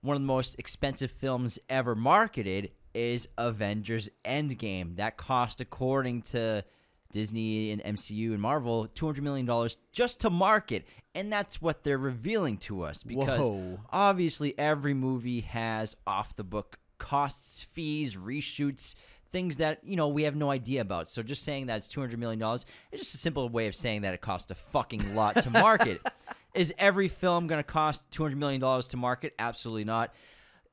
one of the most expensive films ever marketed is Avengers Endgame. That cost, according to Disney and MCU and Marvel, $200 million just to market. And that's what they're revealing to us because Whoa. obviously every movie has off the book costs, fees, reshoots, things that, you know, we have no idea about. So just saying that it's $200 million is just a simple way of saying that it costs a fucking lot to market. Is every film going to cost $200 million to market? Absolutely not.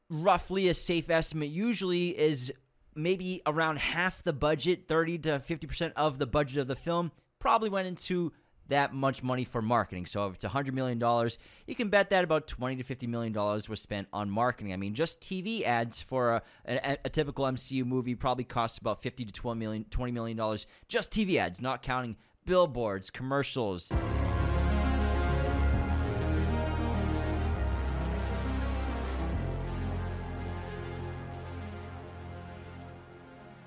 Roughly a safe estimate usually is maybe around half the budget, 30 to 50% of the budget of the film probably went into that much money for marketing. So if it's $100 million, you can bet that about 20 to $50 million was spent on marketing. I mean, just TV ads for a, a, a typical MCU movie probably costs about 50 to 12 million, $20 million just TV ads, not counting billboards, commercials.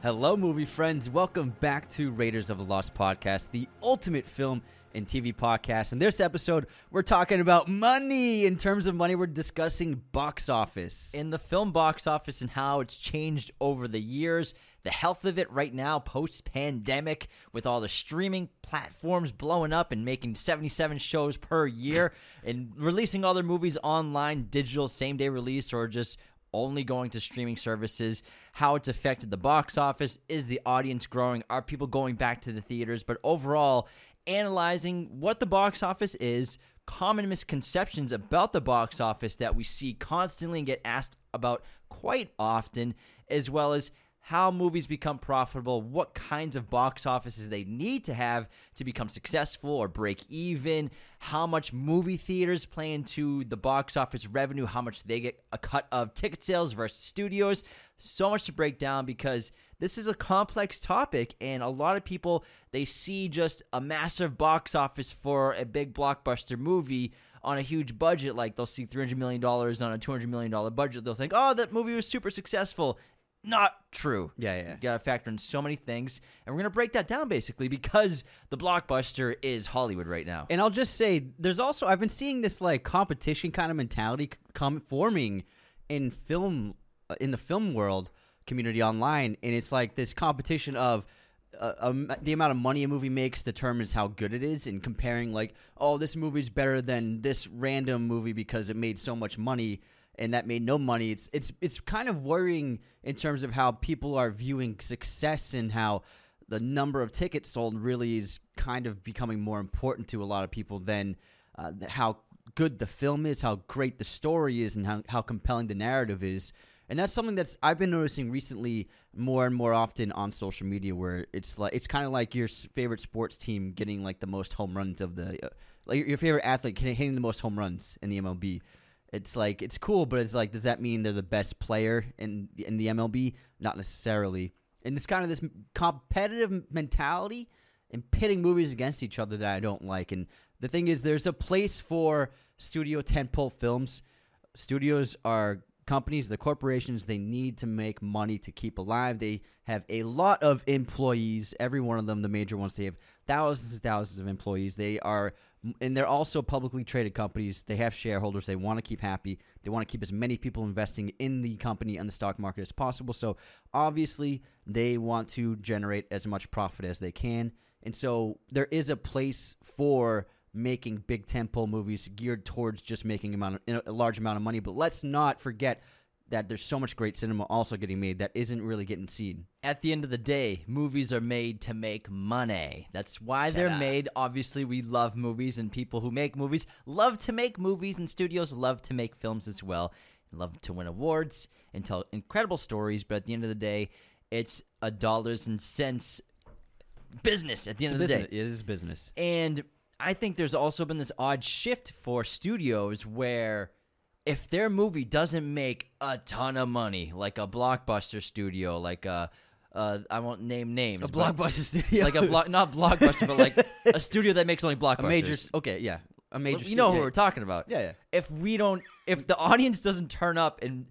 Hello, movie friends. Welcome back to Raiders of the Lost podcast, the ultimate film and TV podcast. In this episode, we're talking about money. In terms of money, we're discussing box office. In the film box office and how it's changed over the years, the health of it right now, post pandemic, with all the streaming platforms blowing up and making 77 shows per year and releasing all their movies online, digital, same day release, or just only going to streaming services, how it's affected the box office, is the audience growing, are people going back to the theaters, but overall, analyzing what the box office is, common misconceptions about the box office that we see constantly and get asked about quite often, as well as how movies become profitable, what kinds of box offices they need to have to become successful or break even, how much movie theaters play into the box office revenue, how much they get a cut of ticket sales versus studios. So much to break down because this is a complex topic and a lot of people they see just a massive box office for a big blockbuster movie on a huge budget like they'll see 300 million dollars on a 200 million dollar budget they'll think oh that movie was super successful not true. Yeah, yeah. You gotta factor in so many things, and we're gonna break that down basically because the blockbuster is Hollywood right now. And I'll just say, there's also I've been seeing this like competition kind of mentality come forming in film uh, in the film world community online, and it's like this competition of. Uh, um, the amount of money a movie makes determines how good it is, and comparing like, oh, this movie's better than this random movie because it made so much money and that made no money. It's it's it's kind of worrying in terms of how people are viewing success and how the number of tickets sold really is kind of becoming more important to a lot of people than uh, how good the film is, how great the story is, and how, how compelling the narrative is. And that's something that's I've been noticing recently more and more often on social media, where it's like it's kind of like your favorite sports team getting like the most home runs of the, uh, like your favorite athlete hitting the most home runs in the MLB. It's like it's cool, but it's like, does that mean they're the best player in in the MLB? Not necessarily. And it's kind of this competitive mentality and pitting movies against each other that I don't like. And the thing is, there's a place for studio tentpole films. Studios are companies, the corporations, they need to make money to keep alive. They have a lot of employees. Every one of them, the major ones, they have thousands and thousands of employees. They are, and they're also publicly traded companies. They have shareholders. They want to keep happy. They want to keep as many people investing in the company and the stock market as possible. So obviously, they want to generate as much profit as they can. And so there is a place for making big tentpole movies geared towards just making amount of, a large amount of money. But let's not forget that there's so much great cinema also getting made that isn't really getting seen. At the end of the day, movies are made to make money. That's why they're made. Obviously, we love movies, and people who make movies love to make movies, and studios love to make films as well. Love to win awards and tell incredible stories, but at the end of the day, it's a dollars and cents business at the end It's of the business. day. It is business. And I think there's also been this odd shift for studios where if their movie doesn't make a ton of money, like a blockbuster studio, like a uh, I won't name names, A blockbuster studio, like a block, not blockbuster, but like a studio that makes only a blockbusters. major. Okay, yeah, a major. you know stu- who we're talking about. Yeah, yeah. If we don't, if the audience doesn't turn up and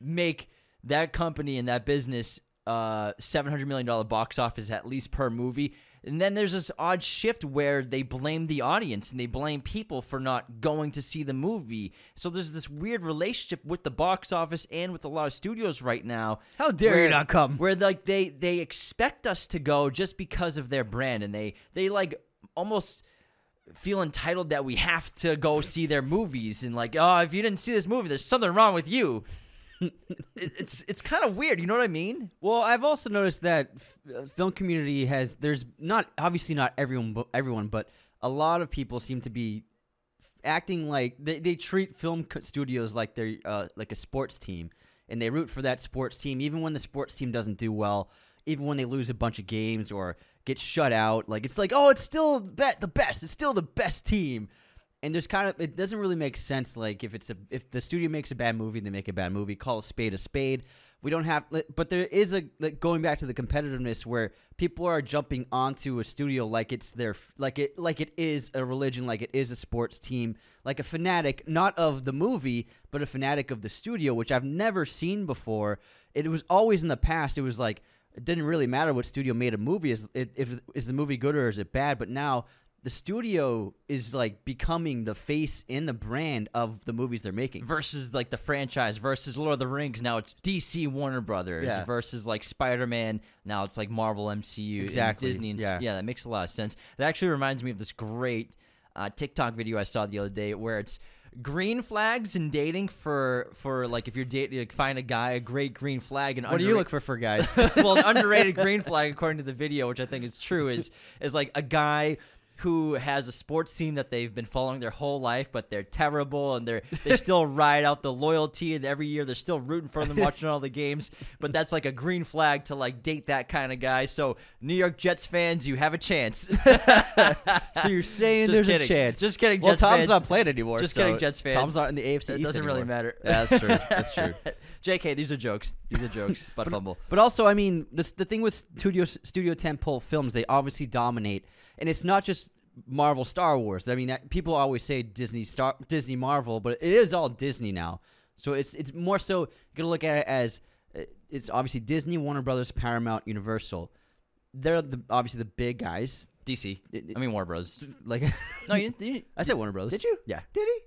make that company and that business uh seven hundred million dollar box office at least per movie, and then there's this odd shift where they blame the audience and they blame people for not going to see the movie. So there's this weird relationship with the box office and with a lot of studios right now. How dare where, you not come? Where like they they expect us to go just because of their brand and they they like almost feel entitled that we have to go see their movies and like oh if you didn't see this movie there's something wrong with you it's it's kind of weird you know what i mean Well, I've also noticed that f- uh, film community has there's not obviously not everyone bu- everyone, but a lot of people seem to be acting like they, they treat film studios like they're uh, like a sports team, and they root for that sports team even when the sports team doesn't do well, even when they lose a bunch of games or get shut out. Like it's like oh, it's still bet the best. It's still the best team. And there's kind of it doesn't really make sense. Like if it's a if the studio makes a bad movie, they make a bad movie. Call a spade a spade. We don't have, but there is a like going back to the competitiveness where people are jumping onto a studio like it's their like it like it is a religion, like it is a sports team, like a fanatic not of the movie, but a fanatic of the studio, which I've never seen before. It was always in the past. It was like it didn't really matter what studio made a movie. Is if, if is the movie good or is it bad? But now the studio is like becoming the face and the brand of the movies they're making. versus like the franchise versus Lord of the Rings. Now it's DC Warner Brothers Yeah. versus like Spider Man. Now it's like Marvel MCU, and Exactly, Disney. And, yeah. yeah, that makes a lot of sense. That actually reminds me of this great uh, TikTok video I saw the other day where it's green flags in dating for for like if you're dating like find a guy a great green flag and What do you look for for guys? well, an underrated green flag, according to the video, which I think is true, is is like a guy who has a sports team that they've been following their whole life, but they're terrible and they're they still ride out the loyalty and every year they're still rooting for them, watching all the games. But that's like a green flag to like date that kind of guy. So New York Jets fans, you have a chance. so you're saying Just there's kidding. a chance? Just kidding, Well, Jets Tom's fans. not playing anymore. Just so kidding, Jets fans. Tom's not in the AFC it East doesn't really matter. Yeah, that's true. That's true. JK, these are jokes. These are jokes. but fumble. But also, I mean, the the thing with studio studio tentpole films, they obviously dominate, and it's not just Marvel, Star Wars. I mean, people always say Disney, Star, Disney, Marvel, but it is all Disney now. So it's it's more so you gotta look at it as uh, it's obviously Disney, Warner Brothers, Paramount, Universal. They're the obviously the big guys. DC. It- it- I mean Warner Bros. Like No, you, you I said, Warner Brothers. Did you? Yeah. Did he?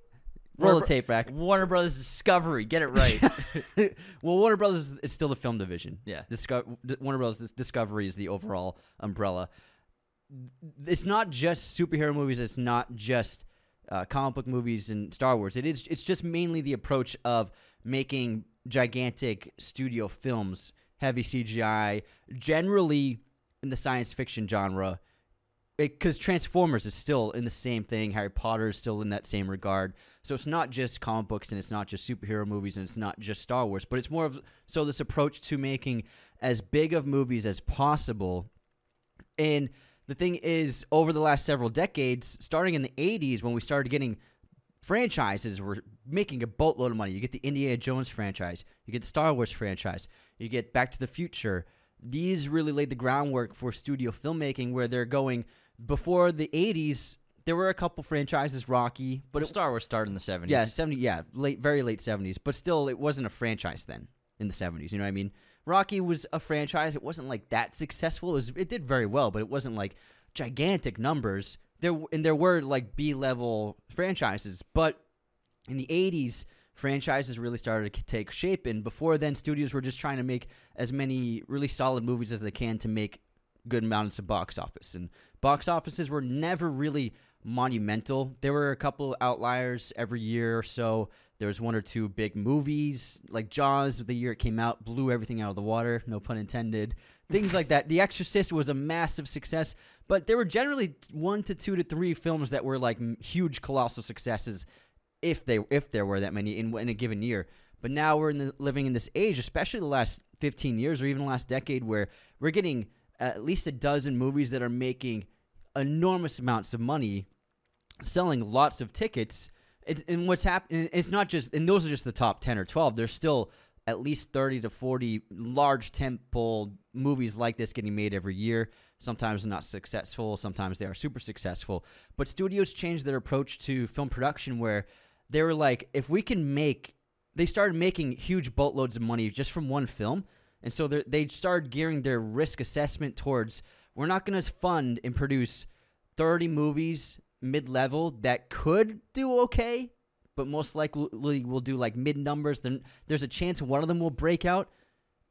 Roll Warner the tape back. Warner Brothers Discovery. Get it right. well, Warner Brothers is still the film division. Yeah. Disco- Warner Brothers Discovery is the overall umbrella. It's not just superhero movies. It's not just uh, comic book movies and Star Wars. It is. It's just mainly the approach of making gigantic studio films, heavy CGI, generally in the science fiction genre. Because Transformers is still in the same thing. Harry Potter is still in that same regard. So it's not just comic books and it's not just superhero movies and it's not just Star Wars, but it's more of so this approach to making as big of movies as possible. And the thing is, over the last several decades, starting in the 80s when we started getting franchises, were making a boatload of money. You get the Indiana Jones franchise, you get the Star Wars franchise, you get Back to the Future. These really laid the groundwork for studio filmmaking where they're going before the 80s. There were a couple franchises, Rocky, but it, Star Wars started in the 70s. yeah, seventy. Yeah, late, very late seventies. But still, it wasn't a franchise then in the seventies. You know what I mean? Rocky was a franchise. It wasn't like that successful. It was. It did very well, but it wasn't like gigantic numbers. There and there were like B level franchises, but in the eighties, franchises really started to take shape. And before then, studios were just trying to make as many really solid movies as they can to make good amounts of box office. And box offices were never really monumental. There were a couple outliers every year or so. There was one or two big movies, like Jaws, the year it came out, blew everything out of the water, no pun intended. Things like that. The Exorcist was a massive success, but there were generally one to two to three films that were like huge, colossal successes, if they if there were that many in, in a given year. But now we're in the, living in this age, especially the last 15 years or even the last decade, where we're getting at least a dozen movies that are making enormous amounts of money, selling lots of tickets. It, and what's happening, it's not just, and those are just the top 10 or 12. There's still at least 30 to 40 large tentpole movies like this getting made every year. Sometimes they're not successful, sometimes they are super successful. But studios changed their approach to film production where they were like, if we can make, they started making huge boatloads of money just from one film. And so they started gearing their risk assessment towards we're not going to fund and produce 30 movies mid level that could do okay, but most likely will do like mid numbers. Then there's a chance one of them will break out.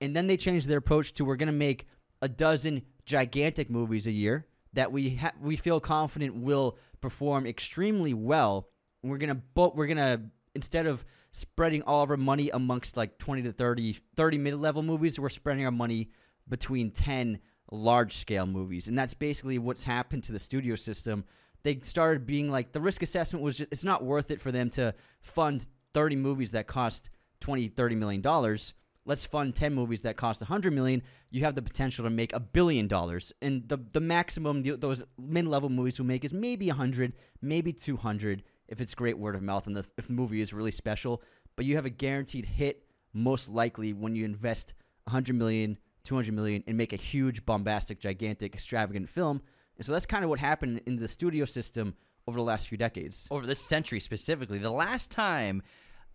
And then they change their approach to we're going to make a dozen gigantic movies a year that we ha- we feel confident will perform extremely well. We're gonna but we're gonna instead of spreading all of our money amongst like 20 to 30 30 mid-level movies, we're spreading our money between 10 large-scale movies. And that's basically what's happened to the studio system. They started being like the risk assessment was just it's not worth it for them to fund 30 movies that cost 20 30 million dollars let's fund 10 movies that cost 100 million you have the potential to make a billion dollars and the the maximum those mid-level movies will make is maybe 100 maybe 200 if it's great word of mouth and the, if the movie is really special but you have a guaranteed hit most likely when you invest 100 million 200 million and make a huge bombastic gigantic extravagant film and so that's kind of what happened in the studio system over the last few decades over this century specifically the last time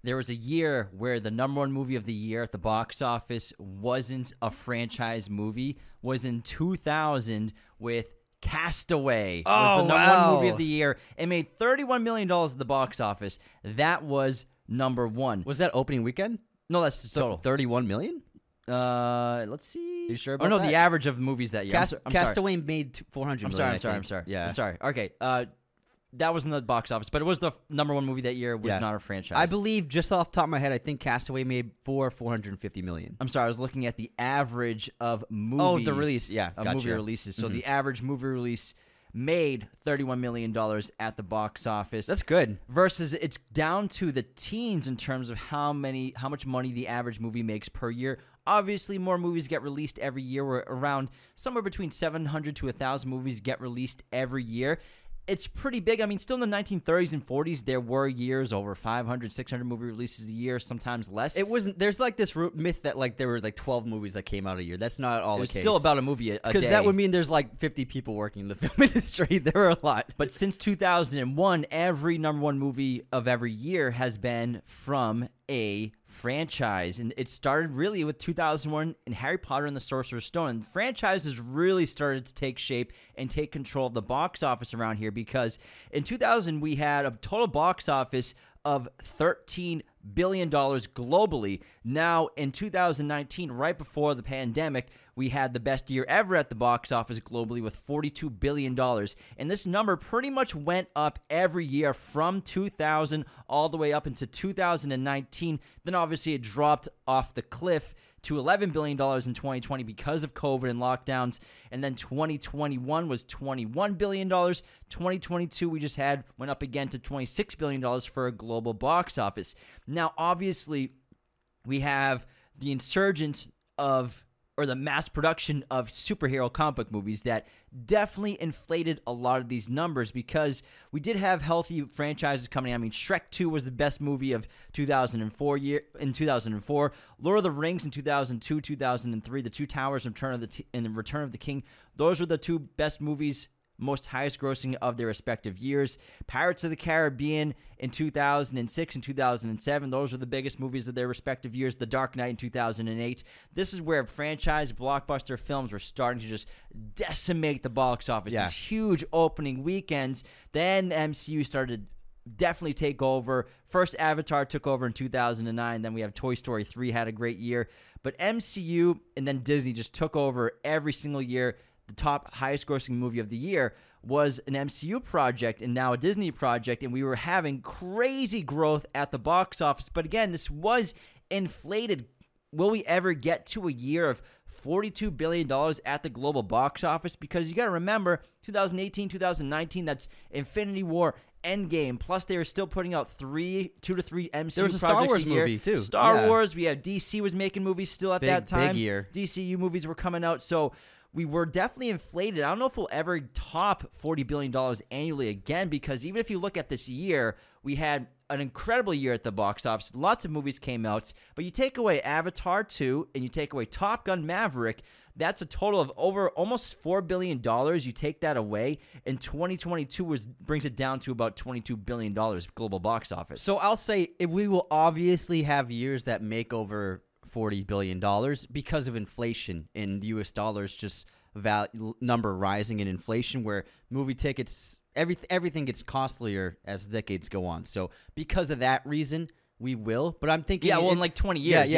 there was a year where the number one movie of the year at the box office wasn't a franchise movie was in 2000 with Cast Away. Oh, was the number wow. one movie of the year. It made 31 million dollars at the box office. That was number 1. Was that opening weekend? No, that's the total. 31 million? Uh, let's see. You sure About Oh about no, that? the average of movies that year. I'm so- I'm sorry. Cast Away made 400 I'm sorry. I'm sorry. I'm sorry. Yeah. I'm sorry. Okay. Uh, that was in the box office, but it was the f- number one movie that year. Was Yeah. not a franchise. I believe, just off the top of my head, I think Cast Away made four 450 million. I'm sorry. I was looking at the average of movies. Oh, the release, yeah, of gotcha. movie releases. So Mhm. the average movie release made 31 million dollars at the box office. That's good. versus it's down to the teens in terms of how many how much money the average movie makes per year. Obviously, more movies get released every year. We're around somewhere between 700 to 1,000 movies get released every year. It's pretty big. I mean, still in the 1930s and 40s, there were years over 500, 600 movie releases a year, sometimes less. It wasn't. There's like this myth that like there were like 12 movies that came out a year. That's not all it the case. still about a movie a, a because that would mean there's like 50 people working in the film industry. There are a lot. But since 2001, every number one movie of every year has been from a franchise. And it started really with 2001 and Harry Potter and the Sorcerer's Stone. And franchises really started to take shape and take control of the box office around here because in 2000, we had a total box office of 13 billion dollars globally. Now in 2019, right before the pandemic, we had the best year ever at the box office globally with 42 billion dollars. And this number pretty much went up every year from 2000 all the way up into 2019. Then obviously it dropped off the cliff to $11 billion in 2020 because of COVID and lockdowns. And then 2021 was $21 billion. 2022, we just had, went up again to $26 billion for a global box office. Now, obviously, we have the insurgence of or the mass production of superhero comic movies that definitely inflated a lot of these numbers because we did have healthy franchises coming. I mean, Shrek 2 was the best movie of 2004 year in 2004. Lord of the Rings in 2002, 2003, The Two Towers, and Return of the T- and Return of the King. Those were the two best movies most highest grossing of their respective years. Pirates of the Caribbean in 2006 and 2007, those were the biggest movies of their respective years. The Dark Knight in 2008. This is where franchise blockbuster films were starting to just decimate the box office. Yeah. These huge opening weekends. Then the MCU started definitely take over. First Avatar took over in 2009, then we have Toy Story 3 had a great year, but MCU and then Disney just took over every single year the top highest grossing movie of the year was an MCU project and now a Disney project, and we were having crazy growth at the box office. But again, this was inflated. Will we ever get to a year of $42 billion at the global box office? Because you got to remember, 2018, 2019, that's Infinity War. Endgame. Plus, they were still putting out three, two to three MCU There was a projects Star Wars a year. movie, too. Star Yeah. Wars. We had DC was making movies still at Big, that time. big year. DCU movies were coming out, so we were definitely inflated. I don't know if we'll ever top forty billion dollars annually again, because even if you look at this year, we had an incredible year at the box office. Lots of movies came out, but you take away Avatar two and you take away Top Gun Maverick. That's a total of over almost four billion dollars. You take that away, and 2022 was brings it down to about 22 billion dollars global box office. So I'll say if we will obviously have years that make over forty billion dollars because of inflation and the U.S. dollars just value number rising in inflation, where movie tickets, every, everything gets costlier as the decades go on. So because of that reason, we will. But I'm thinking, Yeah, well, it- in like 20 yeah, years. yeah.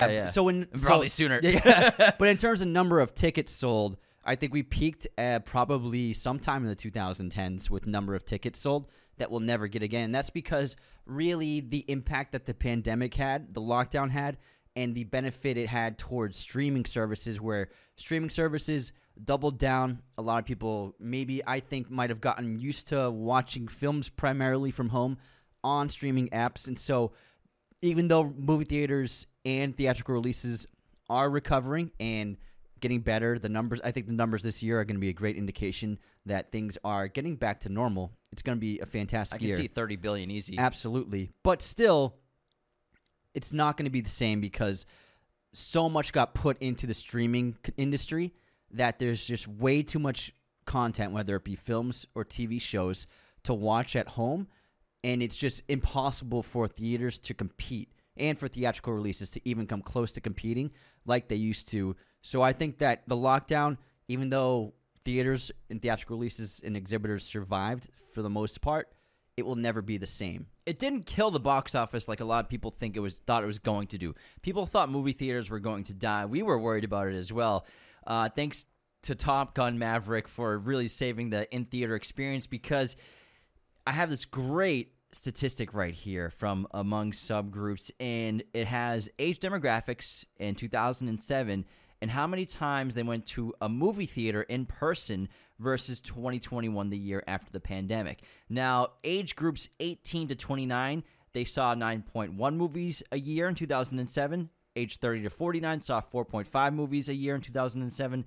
Yeah, yeah. So when Probably so- sooner. Yeah, but in terms of number of tickets sold, I think we peaked at probably sometime in the 2010s with number of tickets sold that we'll never get again. And that's because really the impact that the pandemic had, the lockdown had, and the benefit it had towards streaming services, where streaming services doubled down. A lot of people, maybe I think, might have gotten used to watching films primarily from home on streaming apps, and so even though movie theaters and theatrical releases are recovering and getting better, the numbers I think the numbers this year are going to be a great indication that things are getting back to normal. It's going to be a fantastic I can year. see 30 billion easy. Absolutely. But still it's not going to be the same because so much got put into the streaming industry that there's just way too much content whether it be films or TV shows to watch at home and it's just impossible for theaters to compete and for theatrical releases to even come close to competing like they used to. So I think that the lockdown, even though theaters and theatrical releases and exhibitors survived for the most part, it will never be the same. it didn't kill the box office like a lot of people think it was thought it was going to do. People thought movie theaters were going to die. We were worried about it as well. Uh, thanks to Top Gun Maverick for really saving the in theater experience because I have this great statistic right here from among subgroups, and it has age demographics in 2007 and how many times they went to a movie theater in person versus 2021, the year after the pandemic. Now, age groups 18 to 29, they saw 9.1 movies a year in 2007. Age 30 to 49 saw 4.5 movies a year in 2007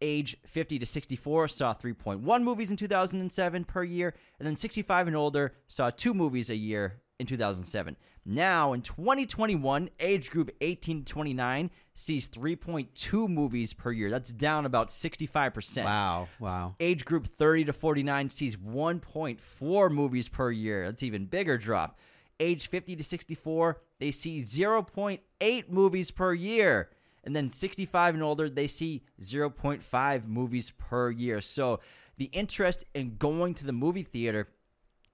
age 50 to 64 saw 3.1 movies in 2007 per year, and then 65 and older saw two movies a year in 2007. Now, in 2021, age group 18 to 29 sees 3.2 movies per year. That's down about 65%. Wow, wow. Age group 30 to 49 sees 1.4 movies per year. That's even bigger drop. Age 50 to 64, they see 0.8 movies per year. And then 65 and older, they see 0.5 movies per year. So the interest in going to the movie theater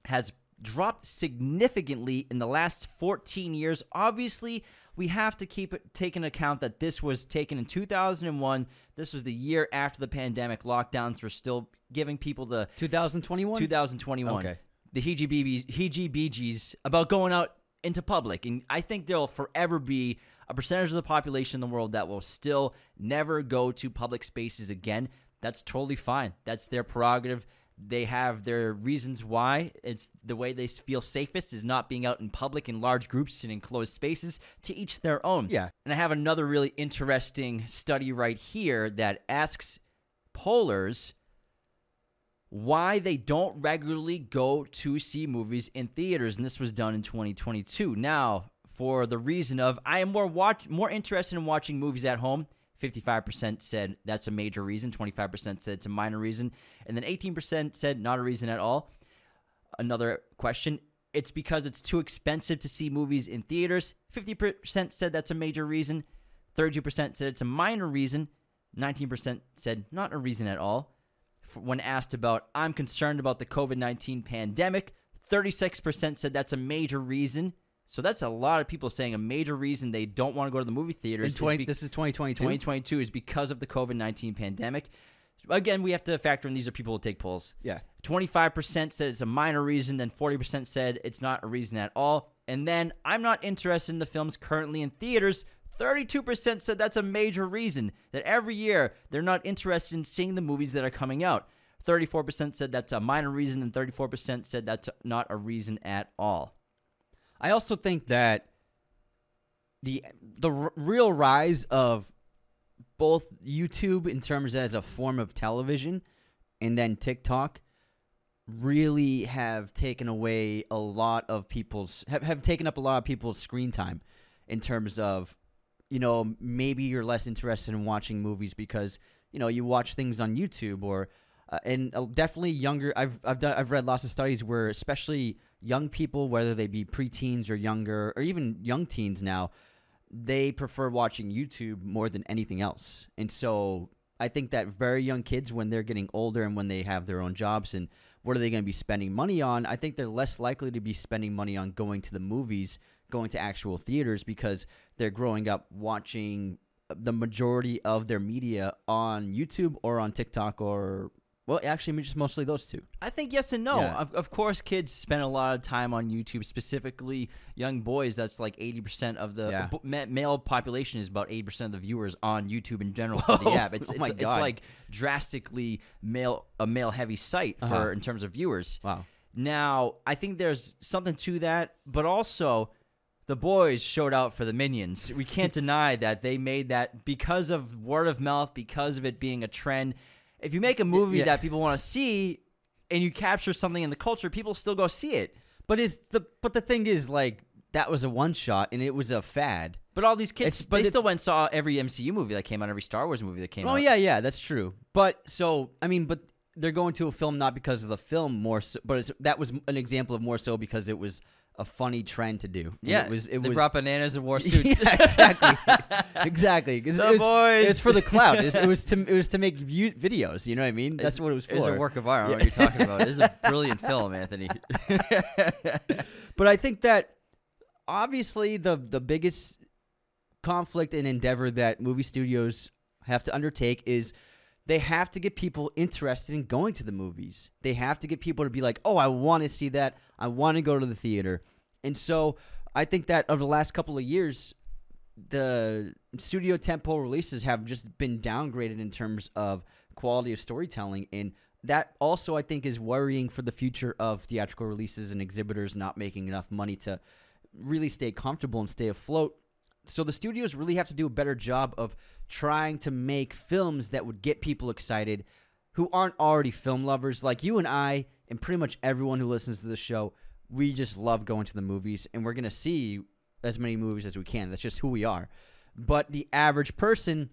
has dropped significantly in the last 14 years. Obviously, we have to keep it take into account that this was taken in 2001. This was the year after the pandemic. Lockdowns were still giving people the 2021? 2021. Okay. The heebie heebie-jeebies about going out into public. And I think there'll forever be a percentage of the population in the world that will still never go to public spaces again. That's totally fine. That's their prerogative. They have their reasons why. It's the way they feel safest is not being out in public in large groups and in closed spaces. To each their own. Yeah. And I have another really interesting study right here that asks pollers why they don't regularly go to see movies in theaters, and this was done in 2022. Now, for the reason of I am more watch more interested in watching movies at home. 55% said that's a major reason, 25% said it's a minor reason, and then 18% said not a reason at all. Another question, it's because it's too expensive to see movies in theaters. 50% said that's a major reason, 32% said it's a minor reason, 19% said not a reason at all when asked about I'm concerned about the COVID-19 pandemic, 36% said that's a major reason. So that's a lot of people saying a major reason they don't want to go to the movie theaters. In is 20, be- this is 2022. 2022 is because of the COVID-19 pandemic. Again, we have to factor in these are people who take polls. Yeah. 25% said it's a minor reason, then 40% said it's not a reason at all. And then I'm not interested in the films currently in theaters. 32% said that's a major reason that every year they're not interested in seeing the movies that are coming out. 34% said that's a minor reason, and 34% said that's not a reason at all. I also think that the the r- real rise of both YouTube in terms as a form of television, and then TikTok really have taken away a lot of people's have, have taken up a lot of people's screen time in terms of you know maybe you're less interested in watching movies because you know you watch things on YouTube or uh, and uh, definitely younger I've I've done I've read lots of studies where especially young people whether they be preteens or younger or even young teens now they prefer watching YouTube more than anything else and so I think that very young kids when they're getting older and when they have their own jobs and what are they going to be spending money on? I think they're less likely to be spending money on going to the movies, going to actual theaters because they're growing up watching the majority of their media on YouTube or on TikTok or well, actually, just mostly those two. I think yes and no. Yeah. Of, of course, kids spend a lot of time on YouTube. Specifically, young boys. That's like eighty percent of the Yeah. b- ma- male population is about eighty percent of the viewers on YouTube in general for the Whoa. app. It's Oh it's, my it's God. like drastically male a male heavy site for Uh-huh. in terms of viewers. Wow. Now, I think there's something to that, but also the boys showed out for the minions. We can't deny that they made that because of word of mouth, because of it being a trend. If you make a movie yeah. that people want to see and you capture something in the culture, people still go see it. But is the but the thing is like that was a one shot and it was a fad. But all these kids, It's- but they it- still went and saw every MCU movie that came out, every Star Wars movie that came Oh out. yeah, yeah, that's true. But so I mean, but they're going to a film not because of the film more, so, but it's, that was an example of more so because it was a funny trend to do. And Yeah, it was. It they was brought bananas and wore suits. yeah, exactly, exactly. The it was, boys. It's for the cloud. It was, it was to it was to make view, videos. You know what I mean? That's what it was for. It's a work of art. Don't what you're talking about. It is a brilliant film, Anthony. But I think that obviously the the biggest conflict and endeavor that movie studios have to undertake is they have to get people interested in going to the movies. They have to get people to be like, "Oh, I want to see that. I want to go to the theater." And so, I think that over the last couple of years, the studio tentpole releases have just been downgraded in terms of quality of storytelling and that also I think is worrying for the future of theatrical releases and exhibitors not making enough money to really stay comfortable and stay afloat. So the studios really have to do a better job of trying to make films that would get people excited who aren't already film lovers like you and I and pretty much everyone who listens to the show. We just love going to the movies and we're going to see as many movies as we can. That's just who we are. But the average person,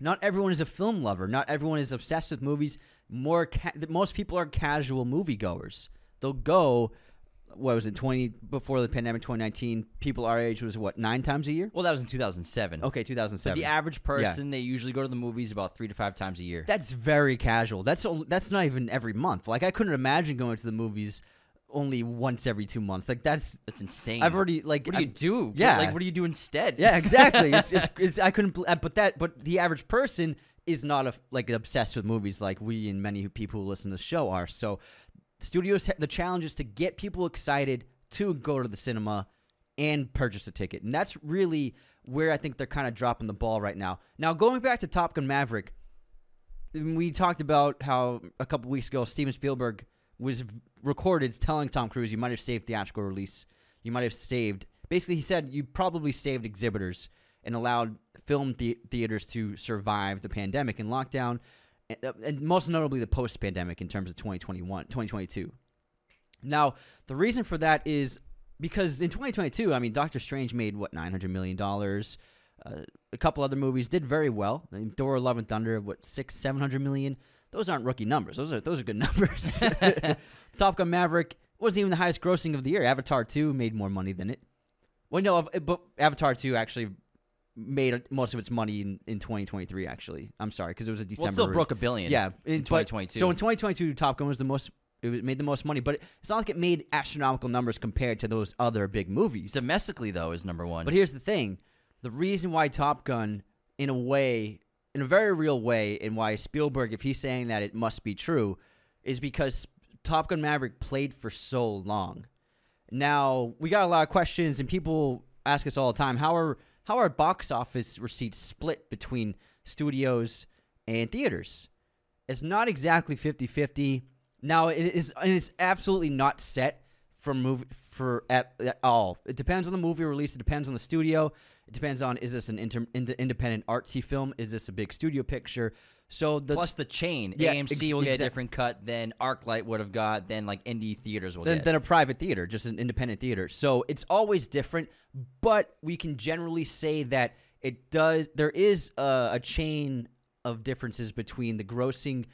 not everyone is a film lover. Not everyone is obsessed with movies. More, ca- most people are casual moviegoers. They'll go. What was it? Twenty before the pandemic, twenty nineteen. People our age was what nine times a year. well, that was in 2007. Okay, 2007 But the average person, they usually go to the movies about three to five times a year. That's very casual. That's that's not even every month. Like I couldn't imagine going to the movies only once every two months. Like that's That's insane. I've already like What do you I've- do? Yeah. Like, what do you do instead? Yeah, exactly. it's, it's, it's I couldn't, bel- uh, but that, but the average person is not a, like obsessed with movies like we and many people who listen to the show are. So, studios, the challenge is to get people excited to go to the cinema and purchase a ticket, and that's really where I think they're kind of dropping the ball right now. Now, going back to Top Gun Maverick, mm, we talked about how a couple weeks ago Steven Spielberg was recorded telling Tom Cruise, "You might have saved theatrical release. You might have saved." Basically, he said you probably saved exhibitors and allowed film the- theaters to survive the pandemic and lockdown, and, uh, most notably the post-pandemic in terms of 2021, 2022. Now, the reason for that is because in 2022, I mean, Doctor Strange made what 900 million dollars. Uh, a couple other movies did very well. I mean, Thor: Love and Thunder, what six, seven hundred million. Those aren't rookie numbers. Those are those are good numbers. Top Gun Maverick wasn't even the highest grossing of the year. Avatar 2 made more money than it. Well, no, but Avatar 2 actually made most of its money in, in 2023. Actually, I'm sorry because it was a December. Well, it still broke a billion. Yeah, in but- 2022. So in 2022, Top Gun was the most. It made the most money, but it's not like it made astronomical numbers compared to those other big movies. Domestically, though, is number one. But here's the thing: the reason why Top Gun, in a way, in a very real way, and why Spielberg, if he's saying that it must be true, is because Top Gun Maverick played for so long. Now we got a lot of questions, and people ask us all the time: how are how are box office receipts split between studios and theaters? It's not exactly 50-50. Now it is and it's absolutely not set for movie for at, at all. It depends on the movie release. It depends on the studio. It depends on is this an inter- ind- independent artsy film? Is this a big studio picture? So the Plus the chain, Yeah, AMC ex- will get exact- a different cut than ArcLight would have got, than like indie theaters will than, get. than a private theater, just an independent theater. So it's always different, but we can generally say that it does. There is a, a chain of differences between the grossing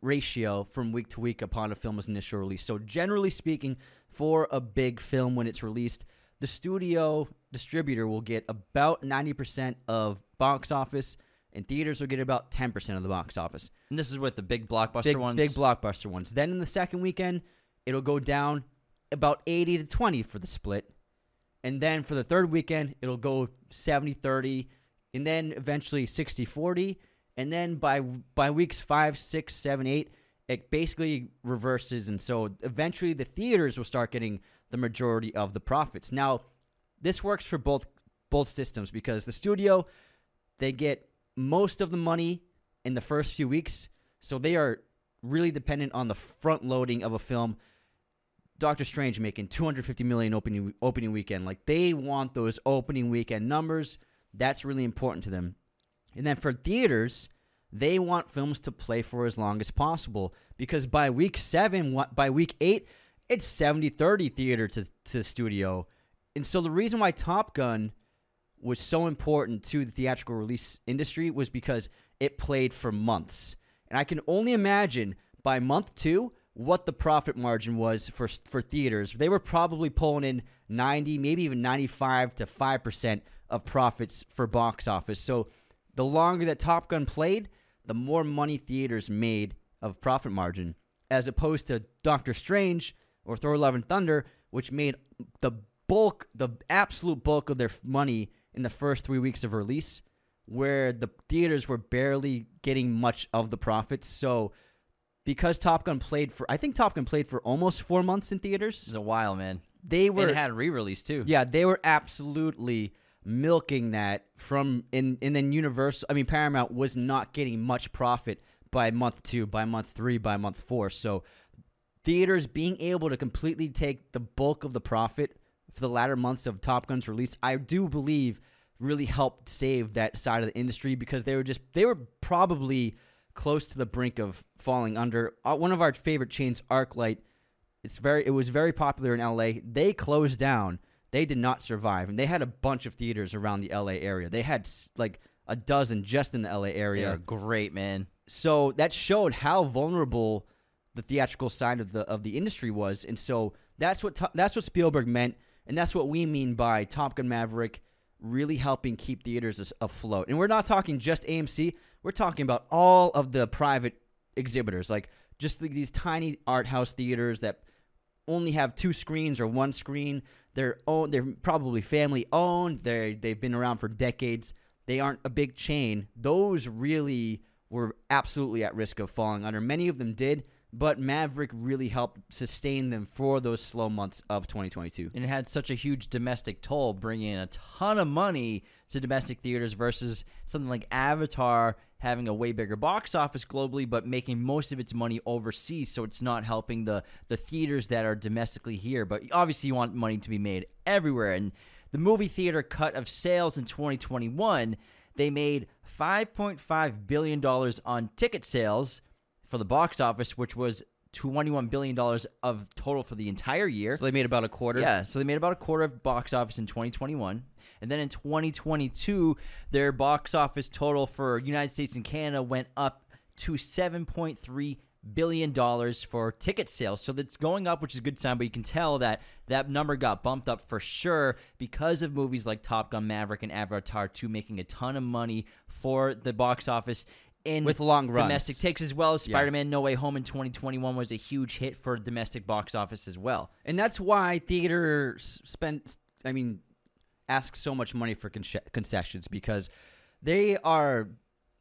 ratio from week to week upon a film's initial release. So generally speaking, for a big film when it's released, the studio distributor will get about ninety percent of box office, and theaters will get about ten percent of the box office and this is with the big blockbuster big, ones. big blockbuster ones. Then in the second weekend, it'll go down about 80 to 20 for the split. And then for the third weekend, it'll go 70 30, and then eventually 60 40. And then by by weeks five, six, seven, eight, it basically reverses. And so eventually the theaters will start getting the majority of the profits. Now, this works for both both systems because the studio they get most of the money in the first few weeks, so they are really dependent on the front loading of a film. Doctor Strange making 250 million opening opening weekend, like they want those opening weekend numbers. That's really important to them. And then for theaters, they want films to play for as long as possible because by week 7, what- by week 8, it's 70-30 theater to to studio. And so the reason why Top Gun was so important to the theatrical release industry was because it played for months. And I can only imagine by month 2 what the profit margin was for for theaters. They were probably pulling in 90, maybe even 95 to 5% of profits for box office. So the longer that Top Gun played, the more money theaters made of profit margin as opposed to Doctor Strange or Thor Love and Thunder, which made the bulk, the absolute bulk of their money in the first three weeks of release, where the theaters were barely getting much of the profits. So, because Top Gun played for, I think Top Gun played for almost four months in theaters. It's a while, man. They And were it had re-release too. yeah, they were absolutely milking that from in and then Universal I mean Paramount was not getting much profit by month 2, by month 3, by month 4. So theaters being able to completely take the bulk of the profit for the latter months of Top Gun's release, I do believe really helped save that side of the industry because they were just they were probably close to the brink of falling under. Uh, one of our favorite chains, ArcLight, it's very it was very popular in LA. They closed down. They did not survive, and they had a bunch of theaters around the LA area. They had like a dozen just in the LA area. They area. are great, man. So that showed how vulnerable the theatrical side of the of the industry was, and so that's what that's what Spielberg meant, and that's what we mean by Top Gun Maverick really helping keep theaters afloat. And we're not talking just AMC; we're talking about all of the private exhibitors, like just the, these tiny art house theaters that only have two screens or one screen. They're own, they're probably family owned. They they've been around for decades. They aren't a big chain. Those really were absolutely at risk of falling under. Many of them did, but Maverick really helped sustain them for those slow months of 2022. and it had such a huge domestic toll, bringing in a ton of money to domestic theaters versus something like Avatar having a way bigger box office globally, but making most of its money overseas. So it's not helping the the theaters that are domestically here. But obviously, you want money to be made everywhere. And the movie theater cut of sales in 2021, they made 5.5 billion dollars on ticket sales for the box office, which was 21 billion dollars of total for the entire year. So they made about a quarter. Yeah, so they made about a quarter of box office in 2021. And then in 2022, their box office total for United States and Canada went up to 7.3 billion dollars for ticket sales. So that's going up, which is a good sign, but you can tell that that number got bumped up for sure because of movies like Top Gun Maverick and Avatar 2 making a ton of money for the box office in With long runs. domestic takes as well as Spider-Man No Way Home in 2021 was a huge hit for domestic box office as well. And that's why theaters spend, I mean, ask so much money for conce- concessions because they are,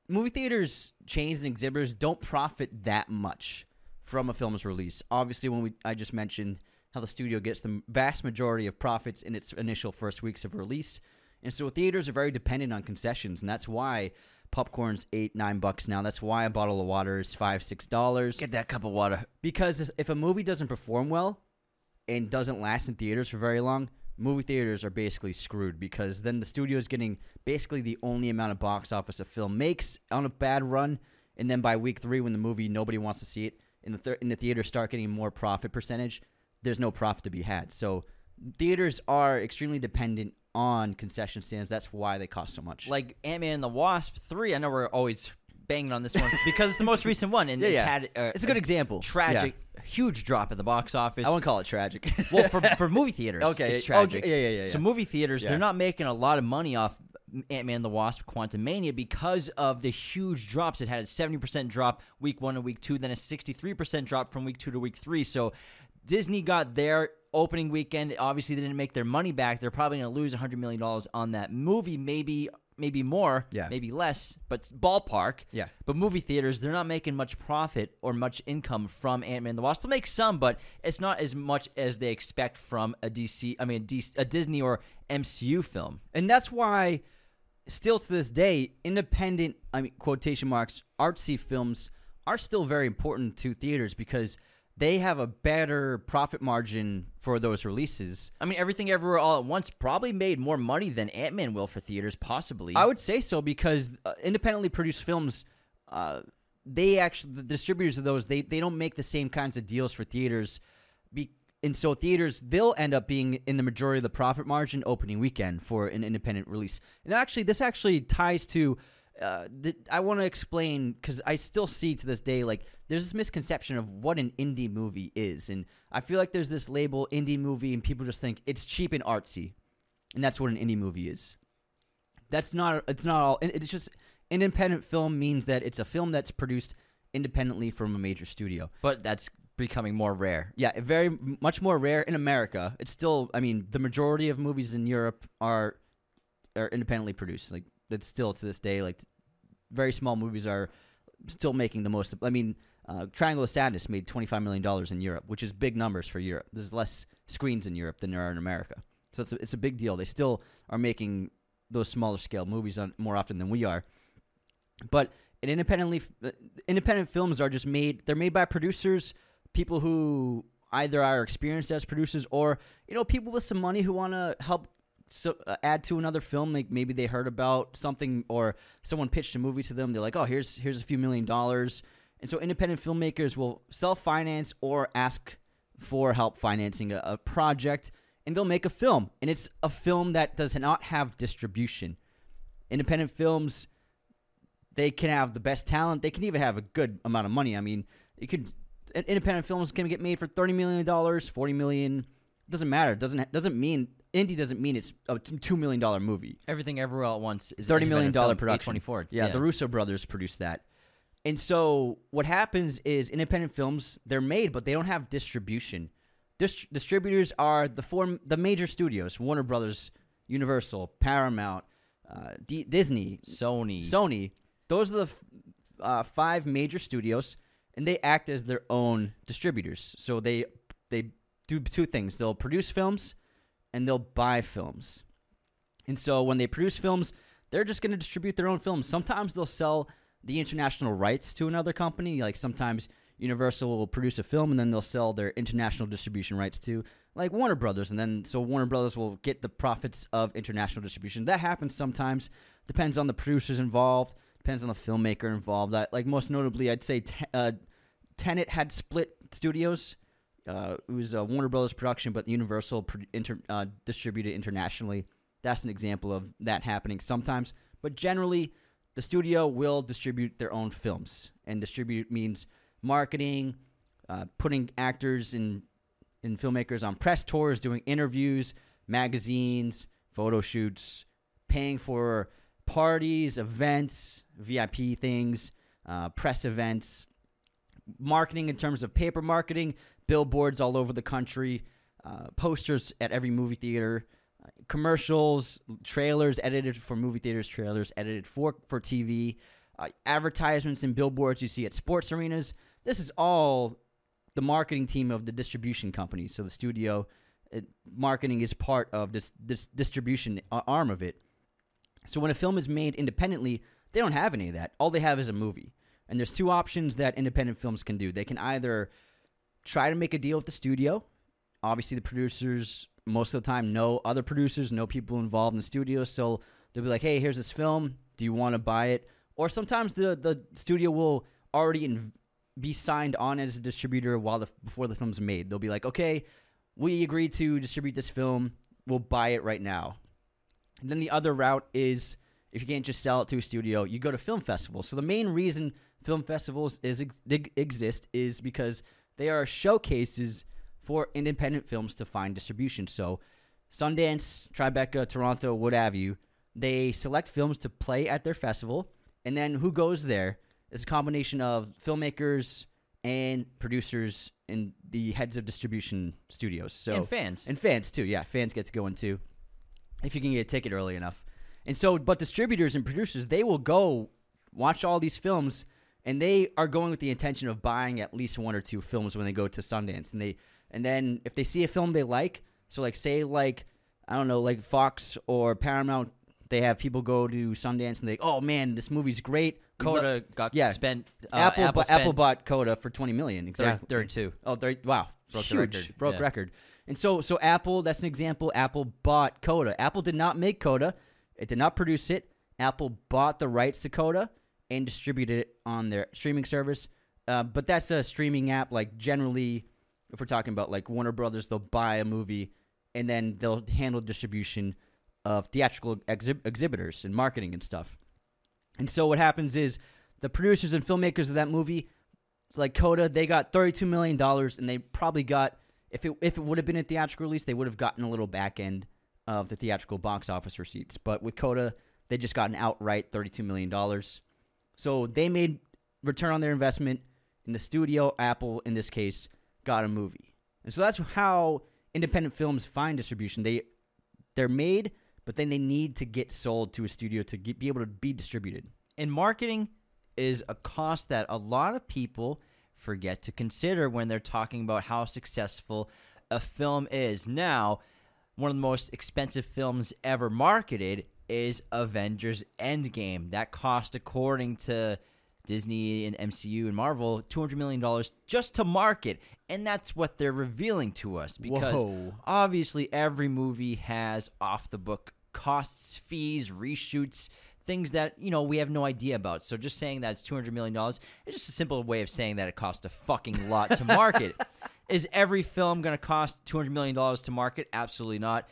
movie theaters, chains, and exhibitors don't profit that much from a film's release. Obviously, when we I just mentioned how the studio gets the vast majority of profits in its initial first weeks of release. And so theaters are very dependent on concessions, and that's why popcorn's eight, nine bucks now. That's why a bottle of water is five, six dollars. Get that cup of water. Because if a movie doesn't perform well and doesn't last in theaters for very long, movie theaters are basically screwed because then the studio is getting basically the only amount of box office a film makes on a bad run, and then by week three, when the movie nobody wants to see it, in the in the theater start getting more profit percentage, there's no profit to be had. So theaters are extremely dependent on concession stands. That's why they cost so much. Like Ant Man and the Wasp three. I know we're always banging on this one because it's the most recent one, and Yeah, it's yeah. had uh, it's a good example. tragic, huge drop at the box office. I wouldn't call it tragic. well, for for movie theaters, Okay, it's okay, tragic. yeah, yeah, yeah, So movie theaters, Yeah. they're not making a lot of money off Ant Man and the Wasp: Quantumania because of the huge drops. It had a seventy percent drop week one to week two, then a sixty-three percent drop from week two to week three. So Disney got their opening weekend. Obviously, they didn't make their money back. They're probably going to lose hundred million dollars on that movie, maybe. Maybe more, Yeah. maybe less, but ballpark. Yeah. But movie theaters, they're not making much profit or much income from Ant Man and the Wasp. They'll make some, but it's not as much as they expect from a DC, I mean, a, DC, a Disney or MCU film. And that's why, still to this day, independent, I mean, quotation marks, artsy films are still very important to theaters because they have a better profit margin for those releases. I mean, Everything Everywhere All at Once probably made more money than Ant Man will for theaters, possibly. I would say so because uh, independently produced films, uh, they actually the distributors of those they they don't make the same kinds of deals for theaters, be, and so theaters they'll end up being in the majority of the profit margin opening weekend for an independent release. And actually, this actually ties to. Uh, the, I want to explain because I still see to this day like there's this misconception of what an indie movie is, and I feel like there's this label indie movie, and people just think it's cheap and artsy, and that's what an indie movie is. That's not it's not all it's just independent film means that it's a film that's produced independently from a major studio. But that's becoming more rare. yeah very much more rare in america. It's still i mean the majority of movies in europe are are independently produced like that's still to this day like very small movies are still making the most i mean uh, triangle of sadness made $25 million in europe which is big numbers for europe. There's less screens in europe than there are in america. So it's a, it's a big deal. They still are making those smaller scale movies on, more often than we are. But independently independent films are just made they're made by producers people who either are experienced as producers or you know people with some money who want to help so, uh, add to another film like maybe they heard about something or someone pitched a movie to them they're like oh here's here's a few million dollars and so independent filmmakers will self-finance or ask for help financing a, a project and they'll make a film and it's a film that does not have distribution independent films they can have the best talent. They can even have a good amount of money. I mean, it could independent films can get made for thirty million dollars, forty million. Doesn't matter. Doesn't doesn't mean indie doesn't mean it's a two million dollar movie. Everything Everywhere All at Once is Thirty million dollar production. Twenty four. Yeah, the Russo brothers produced that. And so what happens is independent films they're made, but they don't have distribution. Dist- distributors are the four the major studios: Warner Brothers, Universal, Paramount, uh, D- Disney, Sony. Sony. Those are the f- uh, five major studios, and they act as their own distributors. So they they do two things: they'll produce films, and they'll buy films. And so when they produce films, they're just going to distribute their own films. Sometimes they'll sell the international rights to another company. Like sometimes Universal will produce a film and then they'll sell their international distribution rights to like Warner Brothers. And then so Warner Brothers will get the profits of international distribution. That happens sometimes. Depends on the producers involved. Depends on the filmmaker involved. Like most notably, I'd say te- uh, Tenet had split studios. Uh, it was a Warner Brothers production, but Universal pro- inter- uh, distributed internationally. That's an example of that happening sometimes. But generally, the studio will distribute their own films, and distribute means marketing, uh, putting actors and and filmmakers on press tours, doing interviews, magazines, photo shoots, paying for parties, events, VIP things, uh, press events, marketing in terms of paper marketing, billboards all over the country, uh, posters at every movie theater, uh, commercials, trailers edited for movie theaters, trailers edited for for TV, uh, advertisements and billboards you see at sports arenas. This is all the marketing team of the distribution company. So the studio it, marketing is part of this, this distribution arm of it. So when a film is made independently, they don't have any of that. All they have is a movie. And there's two options that independent films can do. They can either try to make a deal with the studio. Obviously, the producers most of the time no other producers, no people involved in the studio. So they'll be like, "Hey, here's this film. Do you want to buy it?" Or sometimes the the studio will already in, be signed on as a distributor while the before the film's made. They'll be like, "Okay, we agreed to distribute this film. We'll buy it right now." And then the other route is if you can't just sell it to a studio, you go to film festivals. So the main reason film festivals is exist is because they are showcases for independent films to find distribution. So Sundance, Tribeca, Toronto, what have you, they select films to play at their festival, and then who goes there is a combination of filmmakers and producers and the heads of distribution studios. So and fans. And fans too. Yeah, fans get to go in too if you can get a ticket early enough. And so, but distributors and producers, they will go watch all these films, and they are going with the intention of buying at least one or two films when they go to Sundance. And they, and then if they see a film they like, so like say like I don't know, like Fox or Paramount, they have people go to Sundance and they, oh man, this movie's great. Coda got yeah. spent. Uh, Apple, Apple, bu- spent Apple bought Coda for twenty million. Exactly, 32. Oh, 30, wow, broke Huge. the record. Broke Yeah. record. And so, so Apple, that's an example. Apple bought Coda. Apple did not make Coda. It did not produce it. Apple bought the rights to Coda and distributed it on their streaming service. Uh, but that's a streaming app. Like generally, if we're talking about like Warner Brothers, they'll buy a movie and then they'll handle distribution of theatrical exhi- exhibitors and marketing and stuff. And so what happens is the producers and filmmakers of that movie, like Coda, they got thirty-two million dollars, and they probably got if it if it would have been a theatrical release, they would have gotten a little back end of the theatrical box office receipts. But with Coda, they just got an outright thirty-two million dollars. So they made return on their investment in the studio. Apple, in this case, got a movie, and so that's how independent films find distribution. They they're made, but then they need to get sold to a studio to get, be able to be distributed. And marketing is a cost that a lot of people forget to consider when they're talking about how successful a film is. Now, one of the most expensive films ever marketed is Avengers Endgame. That cost, according to Disney and MCU and Marvel, $200 million just to market. And that's what they're revealing to us because Whoa. obviously every movie has off the book costs, fees, reshoots, things that, you know, we have no idea about. So just saying that it's $200 million is just a simple way of saying that it costs a fucking lot to market. is every film going to cost $200 million to market? Absolutely not.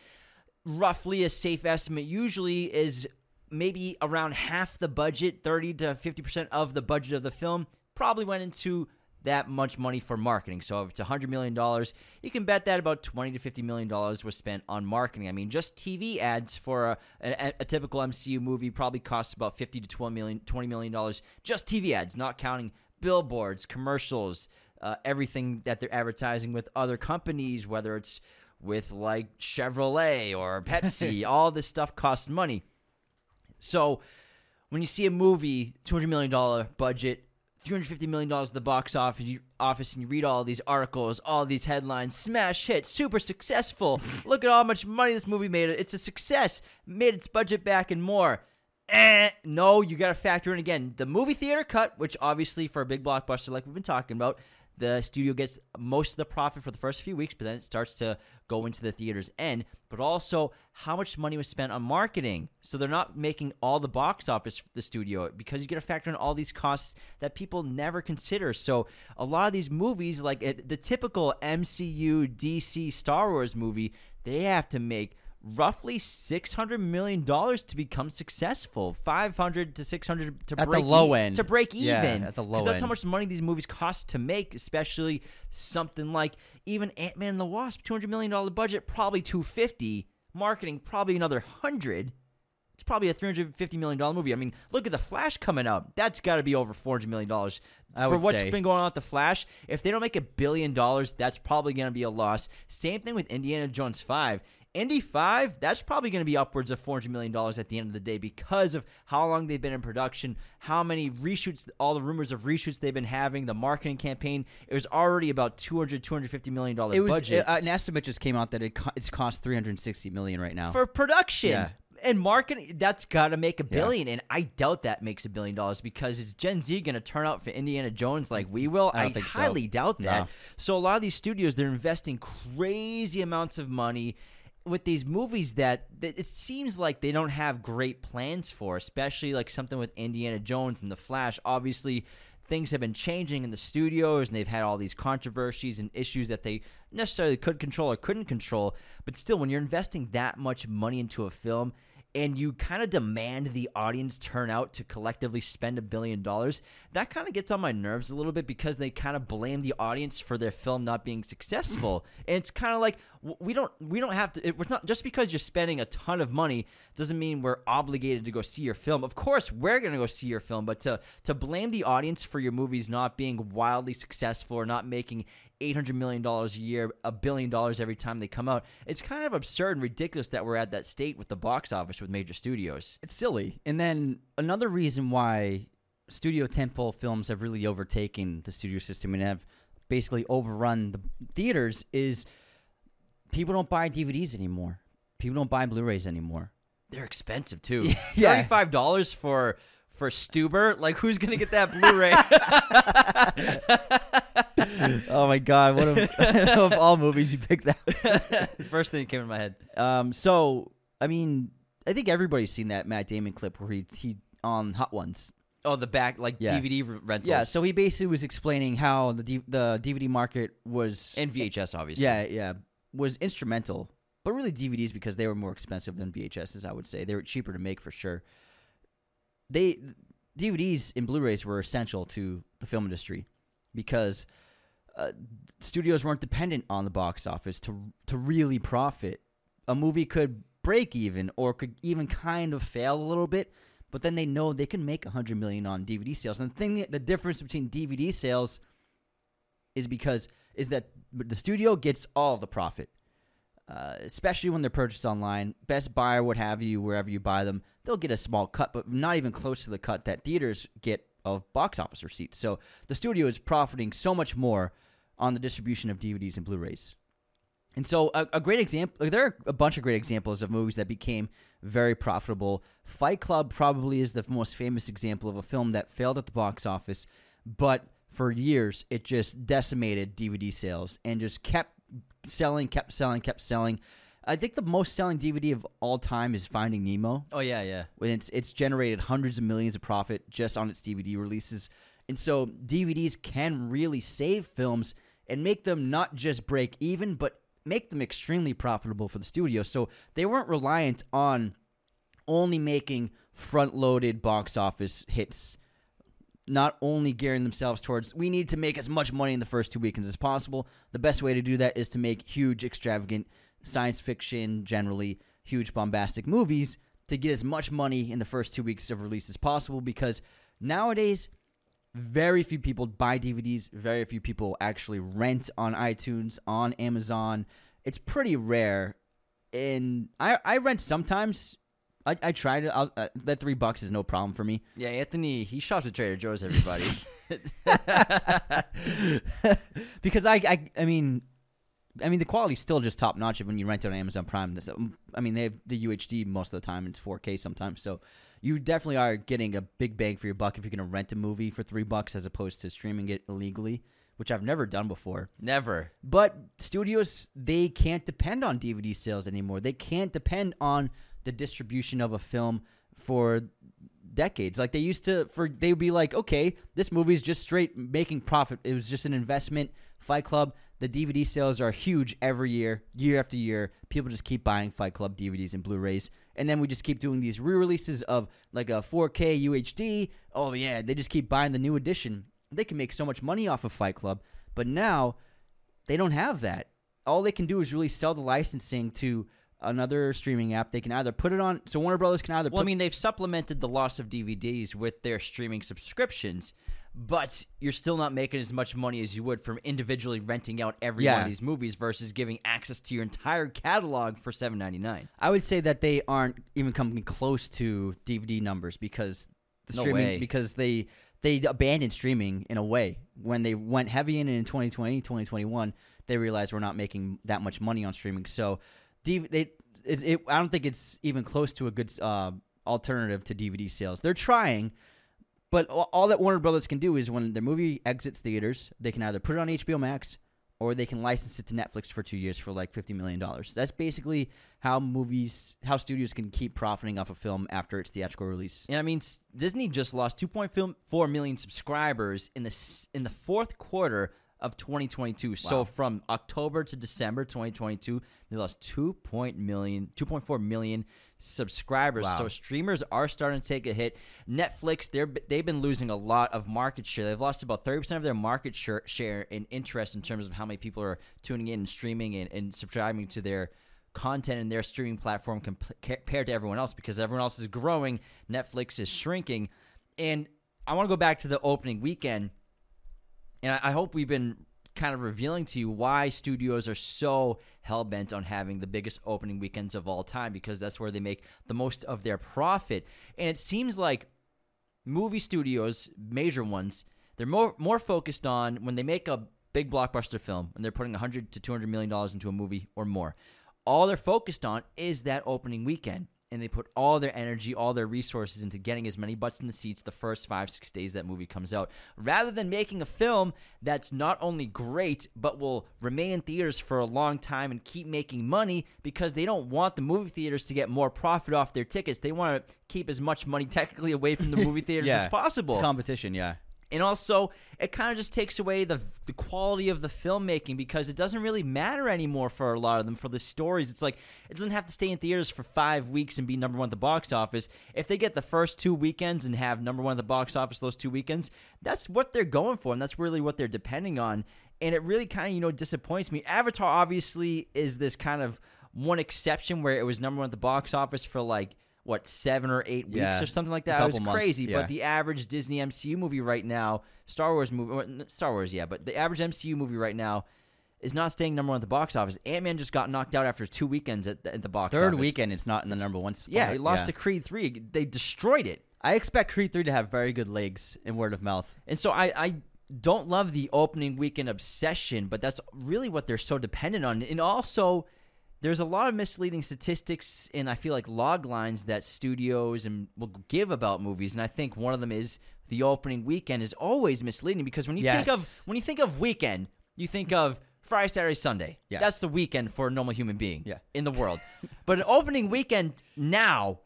Roughly a safe estimate usually is maybe around half the budget, 30 to 50% of the budget of the film probably went into that much money for marketing. So if it's $100 million, you can bet that about 20 to $50 million was spent on marketing. I mean, just TV ads for a, a, a typical MCU movie probably costs about 50 to 12 million, $20 million. Just TV ads, not counting billboards, commercials, uh, everything that they're advertising with other companies, whether it's with like Chevrolet or Pepsi. all this stuff costs money. So when you see a movie, $200 million budget, $350 million at the box office, you, office, and you read all these articles, all these headlines, smash hit, super successful. Look at how much money this movie made. It's a success. Made its budget back and more. Eh, no, you got to factor in again the movie theater cut, which obviously for a big blockbuster like we've been talking about, the studio gets most of the profit for the first few weeks, but then it starts to go into the theater's end. But also, how much money was spent on marketing? So they're not making all the box office the studio because you get to factor in all these costs that people never consider. So a lot of these movies, like the typical MCU, DC, Star Wars movie, they have to make roughly six hundred million dollars to become successful. Five hundred to six hundred to At the low e- end. to break even. Yeah, at the low end, That's how much money these movies cost to make, especially something like even Ant Man and the Wasp, two hundred million dollar budget, probably two fifty. Marketing probably another hundred. It's probably a three hundred fifty million dollar movie. I mean, look at the Flash coming up. That's got to be over four hundred million dollars for would what's say. been going on with the Flash. If they don't make a billion dollars, that's probably going to be a loss. Same thing with Indiana Jones five. Indy 5, that's probably going to be upwards of $400 million at the end of the day because of how long they've been in production, how many reshoots, all the rumors of reshoots they've been having, the marketing campaign. It was already about $200, $250 million It was budget uh, an estimate just came out that it co- it's cost 360 million right now. for production. Yeah. And marketing, that's got to make a billion. And I doubt that makes a billion dollars because is Gen Z going to turn out for Indiana Jones like we will? I don't think so. highly doubt that. No. So a lot of these studios, they're investing crazy amounts of money with these movies that, that it seems like they don't have great plans for, especially like something with Indiana Jones and The Flash. Obviously, things have been changing in the studios and they've had all these controversies and issues that they necessarily could control or couldn't control. But still, when you're investing that much money into a film, and you kind of demand the audience turn out to collectively spend a billion dollars, that kind of gets on my nerves a little bit because they kind of blame the audience for their film not being successful. and it's kind of like we don't we don't have to. It, we're not just because you're spending a ton of money doesn't mean we're obligated to go see your film. Of course, we're gonna go see your film, but to to blame the audience for your movies not being wildly successful or not making $800 million a year, a billion dollars every time they come out. It's kind of absurd and ridiculous that we're at that state with the box office with major studios. It's silly. And then another reason why studio tentpole films have really overtaken the studio system and have basically overrun the theaters is people don't buy DVDs anymore. People don't buy Blu-rays anymore. They're expensive too. yeah. Thirty-five dollars for for Stuber. Like, who's gonna get that Blu-ray? oh my god! What of, of all movies you picked that? First thing that came in my head. Um, so I mean, I think everybody's seen that Matt Damon clip where he he on Hot Ones. Oh, the back like yeah. DVD rentals. Yeah, so he basically was explaining how the D- the DVD market was and VHS obviously. Yeah, yeah, was instrumental, but really DVDs because they were more expensive than VHSs. I would say they were cheaper to make for sure. They DVDs and Blu-rays were essential to the film industry because uh, studios weren't dependent on the box office to to really profit. A movie could break even or could even kind of fail a little bit, but then they know they can make a hundred million on DVD sales. And the thing, the difference between DVD sales is because is that the studio gets all the profit, uh, especially when they're purchased online. Best Buy what have you, wherever you buy them, they'll get a small cut, but not even close to the cut that theaters get of box office receipts. So the studio is profiting so much more on the distribution of DVDs and Blu-rays. And so a, a great example, there are a bunch of great examples of movies that became very profitable. Fight Club probably is the most famous example of a film that failed at the box office, but for years it just decimated DVD sales and just kept selling, kept selling, kept selling. I think the most selling DVD of all time is Finding Nemo. Oh yeah, yeah. When it's it's generated hundreds of millions of profit just on its DVD releases. And so DVDs can really save films and make them not just break even, but make them extremely profitable for the studio. So they weren't reliant on only making front loaded box office hits, not only gearing themselves towards we need to make as much money in the first two weekends as possible. The best way to do that is to make huge, extravagant science fiction, generally huge bombastic movies to get as much money in the first two weeks of release as possible because nowadays very few people buy DVDs, very few people actually rent on iTunes, on Amazon. It's pretty rare. And I, I rent sometimes. I, I try to. I'll, uh, that three bucks is no problem for me. Yeah, Anthony, he shops at Trader Joe's. Everybody, because I, I, I mean, I mean, the quality's still just top notch when you rent it on Amazon Prime. I mean, they have the UHD most of the time. It's 4K sometimes. So you definitely are getting a big bang for your buck if you're going to rent a movie for three bucks as opposed to streaming it illegally, which I've never done before. Never. But studios, they can't depend on DVD sales anymore. They can't depend on the distribution of a film for decades. Like they used to, for they would be like, okay, this movie's just straight making profit. It was just an investment. Fight Club, the DVD sales are huge every year, year after year. People just keep buying Fight Club DVDs and Blu-rays and then we just keep doing these re-releases of like a 4K UHD. Oh yeah, they just keep buying the new edition. They can make so much money off of Fight Club, but now they don't have that. All they can do is really sell the licensing to another streaming app. They can either put it on. So Warner Brothers can either. Put Well, I mean, they've supplemented the loss of DVDs with their streaming subscriptions but you're still not making as much money as you would from individually renting out every yeah. one of these movies versus giving access to your entire catalog for seven ninety nine. I would say that they aren't even coming close to DVD numbers because the no streaming way. because they they abandoned streaming in a way when they went heavy in it in 2020 2021 they realized we're not making that much money on streaming so DV, they it, it, I don't think it's even close to a good uh, alternative to DVD sales. They're trying, but all that Warner Brothers can do is when their movie exits theaters, they can either put it on HBO Max or they can license it to Netflix for two years for like fifty million dollars. That's basically how movies, how studios can keep profiting off a film after its theatrical release. And I mean, Disney just lost 2.4 million subscribers in the in the fourth quarter of 2022. Wow. So from October to December 2022, they lost 2. million, 2.4 million subscribers. Wow. So streamers are starting to take a hit. Netflix, they're they've been losing a lot of market share. They've lost about 30% of their market share, share in interest in terms of how many people are tuning in and streaming and, and subscribing to their content in their streaming platform compared to everyone else because everyone else is growing, Netflix is shrinking. And I want to go back to the opening weekend and I, hope we've been kind of revealing to you why studios are so hell bent on having the biggest opening weekends of all time because that's where they make the most of their profit. And it seems like movie studios, major ones, they're more more focused on when they make a big blockbuster film and they're putting 100 to 200 million dollars into a movie or more. All they're focused on is that opening weekend and they put all their energy, all their resources into getting as many butts in the seats the first five, six days that movie comes out, rather than making a film that's not only great, but will remain in theaters for a long time and keep making money because they don't want the movie theaters to get more profit off their tickets. They want to keep as much money technically away from the movie theaters yeah, as possible. It's competition, yeah. And also, it kind of just takes away the the quality of the filmmaking because it doesn't really matter anymore for a lot of them for the stories. It's like it doesn't have to stay in theaters for five weeks and be number one at the box office. If they get the first two weekends and have number one at the box office those two weekends, that's what they're going for, and that's really what they're depending on. And it really kind of you know disappoints me. Avatar obviously is this kind of one exception where it was number one at the box office for like what seven or eight weeks yeah, or something like that. It was crazy. yeah. But the average Disney MCU movie right now, Star Wars movie, Star Wars, yeah, but the average MCU movie right now is not staying number one at the box office. Ant Man just got knocked out after two weekends at the, at the box. Third office. weekend, it's not in the number one spot. Yeah, it lost yeah. to Creed three. They destroyed it. I expect Creed three to have very good legs in word of mouth. And so I, I don't love the opening weekend obsession, but that's really what they're so dependent on. And also, there's a lot of misleading statistics and I feel like log lines that studios and will give about movies, and I think one of them is the opening weekend is always misleading because when you yes. think of when you think of weekend, you think of Friday, Saturday, Sunday. Yeah. That's the weekend for a normal human being yeah. in the world. but an opening weekend now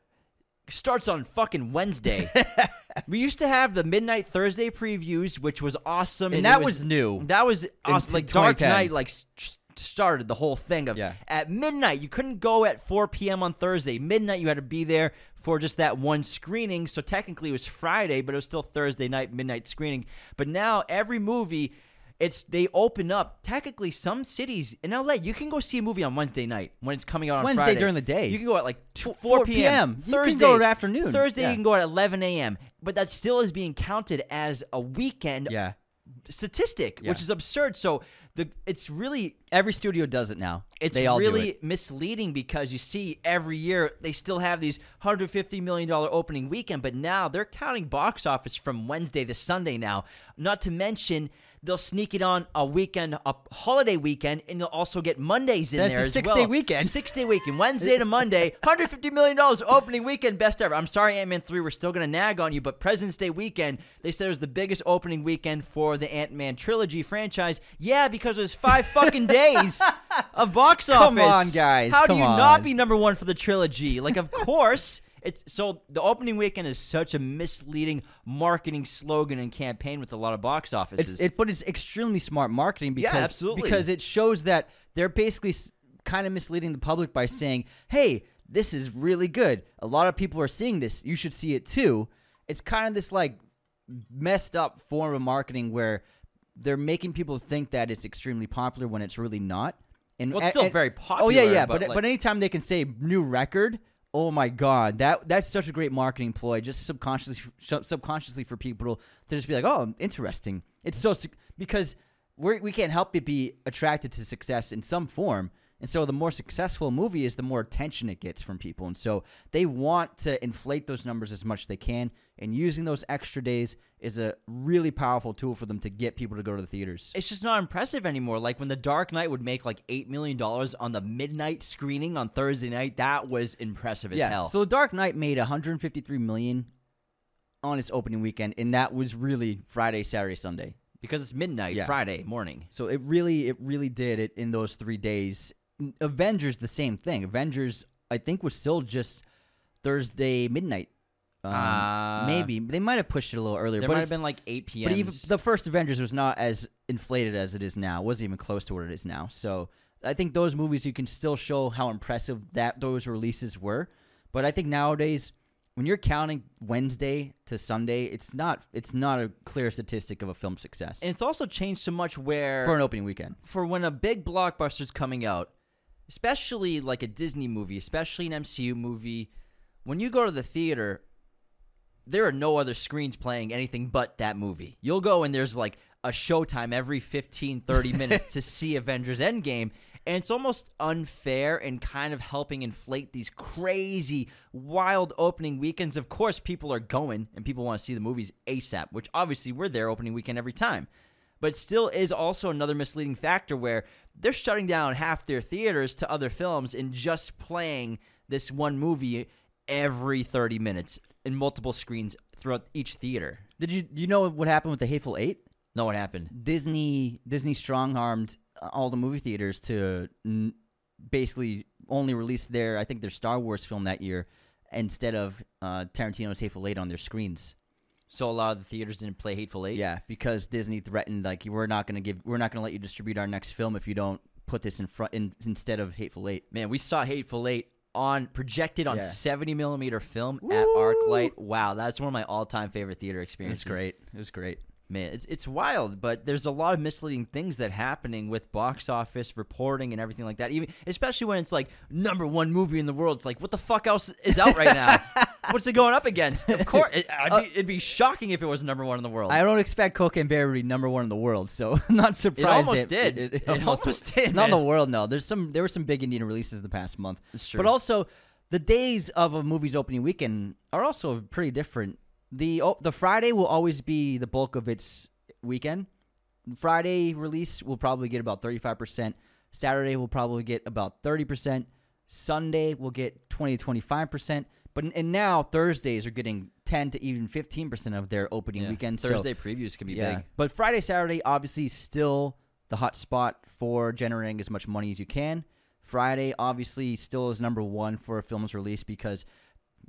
starts on fucking Wednesday. we used to have the midnight Thursday previews, which was awesome, and, and that was, was, new. That was awesome. Like Dark Knight, like started the whole thing of yeah. at midnight you couldn't go at 4 p.m. on Thursday. Midnight you had to be there for just that one screening. So technically it was Friday, but it was still Thursday night midnight screening. But now every movie it's they open up technically some cities in LA. You can go see a movie on Wednesday night when it's coming out on Wednesday Friday. during the day. You can go at like 4, 4 p.m. Thursday you can go at afternoon. Thursday yeah. you can go at 11 a.m. But that still is being counted as a weekend yeah. statistic, yeah. which is absurd. So the it's really every studio does it now. It's they all really it. misleading because you see every year they still have these 150 million dollar opening weekend, but now they're counting box office from Wednesday to Sunday now. Not to mention They'll sneak it on a weekend, a holiday weekend, and they'll also get Mondays in That's there a as six well. day weekend. Six day weekend, Wednesday to Monday, hundred fifty million dollars opening weekend, best ever. I'm sorry, Ant Man three, we're still gonna nag on you, but President's Day weekend, they said it was the biggest opening weekend for the Ant Man trilogy franchise. Yeah, because it was five fucking days of box office. Come on, guys. How do you on. not be number one for the trilogy? Like, of course. It's so the opening weekend is such a misleading marketing slogan and campaign with a lot of box offices. It's, it, but it's extremely smart marketing because yeah, absolutely. because it shows that they're basically kind of misleading the public by saying, "Hey, this is really good. A lot of people are seeing this. You should see it too." It's kind of this like messed up form of marketing where they're making people think that it's extremely popular when it's really not. And well, it's still and, very popular. Oh yeah, yeah. But but, like, but anytime they can say new record, Oh my god, that that's such a great marketing ploy, just subconsciously subconsciously for people to just be like, "Oh, interesting." It's so because we we can't help but be attracted to success in some form. And so the more successful a movie is, the more attention it gets from people. And so they want to inflate those numbers as much as they can. And using those extra days is a really powerful tool for them to get people to go to the theaters. It's just not impressive anymore. Like when The Dark Knight would make like $8 million on the midnight screening on Thursday night, that was impressive as yeah. hell. So The Dark Knight made 153 million on its opening weekend, and that was really Friday, Saturday, Sunday. because it's midnight Yeah. Friday morning. So it really, it really did it in those three days. Avengers, the same thing. Avengers, I think, was still just Thursday midnight. Um, Uh, maybe they might have pushed it a little earlier, There but might have been like 8 p.m. But even the first Avengers was not as inflated as it is now. It wasn't even close to what it is now. So I think those movies you can still show how impressive that those releases were. But I think nowadays, when you're counting Wednesday to Sunday, it's not it's not a clear statistic of a film success and it's also changed so much where for an opening weekend. for when a big blockbuster's coming out, especially like a Disney movie, especially an MCU movie, when you go to the theater, there are no other screens playing anything but that movie. You'll go and there's like a showtime every 15, 30 minutes to see Avengers Endgame. And it's almost unfair and kind of helping inflate these crazy, wild opening weekends. Of course, people are going and people want to see the movies ASAP, which obviously we're there opening weekend every time but still is also another misleading factor where they're shutting down half their theaters to other films and just playing this one movie every 30 minutes in multiple screens throughout each theater. Did you you know what happened with the Hateful Eight? No, what happened? Disney Disney strong armed all the movie theaters to n- basically only release their I think their Star Wars film that year instead of uh, Tarantino's Hateful Eight on their screens. So a lot of the theaters didn't play Hateful Eight. Yeah, because Disney threatened like we're not going to give we're not going to let you distribute our next film if you don't put this in front in, instead of Hateful Eight. Man, we saw Hateful Eight on projected on Yeah. 70 millimeter film at ArcLight. Wow, that's one of my all time favorite theater It experiences. was great. It was great. Man, it's it's wild, but there's a lot of misleading things that happening with box office reporting and everything like that. Even especially when it's like number one movie in the world. It's like what the fuck else is out right now? What's it going up against? Of course, it, uh, I'd be, it'd be shocking if it was number one in the world. I don't expect Cocaine Bear to be number one in the world, so I'm not surprised. It almost did. It almost did, Not in the world, no. There's some. There were some big Indian releases the past month. It's true. But also, the days of a movie's opening weekend are also pretty different. The oh, the Friday will always be the bulk of its weekend. Friday release will probably get about 35%. Saturday will probably get about 30%. Sunday will get 20 to 25%. But and now Thursdays are getting 10 to even 15% of their opening Yeah, weekend. So- Thursday previews can be big. but Friday, Saturday, obviously, still the hot spot for generating as much money as you can. Friday, obviously, still is number one for a film's release because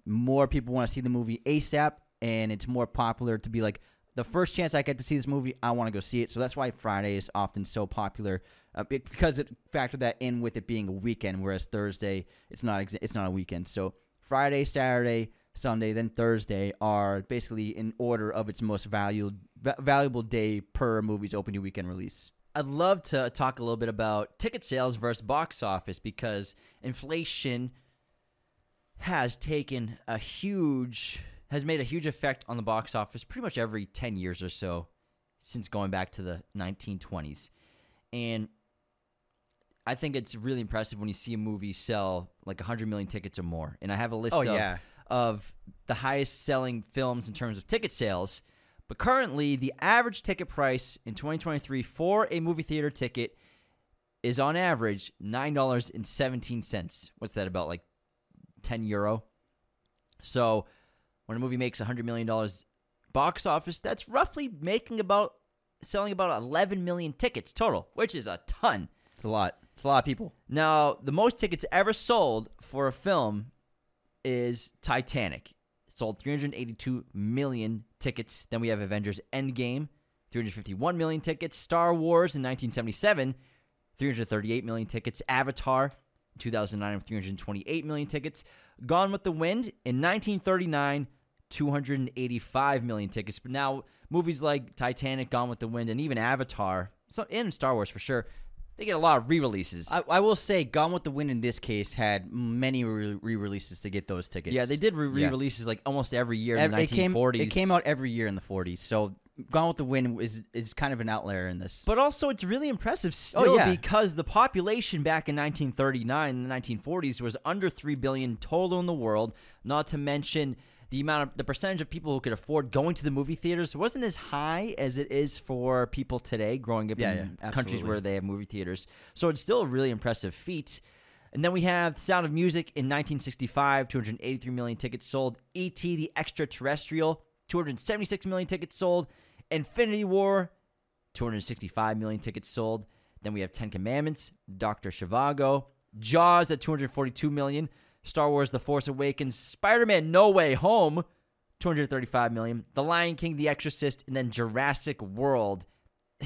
more people want to see the movie ASAP, and it's more popular to be like, the first chance I get to see this movie, I want to go see it. So that's why Friday is often so popular uh, be- because it factored that in with it being a weekend, whereas Thursday it's not exa- it's not a weekend. So Friday, Saturday, Sunday, then Thursday are basically in order of its most valued va- valuable day per movie's opening weekend release. I'd love to talk a little bit about ticket sales versus box office because inflation has taken a huge has made a huge effect on the box office pretty much every 10 years or so since going back to the 1920s. And I think it's really impressive when you see a movie sell like 100 million tickets or more. And I have a list Oh, of, yeah. of the highest selling films in terms of ticket sales. But currently, the average ticket price in 2023 for a movie theater ticket is on average $9.17. What's that about? Like 10 euro? So when a movie makes $100 million box office, that's roughly making about selling about 11 million tickets total, which is a ton. It's a lot. It's a lot of people. Now, the most tickets ever sold for a film is Titanic. It sold 382 million tickets. Then we have Avengers Endgame, 351 million tickets. Star Wars in 1977, 338 million tickets. Avatar in 2009, 328 million tickets. Gone with the Wind in 1939, 285 million tickets. But now, movies like Titanic, Gone with the Wind, and even Avatar, so, and Star Wars for sure, they get a lot of re-releases. I, I will say, Gone with the Wind in this case had many re releases to get those tickets. yeah, they did re- Yeah. re-releases like almost every year in Ev- the it came, 1940s. it came out every year in the 40s. So Gone with the Wind is is kind of an outlier in this. But also, it's really impressive oh, still yeah. because the population back in 1939 and the 1940s was under 3 billion total in the world, not to mention the amount of the percentage of people who could afford going to the movie theaters wasn't as high as it is for people today growing up Yeah, in yeah, countries where they have movie theaters. So it's still a really impressive feat. And then we have Sound of Music in 1965, 283 million tickets sold. E.T. the Extraterrestrial, 276 million tickets sold. Infinity War 265 million tickets sold. Then we have Ten Commandments, Doctor Zhivago, Jaws at 242 million, Star Wars: The Force Awakens, Spider-Man: No Way Home, 235 million, The Lion King, The Exorcist, and then Jurassic World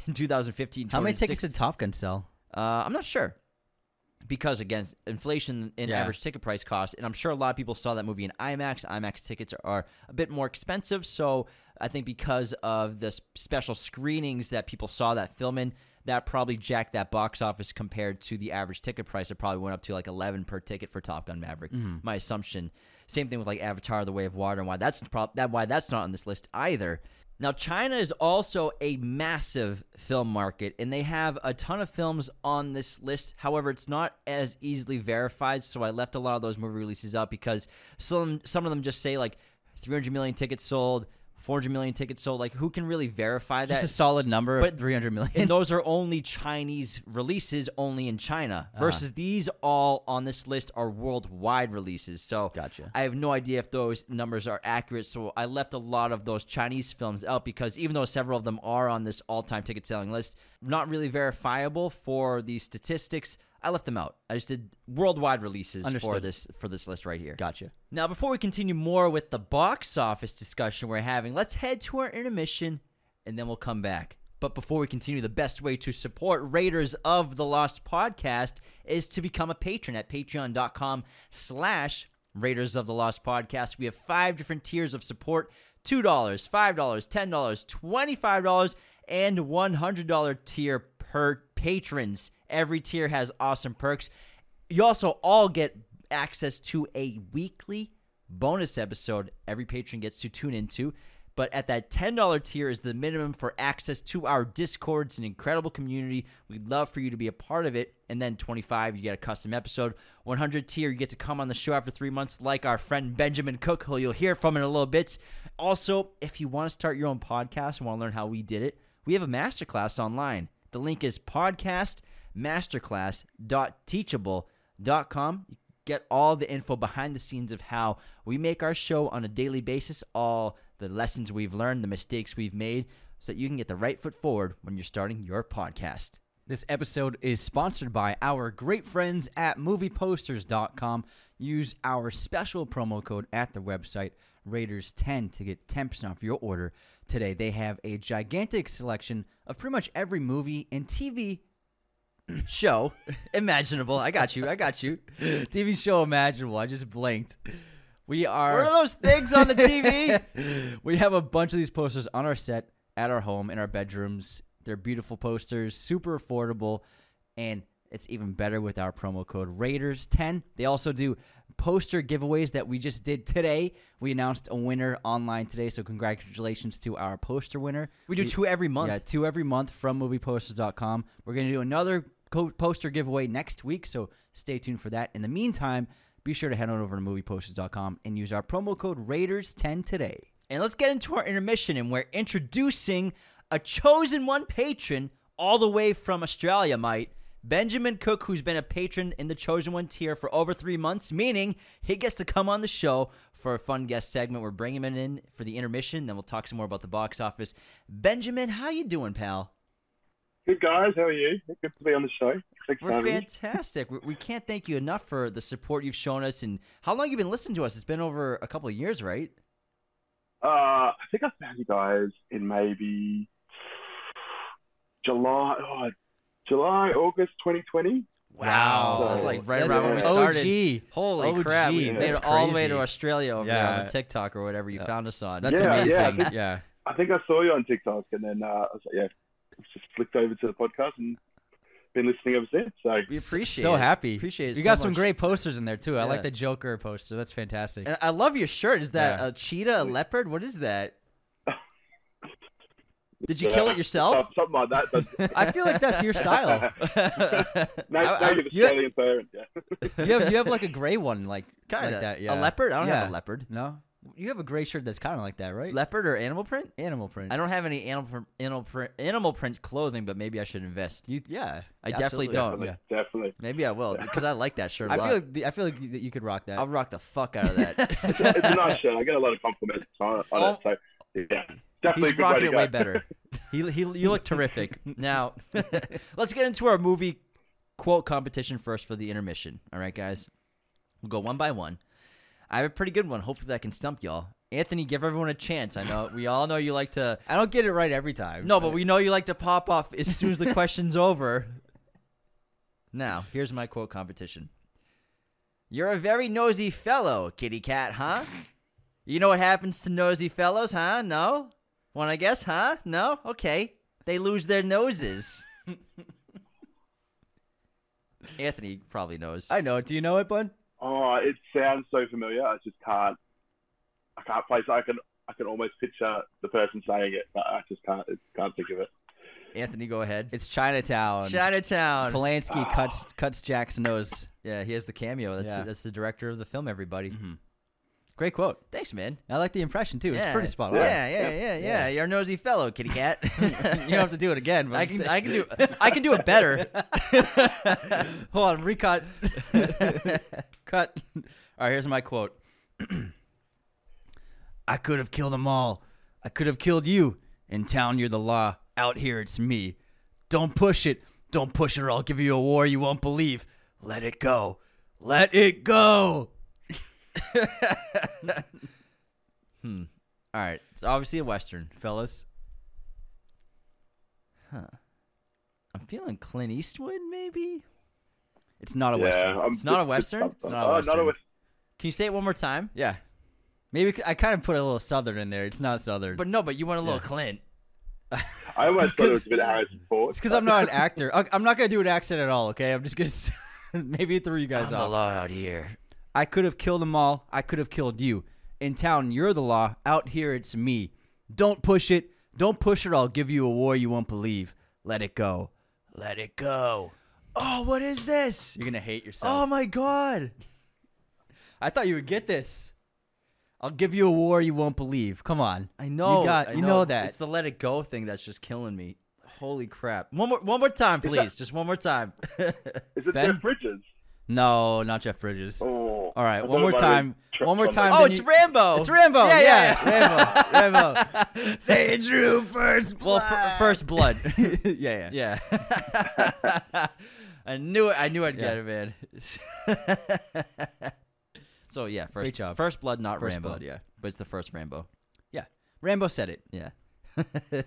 in 2015. How many tickets did Top Gun sell? uh, I'm not sure because again, inflation in Yeah. average ticket price cost, and I'm sure a lot of people saw that movie in IMAX. IMAX tickets are, are a bit more expensive, so I think because of the special screenings that people saw that film in, that probably jacked that box office compared to the average ticket price. It probably went up to like 11 per ticket for Top Gun Maverick. Mm-hmm. My assumption. Same thing with like Avatar: The Way of Water, and why that's that why that's not on this list either. Now, China is also a massive film market, and they have a ton of films on this list. However, it's not as easily verified, so I left a lot of those movie releases up because some some of them just say like 300 million tickets sold, 400 million tickets sold. Like, who can really verify that? Just a solid number But- of 300 million. and those are only Chinese releases, only in China. Ah. Versus these all on this list are worldwide releases. So Gotcha. I have no idea if those numbers are accurate. So I left a lot of those Chinese films out because even though several of them are on this all-time ticket selling list, not really verifiable for these statistics. I left them out. I just did worldwide releases for this for this list right here. gotcha. Now, before we continue more with the box office discussion we're having, let's head to our intermission and then we'll come back. But before we continue, the best way to support Raiders of the Lost podcast is to become a patron at patreon.com slash Raiders of the Lost podcast. We have five different tiers of support $2, $5, $10, $25, and $100 tier per patrons. Every tier has awesome perks. You also all get access to a weekly bonus episode every patron gets to tune into. But at that $10 tier is the minimum for access to our Discord. It's an incredible community. We'd love for you to be a part of it. And then 25, you get a custom episode. 100 tier, you get to come on the show after three months, like our friend Benjamin Cook, who you'll hear from in a little bit. Also, if you want to start your own podcast and want to learn how we did it, we have a masterclass online. The link is podcastmasterclass.teachable.com. You get all the info behind the scenes of how we make our show on a daily basis, all the lessons we've learned, the mistakes we've made, so that you can get the right foot forward when you're starting your podcast. This episode is sponsored by our great friends at movieposters.com. Use our special promo code at the website, Raiders10, to get 10% off your order today. They have a gigantic selection of pretty much every movie and TV Show imaginable. I got you. I got you. TV show imaginable. I just blinked. We are What are those things on the TV? we have a bunch of these posters on our set at our home in our bedrooms. They're beautiful posters, super affordable, and it's even better with our promo code Raiders10. They also do poster giveaways that we just did today. We announced a winner online today, so congratulations to our poster winner. we do two every month. Yeah, two every month from movieposters.com. We're going to do another co- poster giveaway next week, so stay tuned for that. In the meantime, be sure to head on over to movieposters.com and use our promo code Raiders10 today. And let's get into our intermission, and we're introducing a chosen one patron all the way from Australia, might. Benjamin Cook, who's been a patron in the Chosen One tier for over three months, meaning he gets to come on the show for a fun guest segment. We're bringing him in for the intermission, then we'll talk some more about the box office. Benjamin, how you doing, pal? Good guys, how are you? Good to be on the show. Thanks We're fantastic. We, we can't thank you enough for the support you've shown us. And how long you've been listening to us? It's been over a couple of years, right? Uh, I think I found you guys in maybe July, oh, July, August 2020. Wow, that's So- like right That's around when we OG. started. Holy OG. crap! We made it all the way to Australia over there on the TikTok or whatever you Yeah. found us on. That's Yeah, yeah, I amazing. think- Yeah. I think I saw you on TikTok, and then uh, I was like, yeah, just flicked over to the podcast and been listening ever since. So we appreciate so it. happy. Appreciate it. You so got some great posters in there too. I like the Joker poster. That's fantastic. And I love your shirt. Is that Yeah. a cheetah, a leopard? What is that? Did you yeah, kill it yourself? Something like that. But I feel like that's your style. no, I- I- native you- Australian parent. Yeah. You have you have like a gray one, like Kinda. like that. Yeah, A leopard? I don't have a leopard. No, you have a gray shirt that's kind of like that, right? Leopard or animal print? Animal print. I don't have any animal print, animal print, animal print clothing, but maybe I should invest. You, yeah, I definitely don't. Definitely, Yeah. definitely. Maybe I will because I like that shirt. a I lot. feel like the, I feel like that you could rock that. I'll rock the fuck out of that. It's, it's a nice shirt. I get a lot of compliments on it. on Oh. it, so yeah, definitely He's a good way rocking it go. way better. He, he, you look terrific. Now, let's get into our movie quote competition first for the intermission. All right, guys? We'll go one by one. I have a pretty good one. Hopefully, that can stump y'all. Anthony, give everyone a chance. I know we all know you like to. I don't get it right every time. No, but we know you like to pop off as soon as the question's over. Now, here's my quote competition. You're a very nosy fellow, kitty cat, huh? You know what happens to nosy fellows, huh? No? Want to guess, huh? No? Okay. They lose their noses. Anthony probably knows. I know. Do you know it, bud? Oh, it sounds so familiar. I just can't. I can't place. I can. I can almost picture the person saying it, but I just can't. Can't think of it. Anthony, go ahead. It's Chinatown. Chinatown. Polanski cuts cuts Jack's nose. yeah, he has the cameo. That's Yeah. that's the director of the film. Everybody. Hmm. Great quote. Thanks, man. I like the impression too. It's pretty spot on. Yeah, yeah, yeah, yeah. You're a nosy fellow, kitty cat. you don't have to do it again. But I can, I can do, I can do it better. Hold on, recut. Cut. All right, here's my quote. I could have killed them all. I could have killed you. In town, you're the law. Out here, it's me. Don't push it. Don't push it, or I'll give you a war you won't believe. Let it go. Let it go. hmm. All right, it's obviously a western. Fellas. Huh. I'm feeling Clint Eastwood, maybe. It's not a yeah, western. I'm It's not a Western? It's not a oh, not a Western. Western. Can you say it one more time? Yeah. Maybe I kind of put a little southern in there. It's not southern. But no, but you want a little Clint. I almost thought it was a bit Harrison Ford. It's because I'm not an actor. I- I'm not gonna do an accent at all. Okay, I'm just gonna maybe throw you guys I'm the law out here. I could have killed them all. I could have killed you. In town, you're the law. Out here, it's me. Don't push it. Don't push it. I'll give you a war you won't believe. Let it go. Let it go. Oh, what is this? You're gonna hate yourself. Oh my god. I thought you would get this. I'll give you a war you won't believe. Come on. I know. You got. I you know, that. It's the let it go thing that's just killing me. Holy crap! One more, one more time, please. Just one more time. Is it Ben? Jeff Bridges? no, not Jeff Bridges. Oh, All right, one more it might time. have been One more time. oh, it's you- Rambo. It's Rambo. Yeah, Yeah, yeah. Rambo. Rambo. they drew first Well, f- first blood. yeah, yeah. yeah. I knew it. I knew I'd get Yeah. it, man. so yeah, first Great job. First blood, not First Rambo. blood, yeah. but it's the first Rambo. Yeah. Rambo said it. Yeah.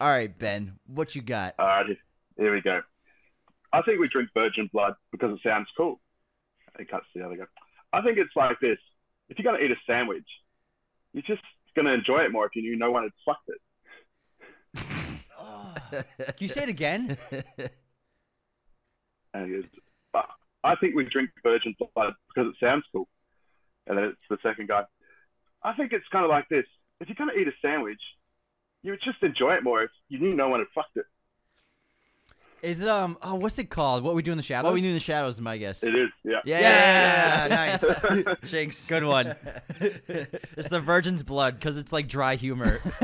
All right, Ben, what you got? All right, here- here we go. I think we drink virgin blood because it sounds cool. It cuts to the other guy. I think it's like this. If you're going to eat a sandwich, you're just going to enjoy it more if you knew no one had fucked it. Can you say it again? And he goes, "But I think we drink virgin blood because it sounds cool. And then it's the second guy. I think it's kind of like this. If you're going to eat a sandwich, you would just enjoy it more if you knew no one had fucked it. Is it um? Oh, what's it called? What we do in the shadows? what we do in the shadows my guess. It is, yeah. Yeah, Yeah. nice. Jinx. Good one. it's the virgin's blood because it's like dry humor.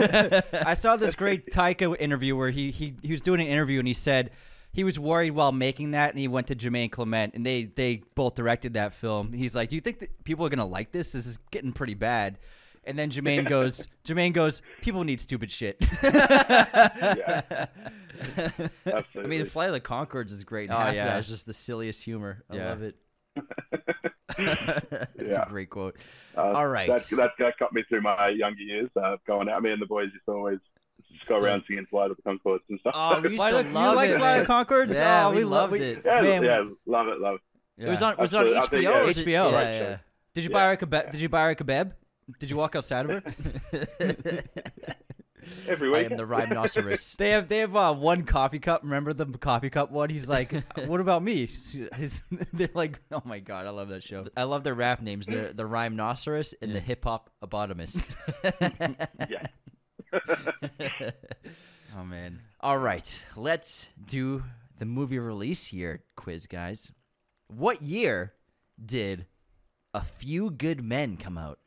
I saw this great Taika interview where he, he he was doing an interview and he said he was worried while making that and he went to Jermaine Clement and they they both directed that film. He's like, "Do you think that people are gonna like this? This is getting pretty bad." And then Jermaine goes, Jermaine goes, "People need stupid shit." yeah. Absolutely. I mean, the Flight of the Conchords is great. Oh, half of yeah. that is just the silliest humor. I Yeah. love it. It's Yeah. a great quote. Uh, All right. That, that, that got me through my younger years. Uh, going out, me and the boys used to always just go So- around singing Flight of the Conchords and stuff. Oh, we used Flight to of- you love like it. Flight of man. Conchords? Yeah, Oh, we, we love- loved we- it. yeah, Man, yeah, love it, love it. It was on. Was it on Absolutely. I think, HBO? yeah, or was it- HBO. Yeah, Right, yeah. Did you buy her a kebab? Did you buy her a kebab? Did you walk outside of her? Every week. I am the rhinoceros. They have they have uh, one coffee cup. Remember the coffee cup one? He's like, "What about me?" His, they're like, "Oh my god, I love that show." I love their rap names. They're the rhinoceros and the hip hop abotamus. yeah. Oh man, All right, let's do the movie release year quiz, guys. What year did A Few Good Men come out?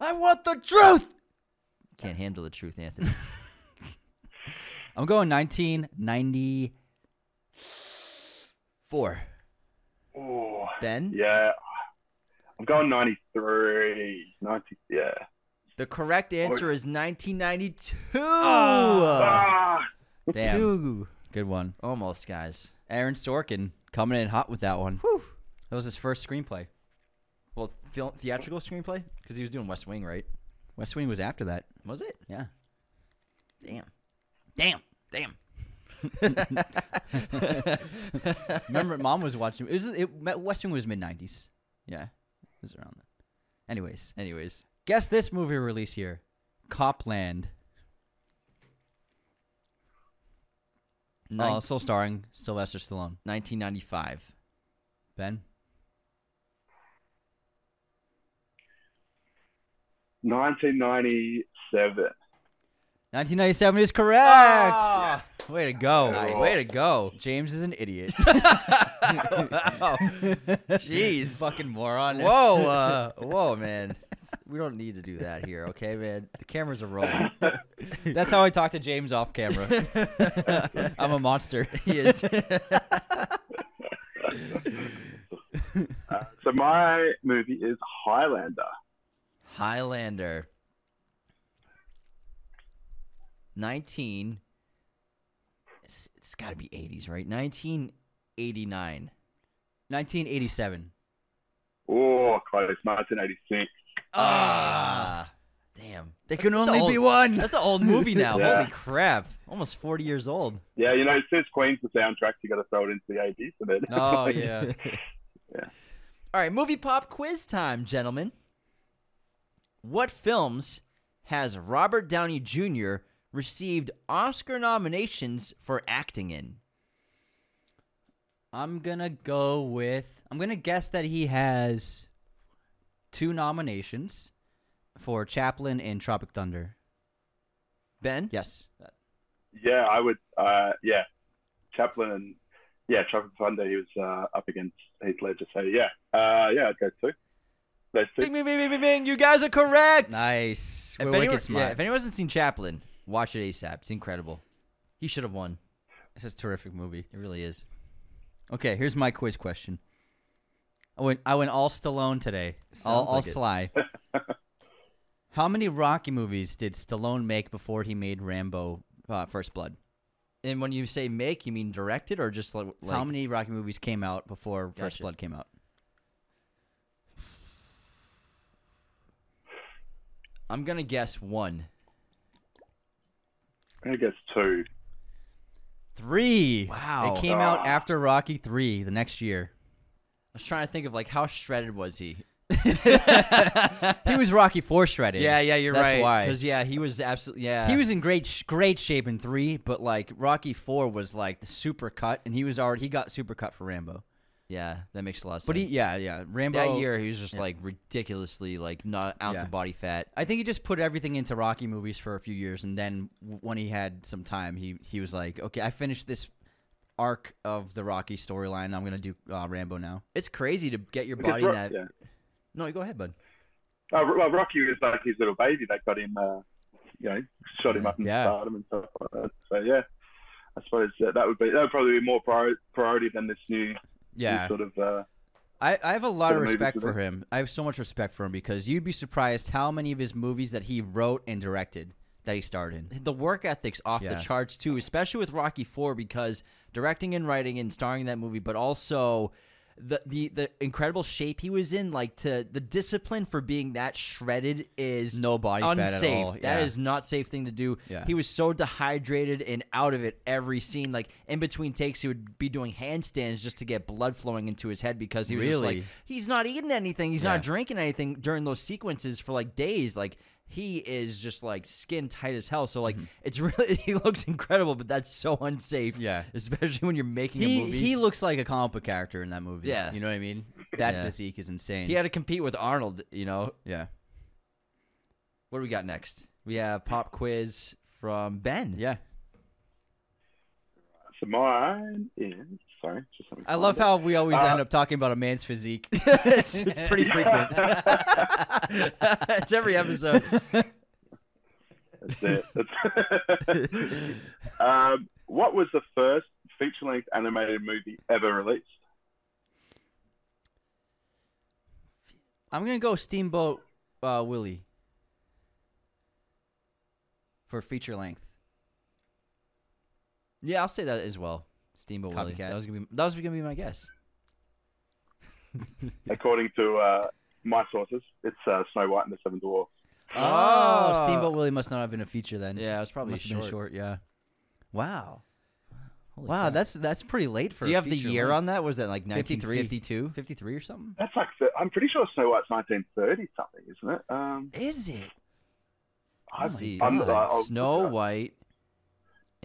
I want the truth. Can't handle the truth, Anthony. I'm going 1994. Oh, Ben? yeah. I'm going 93. 90, yeah. The correct answer is 1992. Ah, Damn. Two. Good one. Almost, guys. Aaron Sorkin coming in hot with that one. Whew. That was his first screenplay. Well, film, theatrical screenplay because he was doing West Wing, right? West Wing was after that. Was it? Yeah. Damn. Damn. Damn. Remember, mom was watching. It was, it, West Wing was mid '90s. Yeah, it was around then. Anyways, Anyways, guess this movie release here, Cop Land. nine- Oh, still starring Sylvester Stallone. 1995. Ben. 1997. 1997 is correct. Ah, way to go! Nice. Way to go! James is an idiot. wow. Jeez. Fucking moron. Whoa, uh, whoa, man. We don't need to do that here, okay, man? The cameras are rolling. That's how I talk to James off camera. I'm a monster. He is. Uh, so my movie is Highlander. Highlander. 19. It's, it's got to be 80s, right? 1989. 1987. Oh, close. 1986. Ah. Damn. There can only old- be one. That's an old movie now. Yeah. Holy crap. Almost 40 years old. Yeah, you know, since Queen's the soundtrack, you got to throw it into the 80s. And then Oh yeah, yeah. All right, movie pop quiz time, gentlemen. What films has Robert Downey Jr. received Oscar nominations for acting in? I'm gonna go with. I'm gonna guess that he has two nominations for Chaplin in Tropic Thunder. Ben? Yes. yeah, I would. Uh, yeah, Chaplin and yeah, Tropic Thunder. He was uh, up against Heath Ledger. So yeah, uh, yeah, I'd go two. Those two. Bing, bing, bing, bing, bing, bing. You guys are correct. Nice. If We're anyone, wicked smart. yeah, if anyone hasn't seen Chaplin, watch it ASAP. It's incredible. He should have won. This is a terrific movie. It really is. Okay, here's my quiz question. I went I went all Stallone today. All, Sounds all like. Sly. How many Rocky movies did Stallone make before he made Rambo uh, First Blood? And when you say make, you mean directed or just like, like How many Rocky movies came out before First Blood came out? I'm gonna guess one. I guess two. Three. Wow. It came out after Rocky Three the next year. I was trying to think of like how shredded was he? He was Rocky Four shredded. Yeah, yeah, you're That's right. why. Because yeah, he was absolutely yeah. He was in great sh- great shape in three, but like Rocky Four was like the super cut, and he was already he got super cut for Rambo. yeah, that makes a lot of sense. But he, yeah, yeah, Rambo. that year he was just like ridiculously like not an ounce Yeah. of body fat. I think he just put everything into Rocky movies for a few years, and then when he had some time, he he was like, okay, I finished this arc of the Rocky storyline. I'm gonna do uh, Rambo now. It's crazy to get your Because body in that. yeah. No, go ahead, bud. Uh, well, Rocky was like his little baby that got him, uh, you know, shot him up in Yeah. stardom and stuff like that. So yeah, I suppose that, that would be that would probably be more prior- priority than this new, new Yeah, sort of. Uh, I, I have a lot of Sort of movies respect for him. I have so much respect for him because you'd be surprised how many of his movies that he wrote and directed that he starred in. The work ethic's off Yeah. the charts too, especially with Rocky Four because directing and writing and starring in that movie, but also the the the incredible shape he was in, like to the discipline for being that shredded is No body fat at unsafe. all. That Yeah. is not safe thing to do. Yeah. He was so dehydrated and out of it every scene. Like in between takes, he would be doing handstands just to get blood flowing into his head because he was just Really? like he's not eating anything, he's Yeah. not drinking anything during those sequences for like days. Like he is just like skin tight as hell. So like it's really he looks incredible, but that's so unsafe. Mm-hmm. Yeah. especially when you're making a He movie. he looks like a comic book character in that movie. Yeah. you know what I mean. That Yeah. physique is insane. he had to compete with Arnold. You know yeah, what do we got next? We have pop quiz from Ben. yeah. so mine is sorry, I love how we always Uh, end up talking about a man's physique. it's, it's pretty frequent. it's every episode. That's it. That's- um, what was the first feature-length animated movie ever released? I'm gonna go Steamboat uh, Willie. for feature length. Yeah, I'll say that as well. Steamboat Willie. That was gonna be that was gonna be my guess. According to uh, my sources, it's uh, Snow White and the Seven Dwarfs. Oh, Steamboat Willie must not have been a feature then. Yeah, it was probably must have short. been short. Yeah. Wow. Holy wow, crap. that's that's pretty late for. Do you a have the year length. on that? Was that like 53. 1952? 53 or something? That's like the, I'm pretty sure Snow White's 1930 something, isn't it? Um, Is it? I'm, Let's see. I'm, I'll- I'll- Snow White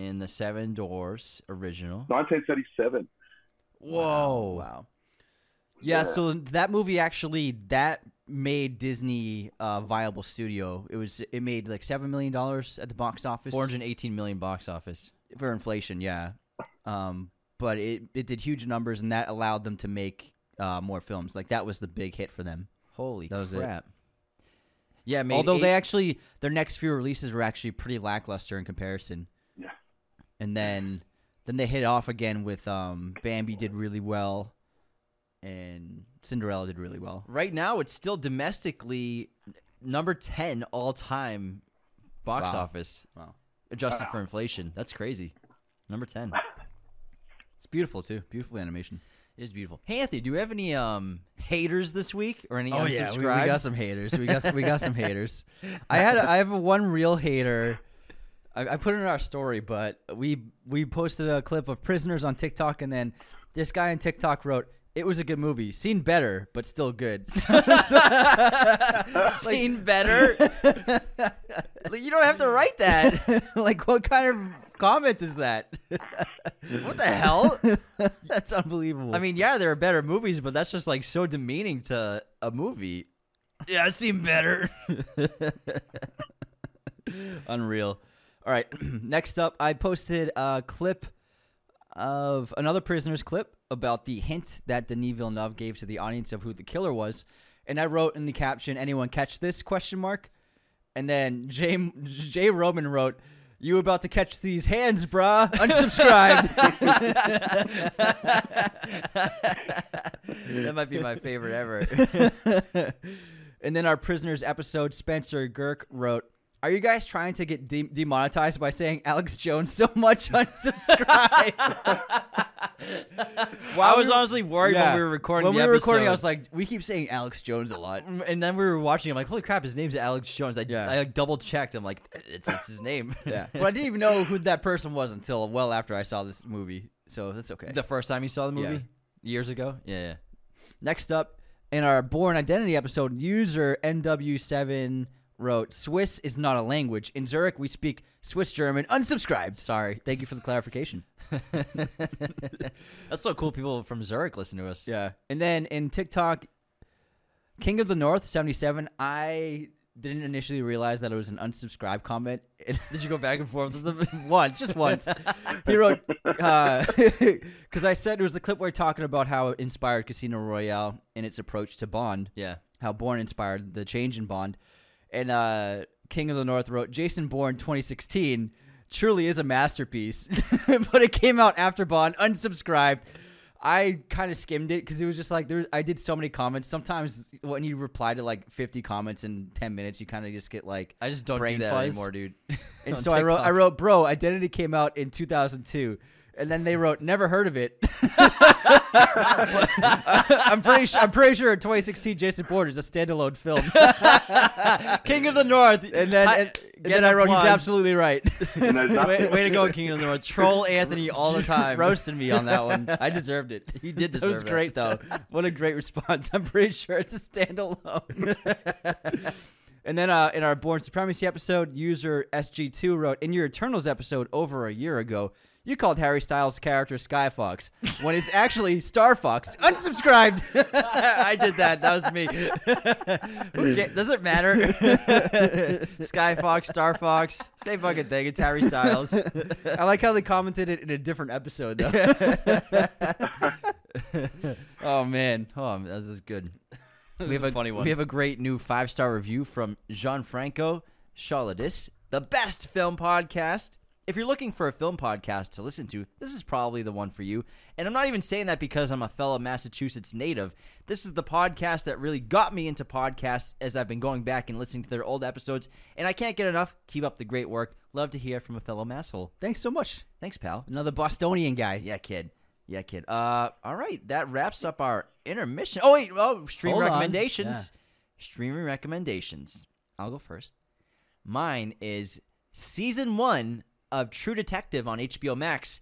in the Seven Dwarfs original. 1937. Whoa. Wow. Yeah, Yeah. so that movie actually that made Disney a viable studio. It was it made like seven million dollars at the box office 418 million box office. for inflation. Yeah, um, but it it did huge numbers, and that allowed them to make uh, more films. Like that was the big hit for them. Holy That was it. crap. Yeah, it made Although eight- they actually their next few releases were actually pretty lackluster in comparison. Yeah. And then then they hit off again with um, Bambi did really well, and Cinderella did really well. right now it's still domestically number 10 all time box Wow. office Wow. adjusted for inflation. That's crazy. Number 10. It's beautiful too. Beautiful animation. It is beautiful. Hey Anthony, do we have any um haters this week or any unsubscribes? Oh, we, we got some haters. We got we got some haters. I had I have one real hater. I, I put it in our story, but we we posted a clip of prisoners on TikTok, and then this guy on TikTok wrote, "It was a good movie, seen better, but still good." Seen better. Like, you don't have to write that. like, what kind of comment is that? What the hell? That's unbelievable. I mean, yeah, there are better movies, but that's just like so demeaning to a movie. Yeah, I've seen better. Unreal. All right. Next up, I posted a clip of another prisoner's clip about the hint that Denis Villeneuve gave to the audience of who the killer was, and I wrote in the caption, "Anyone catch this?" question mark, and then Jay Jay Roman wrote. You about to catch these hands, brah? Unsubscribed. that might be my favorite ever. and then our prisoners episode, Spencer Girk wrote, "Are you guys trying to get de- demonetized by saying Alex Jones so much? Unsubscribe." Well, I was honestly worried when we were recording When we were recording, I was like, "We keep saying Alex Jones a lot." Mm, and then we were watching. I'm like, holy crap, his name's Alex Jones. I, Yeah. I like double checked. I'm like, it's, it's his name. Yeah, but I didn't even know who that person was until well after I saw this movie, so that's okay. the first time you saw the movie Yeah. years ago. Yeah, yeah. Next up, in our Bourne Identity episode, user NW7 wrote, Swiss is not a language. In Zurich, we speak Swiss German. Unsubscribed. Sorry. Thank you for the clarification. That's so cool. People from Zurich listen to us. Yeah. And then in TikTok, King of the North 77, I didn't initially realize that it was an unsubscribe comment. Did you go back and forth with them? once, just once. he wrote, uh, because I said it was the clip where we're talking about how it inspired Casino Royale in its approach to Bond. yeah. how Bourne inspired the change in Bond. And uh, King of the North wrote, Jason Bourne 2016 truly is a masterpiece, but it came out after Bond, unsubscribed. I kind of skimmed it because it was just like there. I did so many comments. Sometimes when you reply to like 50 comments in 10 minutes, you kind of just get like. I just don't Brain do that fuzz. anymore, dude. And so I wrote, I wrote, bro, Identity came out in 2002. And then they wrote, never heard of it. I'm pretty sure. I'm pretty sure 2016 Jason Bourne is a standalone film. King of the North. And then, Hi- and, and then I wrote, he's absolutely right. Way, way to go, King of the North. Troll Anthony all the time. Roasting me on that one. I deserved it. He did That was deserve it. great, though. What a great response. I'm pretty sure it's a standalone. and then uh, in our Bourne Supremacy episode, user SG2 wrote, In your Eternals episode over a year ago, you called Harry Styles' character Skyfox when it's actually Star Fox. Unsubscribed. I did that. That was me. Ca- Does it matter? Sky Fox, Star Fox, same fucking thing. It's Harry Styles. I like how they commented it in a different episode, though. oh, man. Oh, that's, that's good. We have a funny one. We have a great new five star review from Gianfranco Chaladis, the best film podcast. If you're looking for a film podcast to listen to, this is probably the one for you. And I'm not even saying that because I'm a fellow Massachusetts native. This is the podcast that really got me into podcasts as I've been going back and listening to their old episodes. And I can't get enough. Keep up the great work. Love to hear from a fellow masshole. Thanks so much. Thanks, pal. Another Bostonian guy. Yeah, kid. Yeah, kid. Uh, all right. That wraps up our intermission. Oh wait. Oh, stream Hold on. recommendations. Streaming recommendations. I'll go first. Mine is season one of True Detective on HBO Max.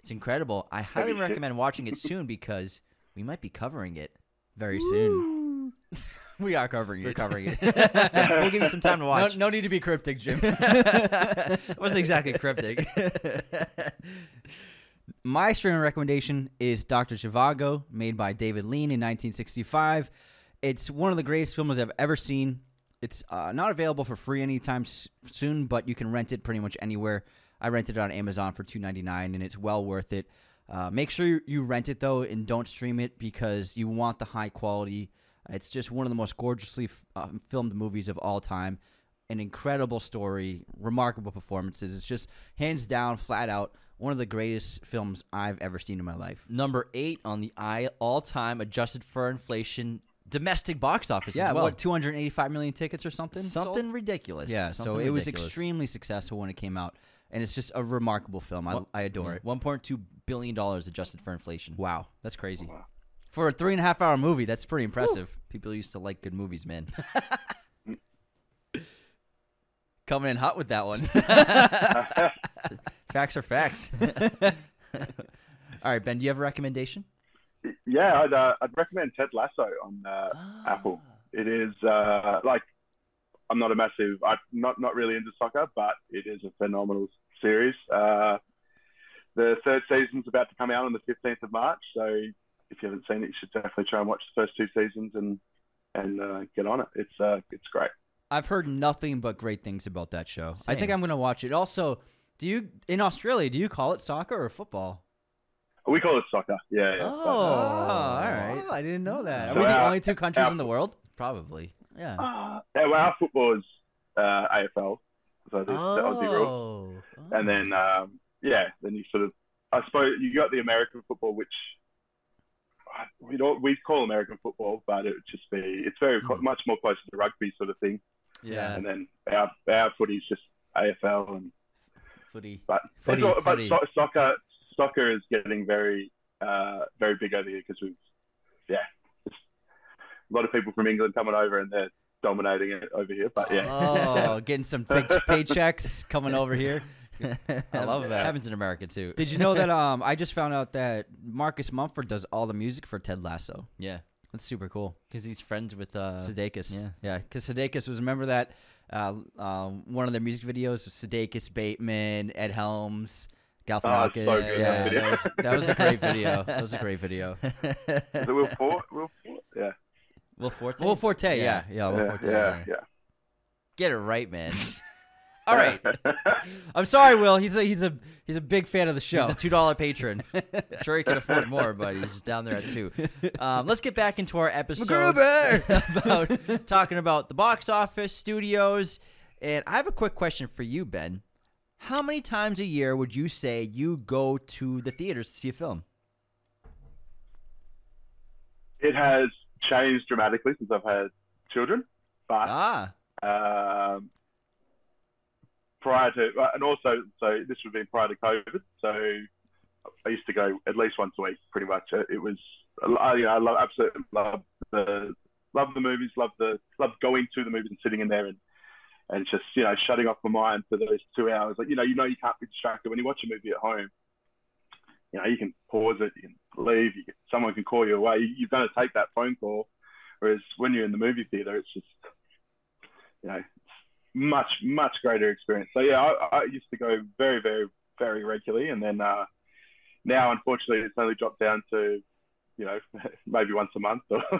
It's incredible. I highly recommend watching it soon because we might be covering it. Very soon. we are covering it. We're covering it. we'll give you some time to No, watch. no need to be cryptic, Jim. it wasn't exactly cryptic. My streaming recommendation is Dr. Zhivago, made by David Lean in 1965. It's one of the greatest films I've ever seen. It's uh, not available for free anytime s- soon, but you can rent it pretty much anywhere. I rented it on Amazon for $2.99, and it's well worth it. Uh, make sure you, rent it though, and don't stream it because you want the high quality. It's just one of the most gorgeously f- uh, filmed movies of all time. An incredible story, remarkable performances. It's just hands down, flat out, one of the greatest films I've ever seen in my life. Number eight on the all-time adjusted for inflation domestic box office Yeah, as well. what 285 million tickets or something? Something sold? ridiculous. Yeah, so Something it was extremely successful when it came out, and it's just a remarkable film. I, One- I adore yeah, it. $1.2 billion adjusted for inflation. Wow, that's crazy. For a three and a half hour movie, that's pretty impressive. People used to like good movies, man. Coming in hot with that one. facts are facts. All right, Ben, do you have a recommendation? Yeah, I'd, uh, I'd recommend Ted Lasso on uh, Apple. It is uh, like I'm not a massive, I'm not not really into soccer, but it is a phenomenal series. Uh, the third season's about to come out on the 15th of March, so if you haven't seen it, you should definitely try and watch the first two seasons and and uh, get on it. It's uh, it's great. I've heard nothing but great things about that show. I think I'm going to watch it. Also, do you in Australia? Do you call it soccer or football? We call it soccer. Yeah. yeah Oh, all right. I didn't know that. Are So we the our- only two countries our- in the world? Probably. Yeah. Uh, well, our football is uh, AFL, so the, the Aussie rule. Oh. And then, um, yeah, then you sort of, I suppose you got the American football, which we don't we call American football, but it would just be it's very clo- much more close to the rugby sort of thing. yeah. And then our our footy's just AFL, and Footy. but Footy, all- but so, soccer soccer is getting very uh, very big over here because we've yeah, a lot of people from England coming over and they're dominating it over here. But yeah, Oh, getting some pay- paychecks coming over here. I love that. Happens in America too. Did you know that? Um, I just found out that Marcus Mumford does all the music for Ted Lasso. Yeah, That's super cool. because he's friends with uh, Sudeikis. yeah. yeah. Because Sudeikis was remember that uh, um, one of their music videos was Sudeikis, Bateman, Ed Helms, Galifianakis. Oh, so yeah, that that was that was a great video. That was a great video. is it Will Fort? Will Fort? Yeah, Will Forte. Will Forte, yeah, yeah, Will yeah, Forte. yeah, yeah. Get it right, man. All right, I'm sorry, Will. He's a he's a he's a big fan of the show. he's a two dollar patron. sure, he can afford more, but he's down there at two. Um, let's get back into our episode about talking about the box office, studios, and I have a quick question for you, Ben. How many times a year would you say you go to the theaters to see a film? it has changed dramatically since I've had children, but Ah, um, prior to, uh, and also, so this would be prior to COVID. So I used to go at least once a week, pretty much. Uh, It was, I, you know, I love, absolutely love the, love the movies, love the, love going to the movies and sitting in there and, and just, you know, shutting off my mind for those two hours. Like, you know, you know, you can't be distracted when you watch a movie at home. You know, you can pause it, you can leave, you can, someone can call you away. You, you're going to take that phone call. Whereas when you're in the movie theater, it's just, you know, much much greater experience. So yeah, I, I used to go very very very regularly, and then uh, now unfortunately it's only dropped down to you know, maybe once a month. Or,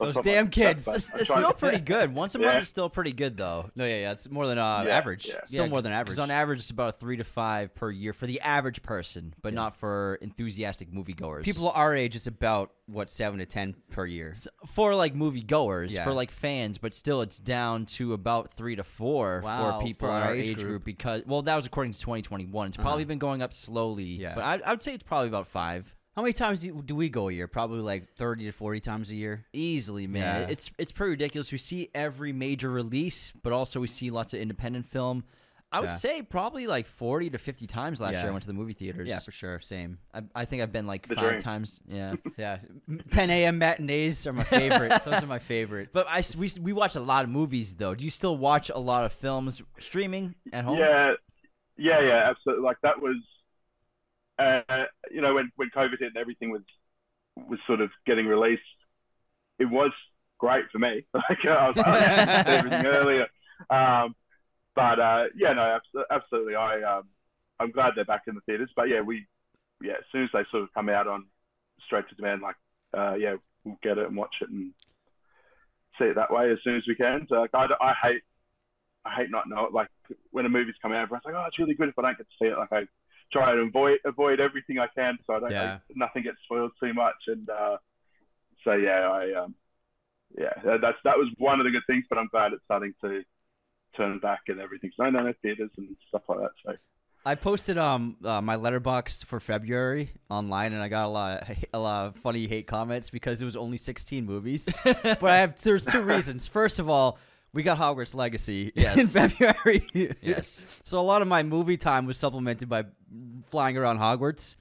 or Those damn like that. kids. But It's, it's still pretty good. Once a month is still pretty good, though. No, yeah, yeah. It's more than uh, Yeah, average. yeah. Still Yeah, more than average. on average, it's about three to five per year for the average person, but not for enthusiastic moviegoers. People our age, it's about what seven to ten per year. for like moviegoers, Yeah. for like fans, but still, it's down to about three to four Wow, for people for in our our age age group. group. Because well, that was according to 2021. It's probably Uh-huh. been going up slowly. Yeah. but I, I would say it's probably about five. How many times do, do we go a year? Probably like thirty to forty times a year. Easily, man. Yeah. It's it's pretty ridiculous. We see every major release, but also we see lots of independent film. I would Yeah. say probably like 40 to 50 times last Yeah. year I went to the movie theaters. Yeah, for sure. Same. I, I think I've been like The five dream. times. Yeah. Yeah, 10 a.m. matinees are my favorite. Those are my favorite. But I s- we, we watch a lot of movies though. Do you still watch a lot of films streaming at home? Yeah, yeah, yeah, absolutely. Like that was, uh, you know, when when COVID hit and everything was was sort of getting released, it was great for me. Like I was like, everything earlier. Um, but uh, yeah, no, absolutely. I um, I'm glad they're back in the theaters. But yeah, we yeah, as soon as they sort of come out on straight to demand, like uh, yeah, we'll get it and watch it and see it that way as soon as we can. So like, I, I hate I hate not know it. Like when a movie's coming out, everyone's like, "Oh, it's really good." If I don't get to see it, like I try to avoid avoid everything I can, so I don't Yeah. like, nothing gets spoiled too much. And uh, so yeah, I um, yeah, that- that's that was one of the good things. But I'm glad it's starting to turn back and everything. So no, no theaters and stuff like that. So I posted um uh, my Letterboxd for February online, and I got a lot of, a lot of funny hate comments because it was only 16 movies. but I have there's two reasons. First of all, we got Hogwarts Legacy in February. Yes. so a lot of my movie time was supplemented by flying around Hogwarts,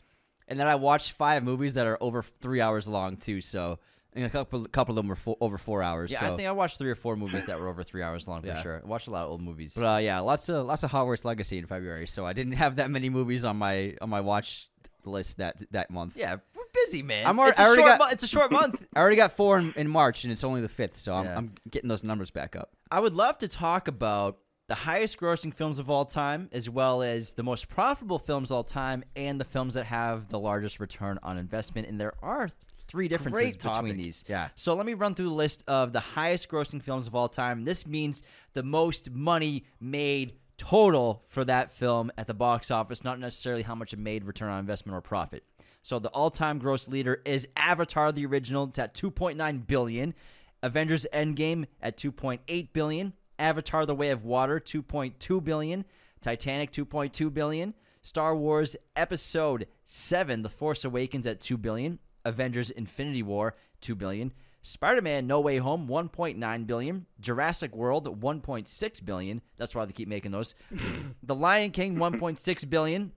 and then I watched five movies that are over three hours long too. So and a couple couple of them were four, over four hours. Yeah, so. I think I watched three or four movies that were over three hours long for Yeah. sure. I watched a lot of old movies. But uh, yeah, lots of lots of Hogwarts Legacy in February, so I didn't have that many movies on my on my watch list that that month. yeah, busy, man. I'm alre- it's, a I already short got- mo- it's a short month. I already got four in, in March, and it's only the fifth, so I'm, Yeah. I'm getting those numbers back up. I would love to talk about the highest grossing films of all time, as well as the most profitable films of all time, and the films that have the largest return on investment. And there are three differences Great between these. Yeah. So let me run through the list of the highest grossing films of all time. This means the most money made total for that film at the box office, not necessarily how much it made return on investment or profit. So the all-time gross leader is Avatar the original. It's at 2.9 billion. Avengers Endgame at 2.8 billion. Avatar The Way of Water 2.2 billion. Titanic 2.2 billion. Star Wars Episode 7 The Force Awakens at 2 billion. Avengers Infinity War 2 billion. Spider-Man No Way Home 1.9 billion. Jurassic World 1.6 billion. That's why they keep making those. the Lion King 1.6 billion.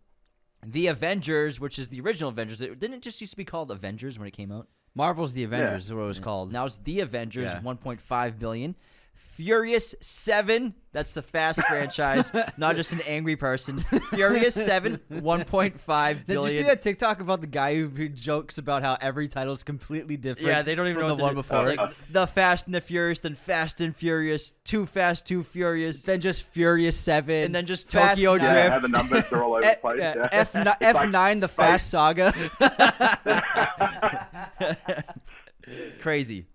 The Avengers, which is the original Avengers, it didn't it just used to be called Avengers when it came out. Marvel's The Avengers is what it was called. Now it's The Avengers, Yeah. 1.5 billion. Furious 7, that's the Fast franchise, not just an angry person. Furious 7, 1.5 Did billion. you see that TikTok about the guy who, who jokes about how every title is completely different? Yeah, they don't even from know the one before. it's like the Fast and the Furious, then Fast and Furious, Too Fast, Too Furious, then just Furious Seven, and then just Fast Tokyo Nine. yeah, Drift. how the numbers are all over the eh, place. yeah, yeah. F, ni- F9, the Fast Saga. Crazy.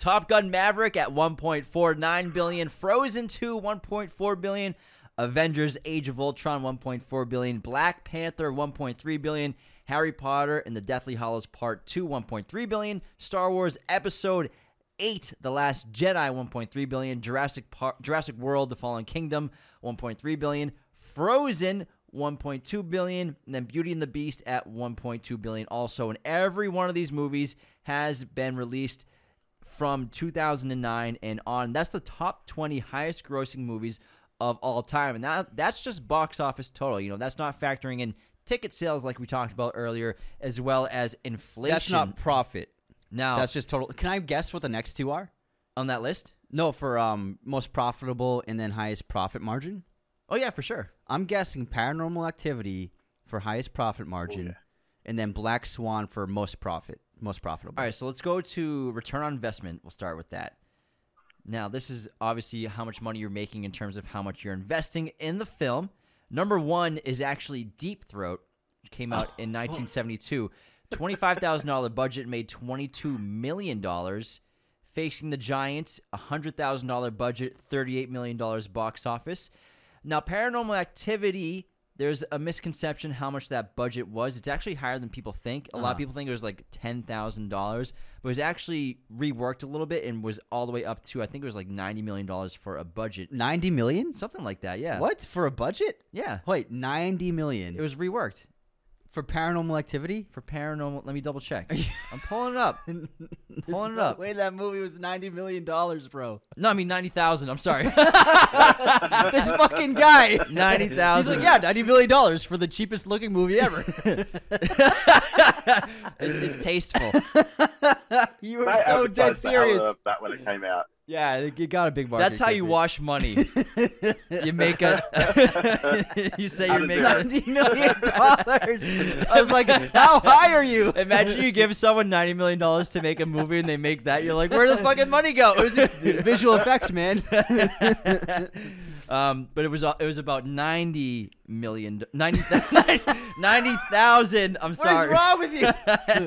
Top Gun Maverick at 1.49 billion, Frozen 2 1.4 billion, Avengers Age of Ultron 1.4 billion, Black Panther 1.3 billion, Harry Potter and the Deathly Hallows Part 2 1.3 billion, Star Wars Episode 8 The Last Jedi 1.3 billion, Jurassic Par- Jurassic World The Fallen Kingdom 1.3 billion, Frozen 1.2 billion, and then Beauty and the Beast at 1.2 billion. Also. And every one of these movies has been released from 2009 and on. That's the top 20 highest grossing movies of all time. And that that's just box office total. You know, that's not factoring in ticket sales like we talked about earlier as well as inflation. That's not profit. now That's just total. Can I guess what the next two are? on that list. No, for um most profitable and then highest profit margin. Oh yeah, for sure. I'm guessing Paranormal Activity for highest profit margin, and then Black Swan for most profit, most profitable. All right, so let's go to return on investment. We'll start with that. Now, this is obviously how much money you're making in terms of how much you're investing in the film. Number one is actually Deep Throat, which came out in 1972. Twenty-five thousand dollar budget made twenty-two million dollars. Facing the Giants, a hundred thousand dollar budget, thirty-eight million dollars box office. Now, Paranormal Activity. There's a misconception how much that budget was. It's actually higher than people think. A lot of Uh-huh. people think it was like ten thousand dollars, but it was actually reworked a little bit and was all the way up to I think it was like ninety million dollars for a budget, Ninety million? something like that. Yeah. What for a budget? Yeah. Wait, ninety million It was reworked for Paranormal Activity. for paranormal. Let me double check. I'm pulling it up. pulling it up. Wait, that movie was ninety million dollars, bro. No, I mean ninety thousand. I'm sorry. this fucking guy, Ninety He's thousand. like, yeah, ninety million dollars for the cheapest looking movie ever. it's, it's tasteful. you were They so dead serious. out of that when it came out. Yeah, you got a big market. That's how you Kevin. wash money. you make a. you say you're How to do making. it. ninety million dollars. I was like, how high are you? Imagine you give someone ninety million dollars to make a movie and they make that. You're like, where did the fucking money go? Visual effects, man. um, but it was uh, it was about ninety million, ninety ninety thousand. I'm sorry. is wrong with you?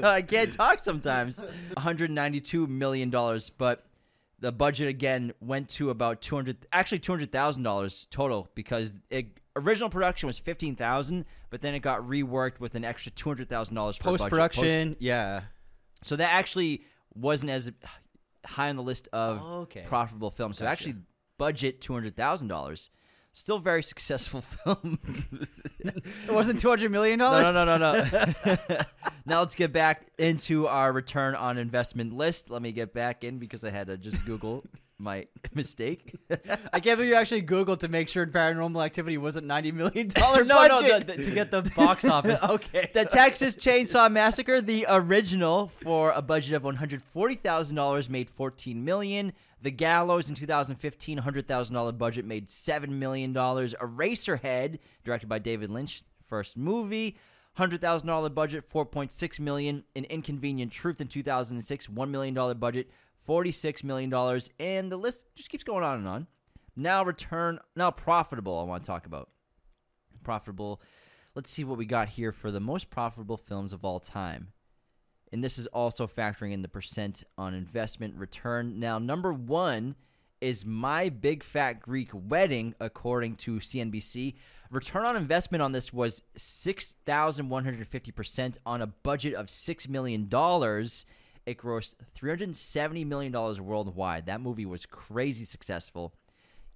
I can't talk sometimes. 192 million dollars, but the budget again went to about 200 actually 200,000 dollars total because it original production was 15,000, but then it got reworked with an extra 200,000 dollars for budget. Post production, yeah. So that actually wasn't as high on the list of Okay. profitable films. So Gotcha. actually budget $200,000. Still very successful film. It wasn't two hundred million dollars. no, no, no, no. now let's get back into our return on investment list. Let me get back in because I had to just Google my mistake. I can't believe you actually Googled to make sure Paranormal Activity wasn't ninety million dollar no, no, the, the, to get the box office. okay. The Texas Chainsaw Massacre, the original, for a budget of one hundred forty thousand dollars, made fourteen million. The Gallows in 2015, hundred thousand dollar budget, made seven million dollars. Eraserhead, directed by David Lynch, first movie, hundred thousand dollar budget, four point six million. An Inconvenient Truth in 2006, one million dollar budget, forty six million dollars, and the list just keeps going on and on. Now return, now profitable. I want to talk about profitable. Let's see what we got here for the most profitable films of all time. And this is also factoring in the percent on investment return. Now, number one is My Big Fat Greek Wedding, according to CNBC. Return on investment on this was 6,150% on a budget of $6 million. It grossed $370 million worldwide. That movie was crazy successful.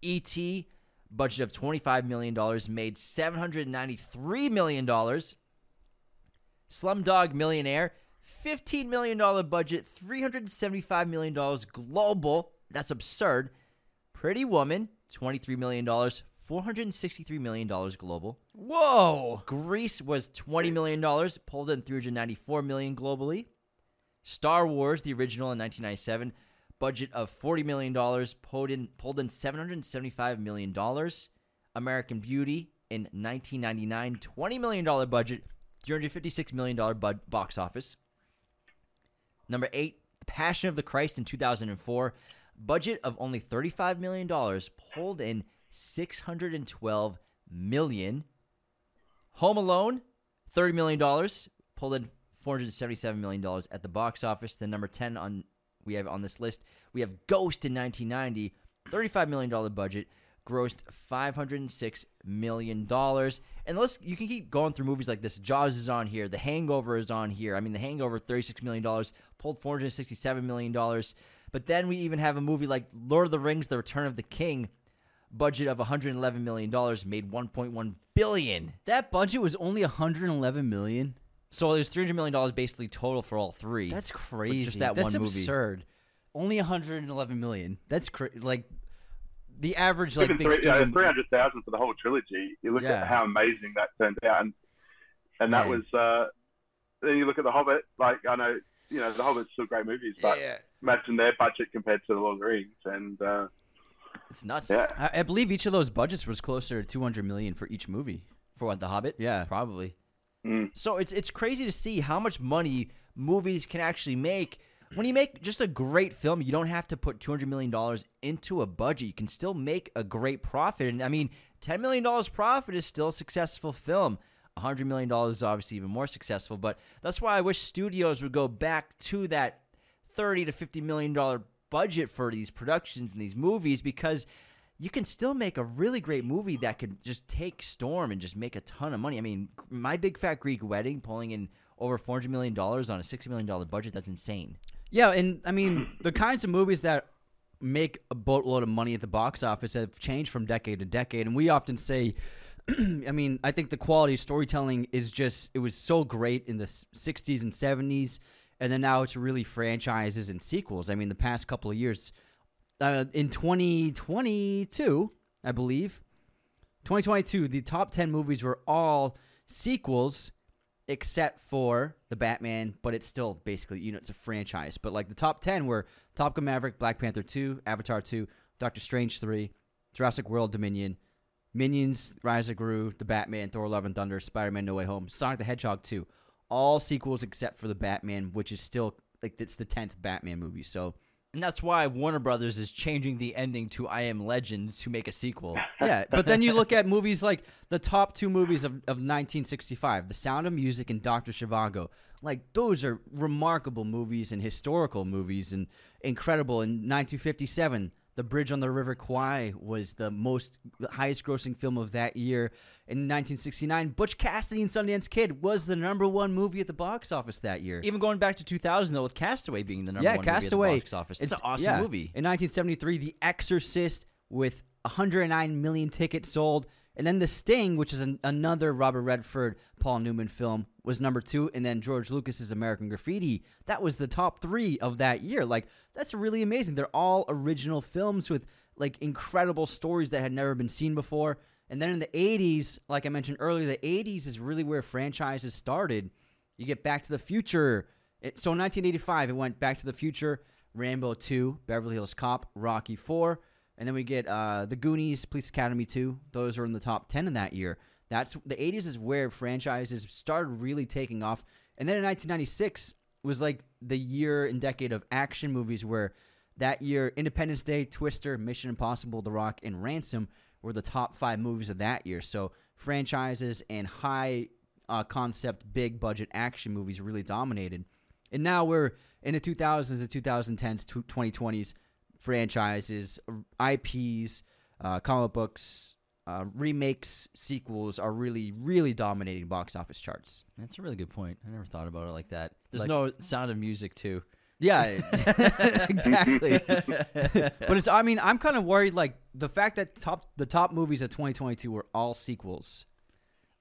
E.T., budget of $25 million, made $793 million. Slumdog Millionaire, $15 million budget, $375 million global. That's absurd. Pretty Woman, $23 million, $463 million global. Whoa. Grease was $20 million, pulled in 394 million globally. Star Wars, the original in 1997, budget of $40 million, pulled in, pulled in $775 million. American Beauty in 1999, $20 million budget, $356 million bud- box office. Number eight, Passion of the Christ in 2004, budget of only $35 million, pulled in 612 million. Home Alone, $30 million, pulled in $477 million at the box office. Then number 10 on we have on this list, we have Ghost in 1990, $35 million budget, grossed $506 million. And let's you can keep going through movies like this. Jaws is on here. The Hangover is on here. I mean, The Hangover, $36 million, pulled $467 million. But then we even have a movie like Lord of the Rings, The Return of the King, budget of $111 million, made 1.1 billion. That budget was only 111 million. So there's $300 million basically total for all three. That's crazy. Just that That's one movie. absurd. Only 111 million. That's cra- like the average like Even big three, studio. uh, 300,000 for the whole trilogy. You look Yeah. at how amazing that turned out. And, and that Man. was, uh, then you look at The Hobbit, like, I know, you know, The Hobbit's still great movies, but imagine their budget compared to The Lord of the Rings. And, uh, It's nuts. yeah. I, I believe each of those budgets was closer to 200 million for each movie. For what, The Hobbit? Yeah. Probably. Mm. So it's it's crazy to see how much money movies can actually make. When you make just a great film, you don't have to put two hundred million dollars into a budget. You can still make a great profit. And I mean, ten million dollars profit is still a successful film. $100 million is obviously even more successful, but that's why I wish studios would go back to that 30 to 50 million dollar budget for these productions and these movies because you can still make a really great movie that could just take storm and just make a ton of money. I mean, my big fat Greek wedding pulling in over 400 million dollars on a 60 million dollar budget, that's insane. Yeah, and I mean the kinds of movies that make a boatload of money at the box office have changed from decade to decade, and we often say. I mean, I think the quality of storytelling is just, it was so great in the 60s and 70s and then now it's really franchises and sequels. I mean, the past couple of years, uh, in 2022, I believe, 2022, the top 10 movies were all sequels except for the Batman, but it's still basically, you know, it's a franchise. But like the top 10 were Top Gun Maverick, Black Panther 2, Avatar 2, Doctor Strange 3, Jurassic World Dominion, Minions, Rise of Gru, The Batman, Thor Love and Thunder, Spider Man No Way Home, Sonic the Hedgehog 2 all sequels except for the Batman, which is still like it's the tenth Batman movie. So and that's why Warner Brothers is changing the ending to I Am Legend to make a sequel. yeah, but then you look at movies like the top two movies of, of 1965, The Sound of Music and Dr. Zhivago. Like, those are remarkable movies and historical movies and incredible. In 1957, the Bridge on the River Kwai was the most highest grossing film of that year. In 1969, Butch Cassidy and Sundance Kid was the number one movie at the box office that year. Even going back to 2000, though, with Cast Away being the number yeah, one Cast Away, movie at the box office. It's, it's an awesome yeah. movie. In 1973, The Exorcist with 109 million tickets sold. And then The Sting, which is an, another Robert Redford, Paul Newman film, was number two. And then George Lucas's American Graffiti, that was the top three of that year. Like, that's really amazing. They're all original films with like incredible stories that had never been seen before. And then in the 80s, like I mentioned earlier, the 80s is really where franchises started. You get Back to the Future. It, so in 1985, it went Back to the Future, Rambo 2, Beverly Hills Cop, Rocky 4. And then we get uh, the Goonies, Police Academy 2. Those are in the top 10 in that year. That's the 80s is where franchises started really taking off. And then in 1996 was like the year and decade of action movies where that year Independence Day, Twister, Mission Impossible, The Rock, and Ransom were the top five movies of that year. So franchises and high uh, concept, big budget action movies really dominated. And now we're in the 2000s and 2010s, 2020s franchises, IPs, uh, comic books, uh, remakes, sequels are really, really dominating box office charts. That's a really good point. I never thought about it like that. There's like, no Sound of Music too. Yeah, exactly. but it's. I mean, I'm kind of worried. Like the fact that top the top movies of 2022 were all sequels.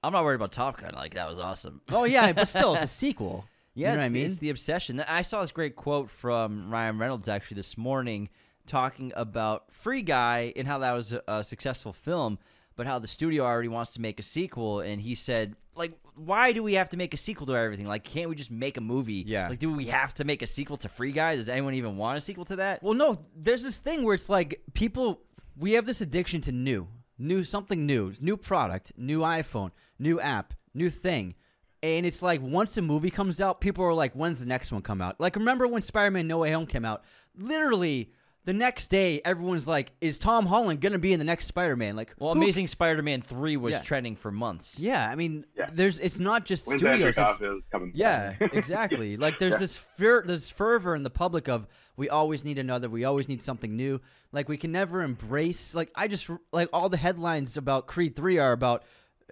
I'm not worried about Top Gun. Like that was awesome. Oh yeah, but still, it's a sequel. Yeah, you know I mean? it's the obsession. I saw this great quote from Ryan Reynolds actually this morning talking about Free Guy and how that was a, a, successful film, but how the studio already wants to make a sequel. And he said, like, why do we have to make a sequel to everything? Like, can't we just make a movie? Yeah. Like, do we have to make a sequel to Free Guy? Does anyone even want a sequel to that? Well, no. There's this thing where it's like people. We have this addiction to new, new something new, new product, new iPhone, new app, new thing. And it's like once a movie comes out, people are like, "When's the next one come out?" Like, remember when Spider-Man: No Way Home came out? Literally, the next day, everyone's like, "Is Tom Holland gonna be in the next Spider-Man?" Like, well, who- Amazing Spider-Man three was Yeah. trending for months. Yeah, I mean, Yeah. there's. It's not just When's Andrew studios. it's- Garfield coming? yeah, back? exactly. Like there's this fer- this fervor in the public of we always need another, we always need something new. Like we can never embrace. Like I just like all the headlines about Creed three are about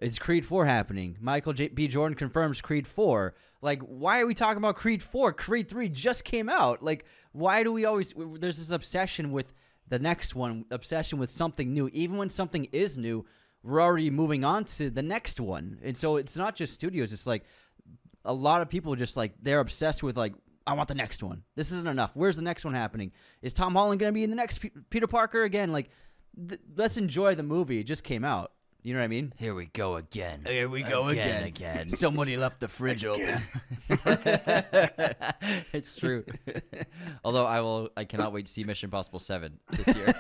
is Creed four happening? Michael J- B. Jordan confirms Creed four. Like why are we talking about Creed four? Creed three just came out. Like why do we always? There's this obsession with the next one, obsession with something new, even when something is new. We're already moving on to the next one, and so it's not just studios. It's like a lot of people just like they're obsessed with like I want the next one. This isn't enough. Where's the next one happening? Is Tom Holland going to be in the next P- Peter Parker again? Like, th- let's enjoy the movie. It just came out. You know what I mean? Here we go again. Here we go again. again. again. Somebody left the fridge open. it's true. Although I will, I cannot wait to see Mission Impossible Seven this year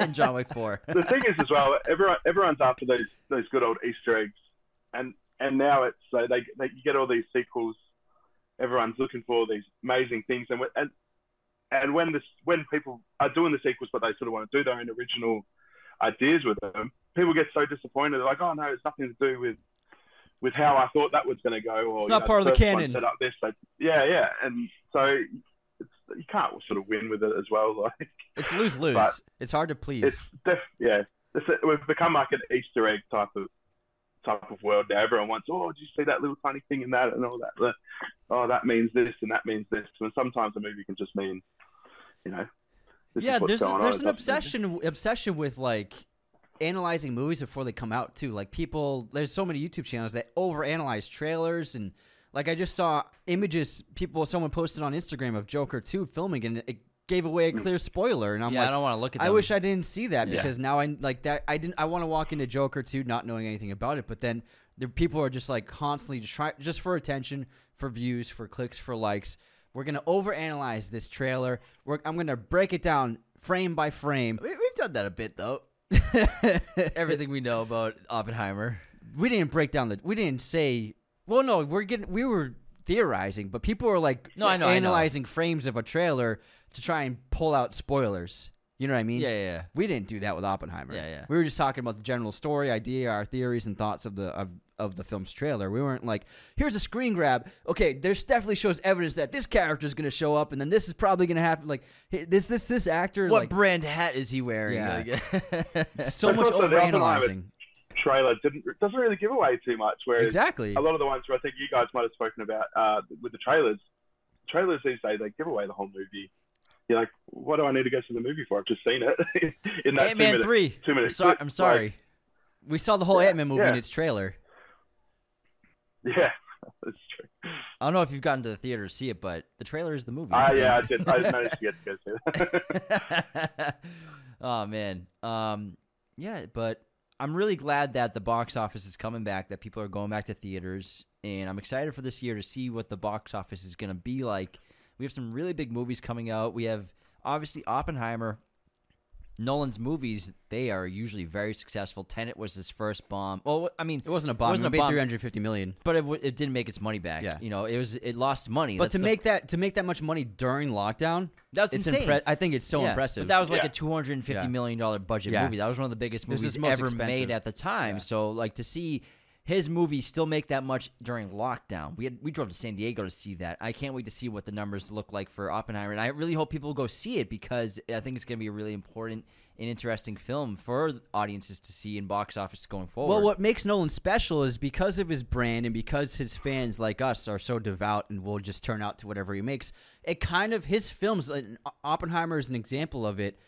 and John Wick Four. the thing is as well, everyone everyone's after those those good old Easter eggs, and and now it's so they they you get all these sequels. Everyone's looking for these amazing things, and when- and and when this when people are doing the sequels, but they sort of want to do their own original ideas with them, people get so disappointed. They're like, oh no, it's nothing to do with with how I thought that was going to go. Or It's not know, part of the canon. Set up this, so, yeah, yeah, and so it's, you can't sort of win with it as well. Like It's lose lose. It's hard to please. it's def- yeah, it's, we've become like an Easter egg type of type of world now. Everyone wants, oh, did you see that little tiny thing in that and all that? The- Oh, that means this and that means this. And sometimes a movie can just mean, you know, yeah, there's there's an obsession obsession with like analyzing movies before they come out too. Like people, there's so many YouTube channels that overanalyze trailers and like I just saw images people someone posted on Instagram of Joker 2 filming and it gave away a clear spoiler and I'm yeah, like I don't want to look at. I wish I didn't see that Yeah. because now I like that I didn't I want to walk into Joker 2 not knowing anything about it but then the people are just like constantly just try just for attention, for views, for clicks, for likes. We're going to overanalyze this trailer. We're, I'm going to break it down frame by frame. We, we've done that a bit though. Everything we know about Oppenheimer. we didn't break down the we didn't say well no, we're getting we were theorizing, but people were like No, I know, I know. analyzing frames of a trailer to try and pull out spoilers. You know what I mean? Yeah, yeah, yeah. We didn't do that with Oppenheimer. Yeah, yeah. We were just talking about the general story, idea, our theories and thoughts of the of, of the film's trailer. We weren't like, here's a screen grab. Okay, there's definitely shows evidence that this character is going to show up, and then this is probably going to happen. Like hey, this this this actor. What like, brand hat is he wearing? Yeah. Like- so much Also, overanalyzing. trailer didn't doesn't really give away too much. Whereas Exactly. a lot of the ones where I think you guys might have spoken about uh, with the trailers, trailers these days they give away the whole movie. You're like, what do I need to go see the movie for? I've just seen it in that Ant Man three. two I'm, minute sorry. I'm sorry. We saw the whole Yeah, Ant Man movie in its trailer. Yeah, that's true. I don't know if you've gotten to the theater to see it, but the trailer is the movie. Ah, yeah, I did. I managed to get to go see that. oh man. Um yeah, but I'm really glad that the box office is coming back, that people are going back to theaters, and I'm excited for this year to see what the box office is going to be like. We have some really big movies coming out. We have obviously Oppenheimer. Nolan's movies, they are usually very successful. Tenet was his first bomb. Well, I mean, It wasn't a bomb. It, wasn't it a made bomb. 350 million. but it, w- it didn't make its money back. Yeah. You know, it was it lost money. But That's to the- make that to make that much money during lockdown, That's it's insane. impre- I think it's so Yeah, impressive. But that was like Yeah. a two hundred and fifty Yeah. million dollar budget Yeah. movie. That was one of the biggest movies ever expensive. made at the time. Yeah. So like to see his movie still make that much during lockdown. We had we drove to San Diego to see that. I can't wait to see what the numbers look like for Oppenheimer, and I really hope people go see it because I think it's going to be a really important and interesting film for audiences to see in box office going forward. Well, what makes Nolan special is because of his brand and because his fans like us are so devout and will just turn out to whatever he makes. It kind of his films. Oppenheimer is an example of it.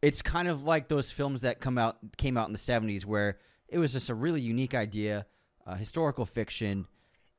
It's kind of like those films that come out came out in the '70s where it was just a really unique idea, uh, historical fiction,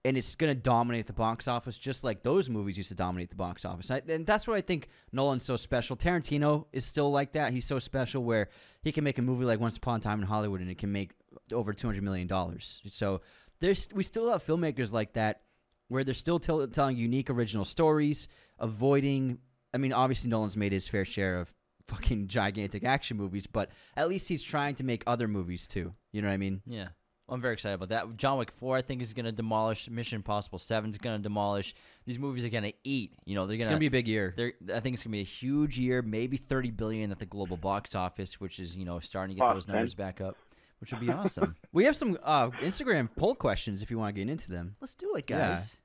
and it's going to dominate the box office just like those movies used to dominate the box office. I, and that's what I think Nolan's so special. Tarantino is still like that. He's so special where he can make a movie like Once Upon a Time in Hollywood and it can make over two hundred million dollars. So there's we still have filmmakers like that where they're still tell, telling unique original stories, avoiding. I mean, obviously Nolan's made his fair share of fucking gigantic action movies, but at least he's trying to make other movies too. You know what I mean? Yeah. I'm very excited about that. John Wick 4, I think, is going to demolish. Mission Impossible 7 is going to demolish. These movies are going to eat. You know, they're going gonna be a big year. I think it's gonna be a huge year, maybe thirty billion at the global box office, which is you know starting to get those numbers back up, which would be awesome. We have some uh, Instagram poll questions if you want to get into them. Let's do it, Yeah. guys.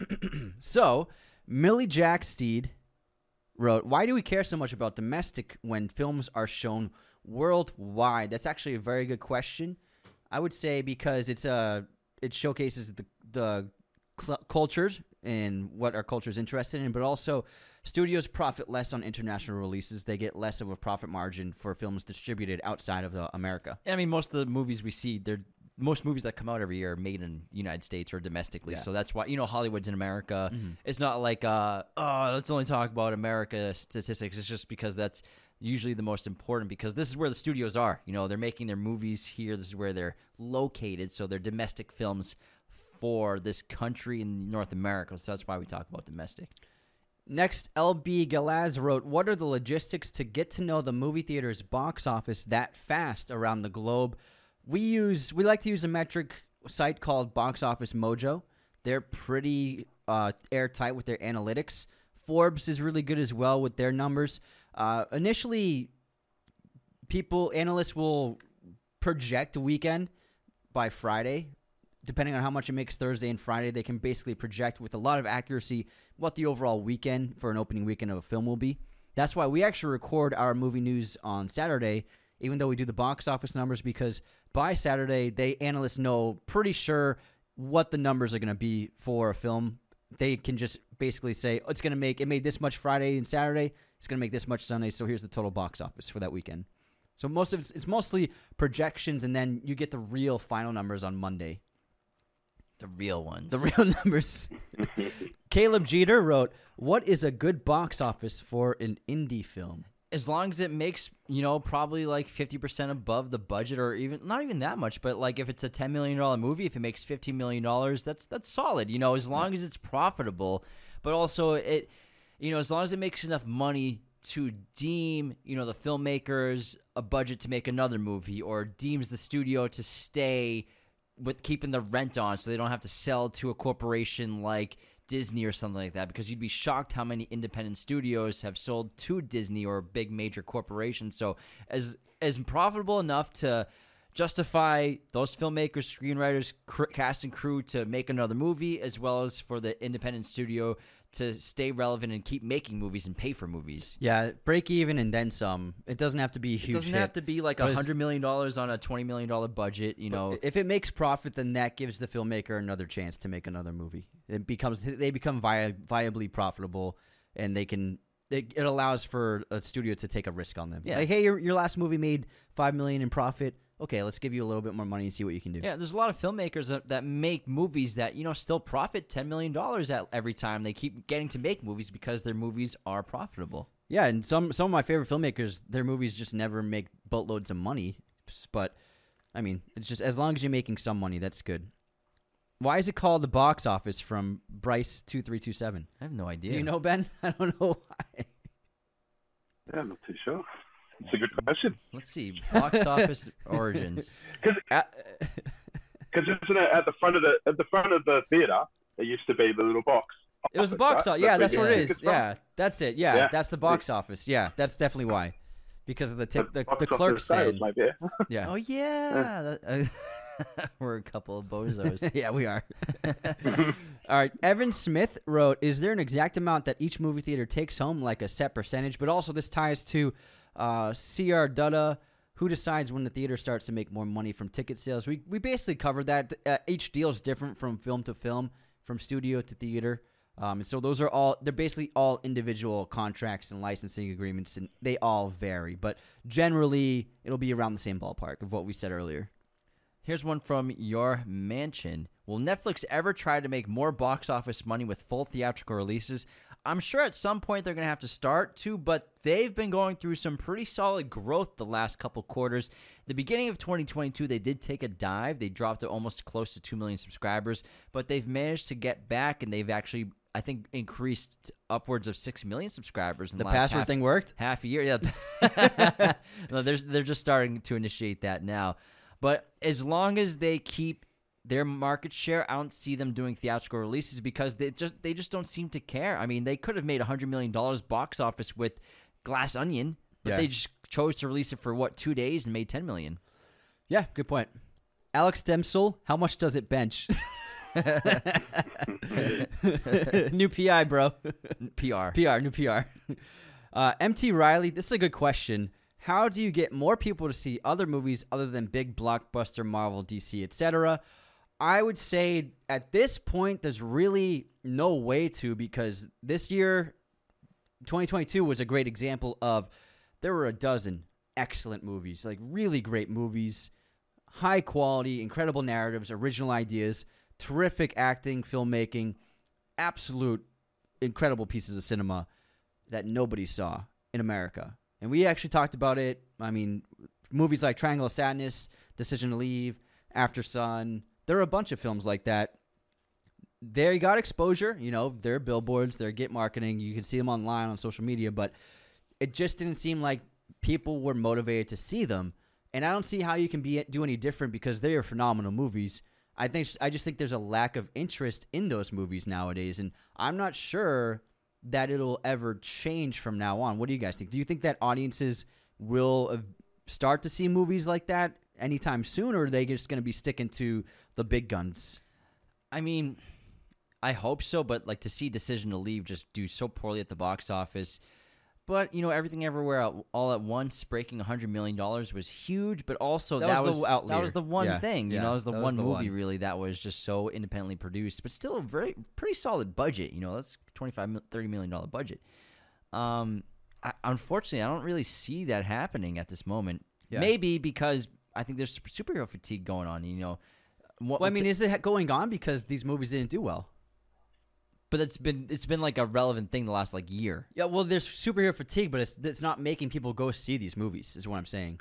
So, Millie Jacksteed wrote, "Why do we care so much about domestic when films are shown worldwide?" That's actually a very good question. I would say because it's a it showcases the the cl- cultures and what our culture is interested in, but also studios profit less on international releases. They get less of a profit margin for films distributed outside of uh, America. I mean, most of the movies we see, they're most movies that come out every year are made in the United States or domestically. Yeah. So that's why you know Hollywood's in America. It's not like uh oh let's only talk about America statistics. It's just because that's usually the most important because this is where the studios are. You know, they're making their movies here. This is where they're located. So they're domestic films for this country in North America. So that's why we talk about domestic. Next, LB Galaz wrote, What are the logistics to get to know the movie theater's box office that fast around the globe? We use we like to use a metric site called Box Office Mojo. They're pretty uh, airtight with their analytics. Forbes is really good as well with their numbers. Uh, initially, people analysts will project a weekend by Friday. depending on how much it makes Thursday and Friday, they can basically project with a lot of accuracy what the overall weekend for an opening weekend of a film will be. That's why we actually record our movie news on Saturday, even though we do the box office numbers, because by Saturday, they analysts know pretty sure what the numbers are going to be for a film. They can just basically say oh, it's going to make it made this much Friday and Saturday. It's going to make this much Sunday. So here's the total box office for that weekend. So most of it's, it's mostly projections, and then you get the real final numbers on Monday. The real ones. The real numbers. Caleb Jeter wrote, "What is a good box office for an indie film?" as long as it makes you know probably like 50% above the budget or even not even that much but like if it's a 10 million dollar movie if it makes 15 million dollars that's that's solid you know as long as it's profitable but also it you know as long as it makes enough money to deem you know the filmmakers a budget to make another movie or deems the studio to stay with keeping the rent on so they don't have to sell to a corporation like Disney or something like that because you'd be shocked how many independent studios have sold to Disney or big major corporations. So as as profitable enough to justify those filmmakers, screenwriters, cr- cast and crew to make another movie, as well as for the independent studio to stay relevant and keep making movies and pay for movies. Yeah, break even and then some. It doesn't have to be a huge. It doesn't hit. have to be like a hundred million dollars on a twenty million dollar budget. You know, if it makes profit, then that gives the filmmaker another chance to make another movie. It becomes they become vi- viably profitable, and they can. It, it allows for a studio to take a risk on them. Yeah. Like, hey, your your last movie made five million in profit okay, let's give you a little bit more money and see what you can do. Yeah, there's a lot of filmmakers that, that make movies that, you know, still profit $10 million at every time. They keep getting to make movies because their movies are profitable. Yeah, and some some of my favorite filmmakers, their movies just never make boatloads of money. But I mean, it's just as long as you're making some money, that's good. Why is it called the box office from Bryce two three two seven? I have no idea. Do you know Ben? I don't know why. Yeah, I'm not too sure. It's a good question. Let's see. Box office origins. Because isn't it at the front of the at the front of the theater? It used to be the little box. It was the box office. Yeah, that's what it is. Yeah, that's it. Yeah, Yeah. that's the box office. Yeah, that's definitely why. Because of the tip, the, box the clerk sales, stand. maybe. Yeah. Oh, yeah. That- uh, we're a couple of bozos. yeah, we are. All right. Evan Smith wrote Is there an exact amount that each movie theater takes home, like a set percentage? But also, this ties to uh, CR Dutta. Who decides when the theater starts to make more money from ticket sales? We, we basically covered that. Uh, each deal is different from film to film, from studio to theater. Um, and so those are all, they're basically all individual contracts and licensing agreements, and they all vary. But generally, it'll be around the same ballpark of what we said earlier. Here's one from Your Mansion. Will Netflix ever try to make more box office money with full theatrical releases? I'm sure at some point they're going to have to start to, but they've been going through some pretty solid growth the last couple quarters. The beginning of 2022, they did take a dive. They dropped to almost close to 2 million subscribers, but they've managed to get back and they've actually I think increased upwards of six million subscribers in the, The last password half- thing worked? half a year. Yeah, no, they're they're just starting to initiate that now. But as long as they keep their market share, I don't see them doing theatrical releases because they just they just don't seem to care. I mean, they could have made a hundred million dollars box office with Glass Onion, but Yeah. they just chose to release it for what two days and made ten million. Yeah, good point. Alex Demsel, how much does it bench? new PI, bro. PR. PR, new PR. Uh, MT Riley, this is a good question. How do you get more people to see other movies other than big blockbuster Marvel, DC, etc.? I would say at this point, there's really no way to because this year, 2022 was a great example of there were a dozen excellent movies, like really great movies, high quality, incredible narratives, original ideas, terrific acting, filmmaking, absolute incredible pieces of cinema that nobody saw in America. And we actually talked about it. I mean, movies like Triangle of Sadness, Decision to Leave, Aftersun, there are a bunch of films like that. They got exposure, you know, they're billboards, they're get marketing, you can see them online on social media, but it just didn't seem like people were motivated to see them. And I don't see how you can be do any different because they are phenomenal movies. I think I just think there's a lack of interest in those movies nowadays, and I'm not sure that it'll ever change from now on. What do you guys think? Do you think that audiences will start to see movies like that anytime soon, or are they just going to be sticking to the big guns? I mean, I hope so, but like to see Decision to Leave just do so poorly at the box office. But you know, everything everywhere all at once breaking hundred million dollars was huge. But also that, that was, was, that was the one yeah. thing. You yeah. know, that was the one was the movie one. really that was just so independently produced, but still a very pretty solid budget. You know, that's 25 30 million dollar budget. Um, I, unfortunately, I don't really see that happening at this moment. Yeah. Maybe because I think there's superhero fatigue going on. You know, what, Well, I mean, is it going on because these movies didn't do well? but it's been it's been like a relevant thing the last like year. Yeah, well, there's superhero fatigue, but it's it's not making people go see these movies. Is what I'm saying.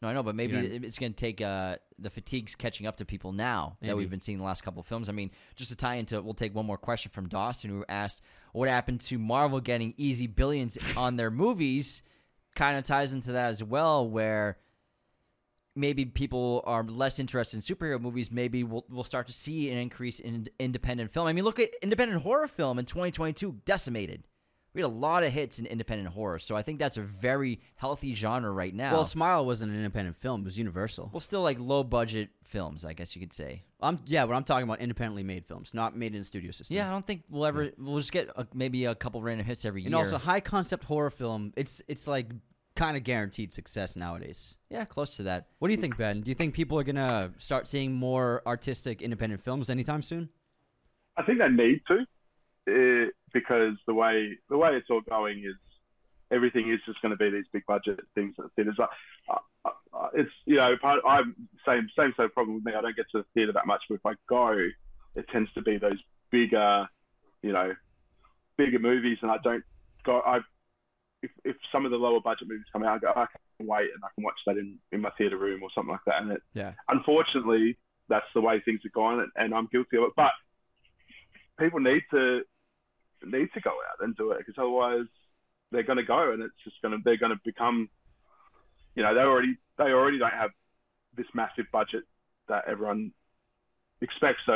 No, I know, but maybe know- it's going to take uh, the fatigues catching up to people now that we've been seeing the last couple of films. I mean, just to tie into, we'll take one more question from Dawson, who asked, "What happened to Marvel getting easy billions on their movies?" Kind of ties into that as well, where maybe people are less interested in superhero movies. Maybe we'll we'll start to see an increase in independent film. I mean, look at independent horror film in 2022 decimated. We had a lot of hits in independent horror, so I think that's a very healthy genre right now. Well, Smile wasn't an independent film; it was Universal. Well, still like low budget films, I guess you could say. I'm yeah, but I'm talking about independently made films, not made in a studio system. Yeah, I don't think we'll ever. We'll just get a, maybe a couple random hits every and year. And also high concept horror film. It's it's like kind of guaranteed success nowadays. yeah, close to that. What do you think, Ben? Do you think people are gonna start seeing more artistic independent films anytime soon? I think they need to, uh, because the way the way it's all going is everything is just going to be these big budget things at the theaters. Like, uh, uh, it's you know, part, I'm same same same problem with me. I don't get to the theater that much, but if I go, it tends to be those bigger, you know, bigger movies, and I don't go. I if, if some of the lower budget movies come out, I go, oh, I can wait and I can watch that in, in my theater room or something like that. And it, Yeah. unfortunately, that's the way things are going, and, and I'm guilty of it. But people need to need to go out and do it because otherwise they're going to go and it's just going to they're going to become you know they already they already don't have this massive budget that everyone expects so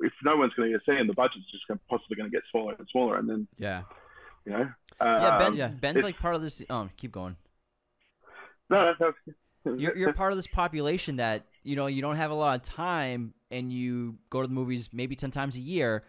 if no one's going to see them the budget's just going possibly going to get smaller and smaller and then Yeah. You know Yeah, um, Ben's, yeah. Ben's like part of this. Oh, keep going. no, no, no. You're you're part of this population that you know you don't have a lot of time, and you go to the movies maybe ten times a year,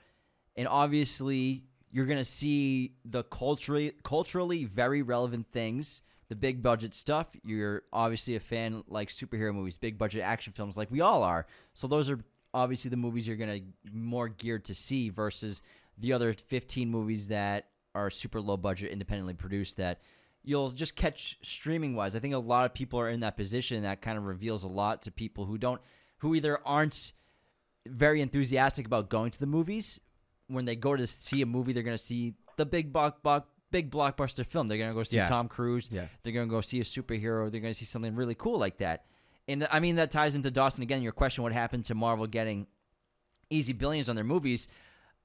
and obviously you're gonna see the culturally culturally very relevant things, the big budget stuff. You're obviously a fan like superhero movies, big budget action films, like we all are. So those are obviously the movies you're gonna more geared to see versus the other 15 movies that are super low budget, independently produced that you'll just catch streaming wise. I think a lot of people are in that position. That kind of reveals a lot to people who don't, who either aren't very enthusiastic about going to the movies. When they go to see a movie, they're going to see the big block, block, big blockbuster film. They're going to go see Yeah. Tom Cruise. Yeah. They're going to go see a superhero. They're going to see something really cool like that. And I mean, that ties into Dawson again. Your question: What happened to Marvel getting easy billions on their movies?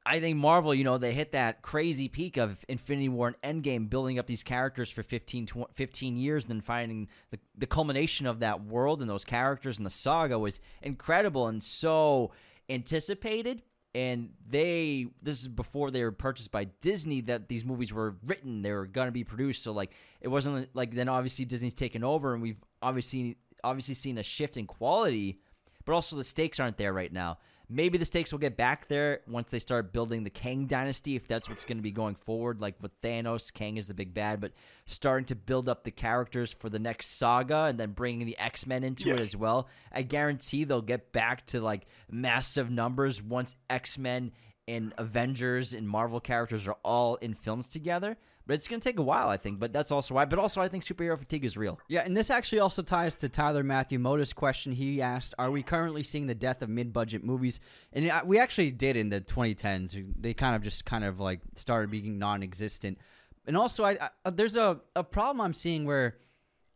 I think Marvel, you know, they hit that crazy peak of Infinity War and Endgame, building up these characters for 15, tw- 15 years, and then finding the, the culmination of that world and those characters and the saga was incredible and so anticipated. And they, this is before they were purchased by Disney, that these movies were written, they were going to be produced. So, like, it wasn't like then obviously Disney's taken over, and we've obviously obviously seen a shift in quality, but also the stakes aren't there right now. Maybe the stakes will get back there once they start building the Kang dynasty, if that's what's going to be going forward. Like with Thanos, Kang is the big bad, but starting to build up the characters for the next saga and then bringing the X Men into it as well. I guarantee they'll get back to like massive numbers once X Men and Avengers and Marvel characters are all in films together. But it's going to take a while, I think. But that's also why. But also, I think superhero fatigue is real. Yeah, and this actually also ties to Tyler Matthew Moda's question. He asked, "Are we currently seeing the death of mid-budget movies?" And uh, we actually did in the 2010s. They kind of just kind of like started being non-existent. And also, I, I there's a a problem I'm seeing where,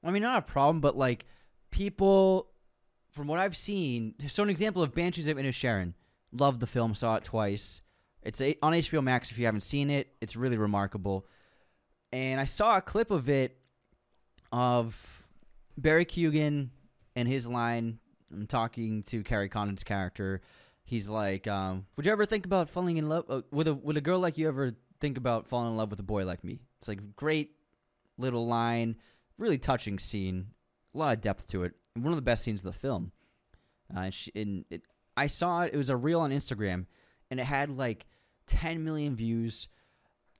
I mean, not a problem, but like people, from what I've seen. So an example of Banshees of Inisherin. Loved the film, saw it twice. It's on HBO Max. If you haven't seen it, it's really remarkable. And I saw a clip of it of Barry Keoghan and his line. I'm talking to Kerry Condon's character. He's like, um, "Would you ever think about falling in love uh, with a with a girl like you? Ever think about falling in love with a boy like me?" It's like great little line, really touching scene, a lot of depth to it. one of the best scenes of the film. Uh, and she, and it, I saw it. It was a reel on Instagram, and it had like 10 million views,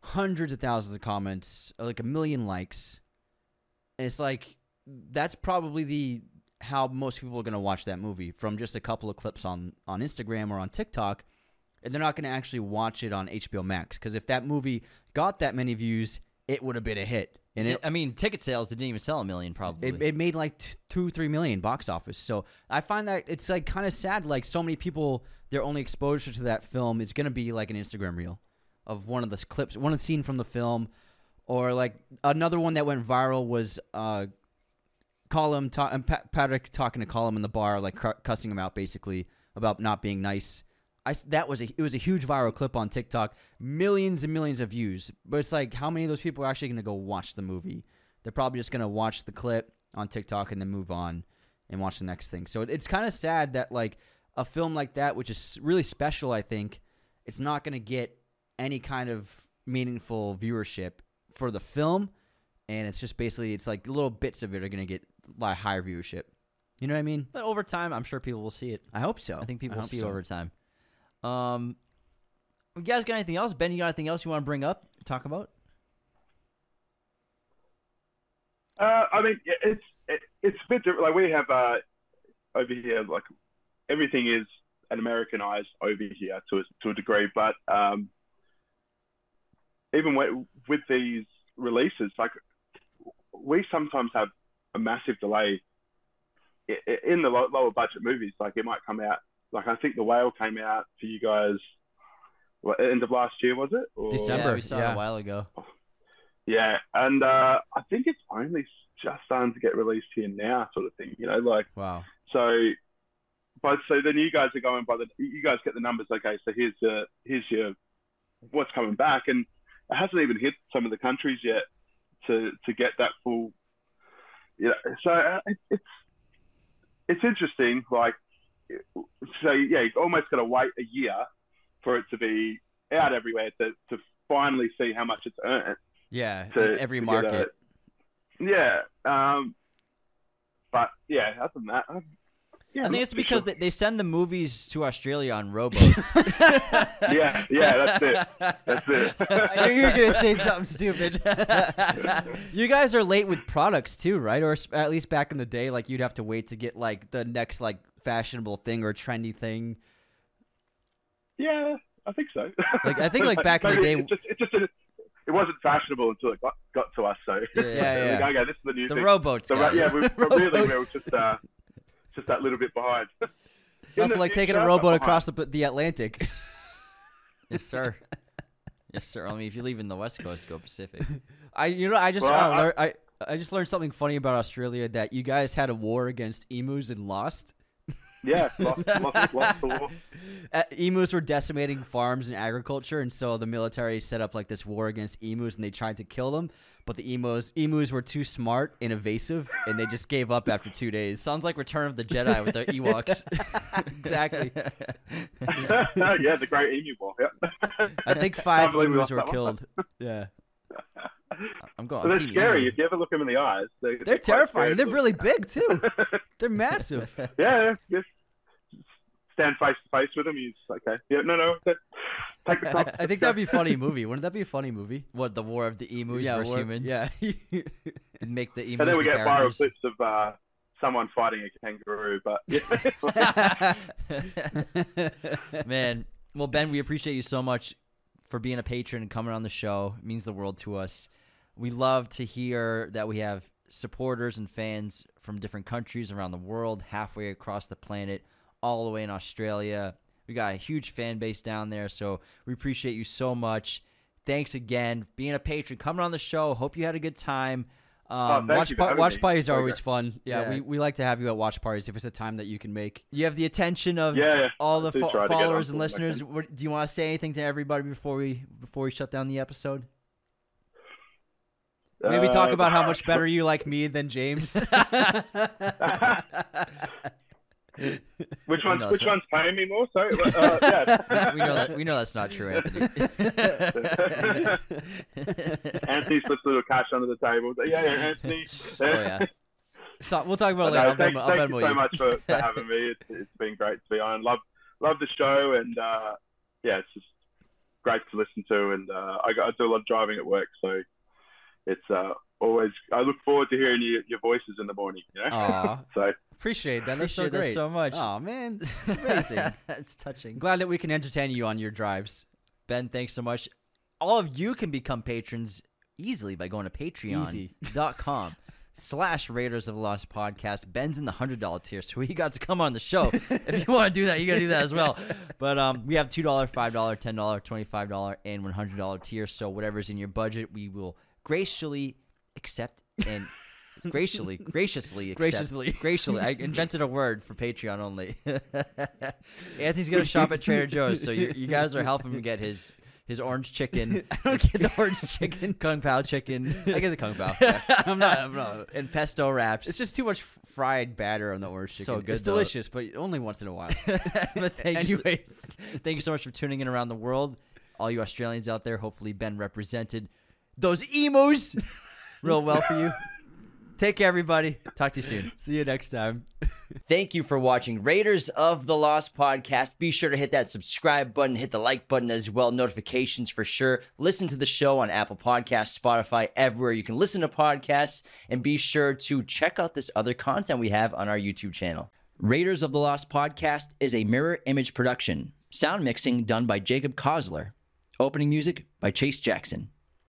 hundreds of thousands of comments, uh, like a million likes. And it's like that's probably the how most people are going to watch that movie from just a couple of clips on on Instagram or on TikTok, and they're not going to actually watch it on HBO Max because if that movie got that many views, it would have been a hit. And it, I mean, ticket sales didn't even sell a million, probably. it, it made like t- two, three million box office. So I find that it's like kind of sad. Like so many people, their only exposure to that film is going to be like an Instagram reel of one of the clips, one of the scene from the film, or like another one that went viral was uh, Colm ta- Pa- Patrick talking to Colm in the bar, like cu- cussing him out basically about not being nice. I that was a it was a huge viral clip on TikTok, millions and millions of views. But it's like how many of those people are actually going to go watch the movie? They're probably just going to watch the clip on TikTok and then move on and watch the next thing. So it, it's kind of sad that like a film like that, which is really special, I think, it's not going to get any kind of meaningful viewership for the film, and it's just basically it's like little bits of it are going to get a lot higher viewership. You know what I mean? but over time, I'm sure people will see it. I hope so. I think people will see so. it over time. Um, you guys got anything else? Ben, you got anything else you want to bring up, talk about? Uh, I mean, it's it, it's a bit different. Like we have uh, over here, like everything is an Americanized over here to a, to a degree. But um, even with, with these releases, like we sometimes have a massive delay i- i- in the lower budget movies. Like it might come out. Like I think the whale came out for you guys. What, end of last year was it? Or- December. Yeah, we saw it a while ago. yeah, and uh, I think it's only just starting to get released here now, sort of thing. You know, like Wow. so. But so then you guys are going by the you guys get the numbers. Okay, so here's your here's your what's coming back, and it hasn't even hit some of the countries yet to to get that full. Yeah, so uh, it, it's it's interesting. Like, so yeah, you've almost got to wait a year for it to be out everywhere to to finally see how much it's earned. Yeah, to- every to get a- market. Yeah. Um, but yeah, other than that, yeah, I think it's because sure. they, they send the movies to Australia on Robo. yeah, yeah, that's it. That's it. I knew you were gonna say something stupid. you guys are late with products too, right? Or at least back in the day, like you'd have to wait to get like the next like fashionable thing or trendy thing. yeah, I think so. Like, I think, like, back in the day- it just it just didn't, it wasn't fashionable until it got, got to us. So Yeah, yeah. Like, okay, this is the new the thing. rowboats, so guys. yeah, we, we're really we were Rowboats. just uh, just that little bit behind. In Nothing the like taking a rowboat across the, the Atlantic. yes, sir. yes, sir. I mean, if you're leaving the West Coast, go Pacific. I you know I just Well, uh, I- I I just learned something funny about Australia that you guys had a war against emus and lost. Yeah, lost, lost, lost the war. Uh, emus were decimating farms and agriculture, and so the military set up like this war against emus, and they tried to kill them. But the emus emus were too smart and evasive, and they just gave up after two days. Sounds like Return of the Jedi with their Ewoks. exactly. yeah, the Great Emu War. Yeah. I think five believe we emus lost were that one. killed. Yeah, I'm going. But I'm they're Team scary Emu. if you ever look them in the eyes. They're, they're quite terrifying. scary They're really big too. They're massive. yeah, yeah, just stand face to face with him. He's okay. Yeah, no, no. that- Take the I. I think that'd be a funny movie. Wouldn't that be a funny movie? What the War of the Emus yeah, versus war- humans? Yeah. and make the emus And then we the get viral characters. clips of uh, someone fighting a kangaroo. But yeah, Man, well, Ben, we appreciate you so much for being a patron and coming on the show. It means the world to us. We love to hear that we have supporters and fans from different countries around the world, halfway across the planet, all the way in Australia. We got a huge fan base down there, so we appreciate you so much. Thanks again, being a patron, coming on the show. Hope you had a good time. Um, thank watch you for par- having watch parties are Okay. always fun. Yeah, Yeah. we, we like to have you at watch parties if it's a time that you can make. you have the attention of Yeah, yeah. all the fo- try to get followers and when I can. listeners. What, do you want to say anything to everybody before we before we shut down the episode? Maybe talk Uh, about how much better you like me than James. Which one's which one's paying me more? So uh, yeah. we know that we know that's not true, Anthony. Anthony slips a little cash under the table. Yeah, yeah, Anthony. oh yeah. So, we'll talk about it later. no, thank, I'll thank you so you. much for, for having me. It's, it's been great to be on. Love love the show, and uh, yeah, it's just great to listen to. And uh, I, got, I do a lot of driving at work, so it's uh, always. I look forward to hearing your, your voices in the morning. You know, so Appreciate that. That's so Appreciate that great. so much. Oh man, it's amazing. it's touching. Glad that we can entertain you on your drives. Ben, thanks so much. All of you can become patrons easily by going to patreon.com slash Raiders of the Lost podcast. Ben's in the hundred dollar tier, so he got to come on the show. if you want to do that, you gotta do that as well. But um we have two dollar, five dollar, ten dollar, twenty five dollar, and one hundred dollar tier. So whatever's in your budget, we will graciously accept and graciously graciously Graciously. graciously I invented a word for Patreon only. Anthony's gonna shop at Trader Joe's, so you, you guys are helping him get his his orange chicken. I don't get the orange chicken, kung pao chicken. I get the kung pao. Yeah. I'm not. I'm not. and pesto wraps. It's just too much fried batter on the orange chicken. So good, It's though. delicious, but only once in a while. but thank you, Anyways, thank you so much for tuning in around the world. All you Australians out there, hopefully Ben represented those emos real well for you. Take care, everybody. Talk to you soon. see you next time. Thank you for watching Raiders of the Lost podcast. Be sure to hit that subscribe button, hit the like button as well, notifications for sure. Listen to the show on Apple Podcasts, Spotify, everywhere you can listen to podcasts, and be sure to check out this other content we have on our YouTube channel. Raiders of the Lost podcast is a mirror image production. Sound mixing done by Jacob Kosler. Opening music by Chase Jackson.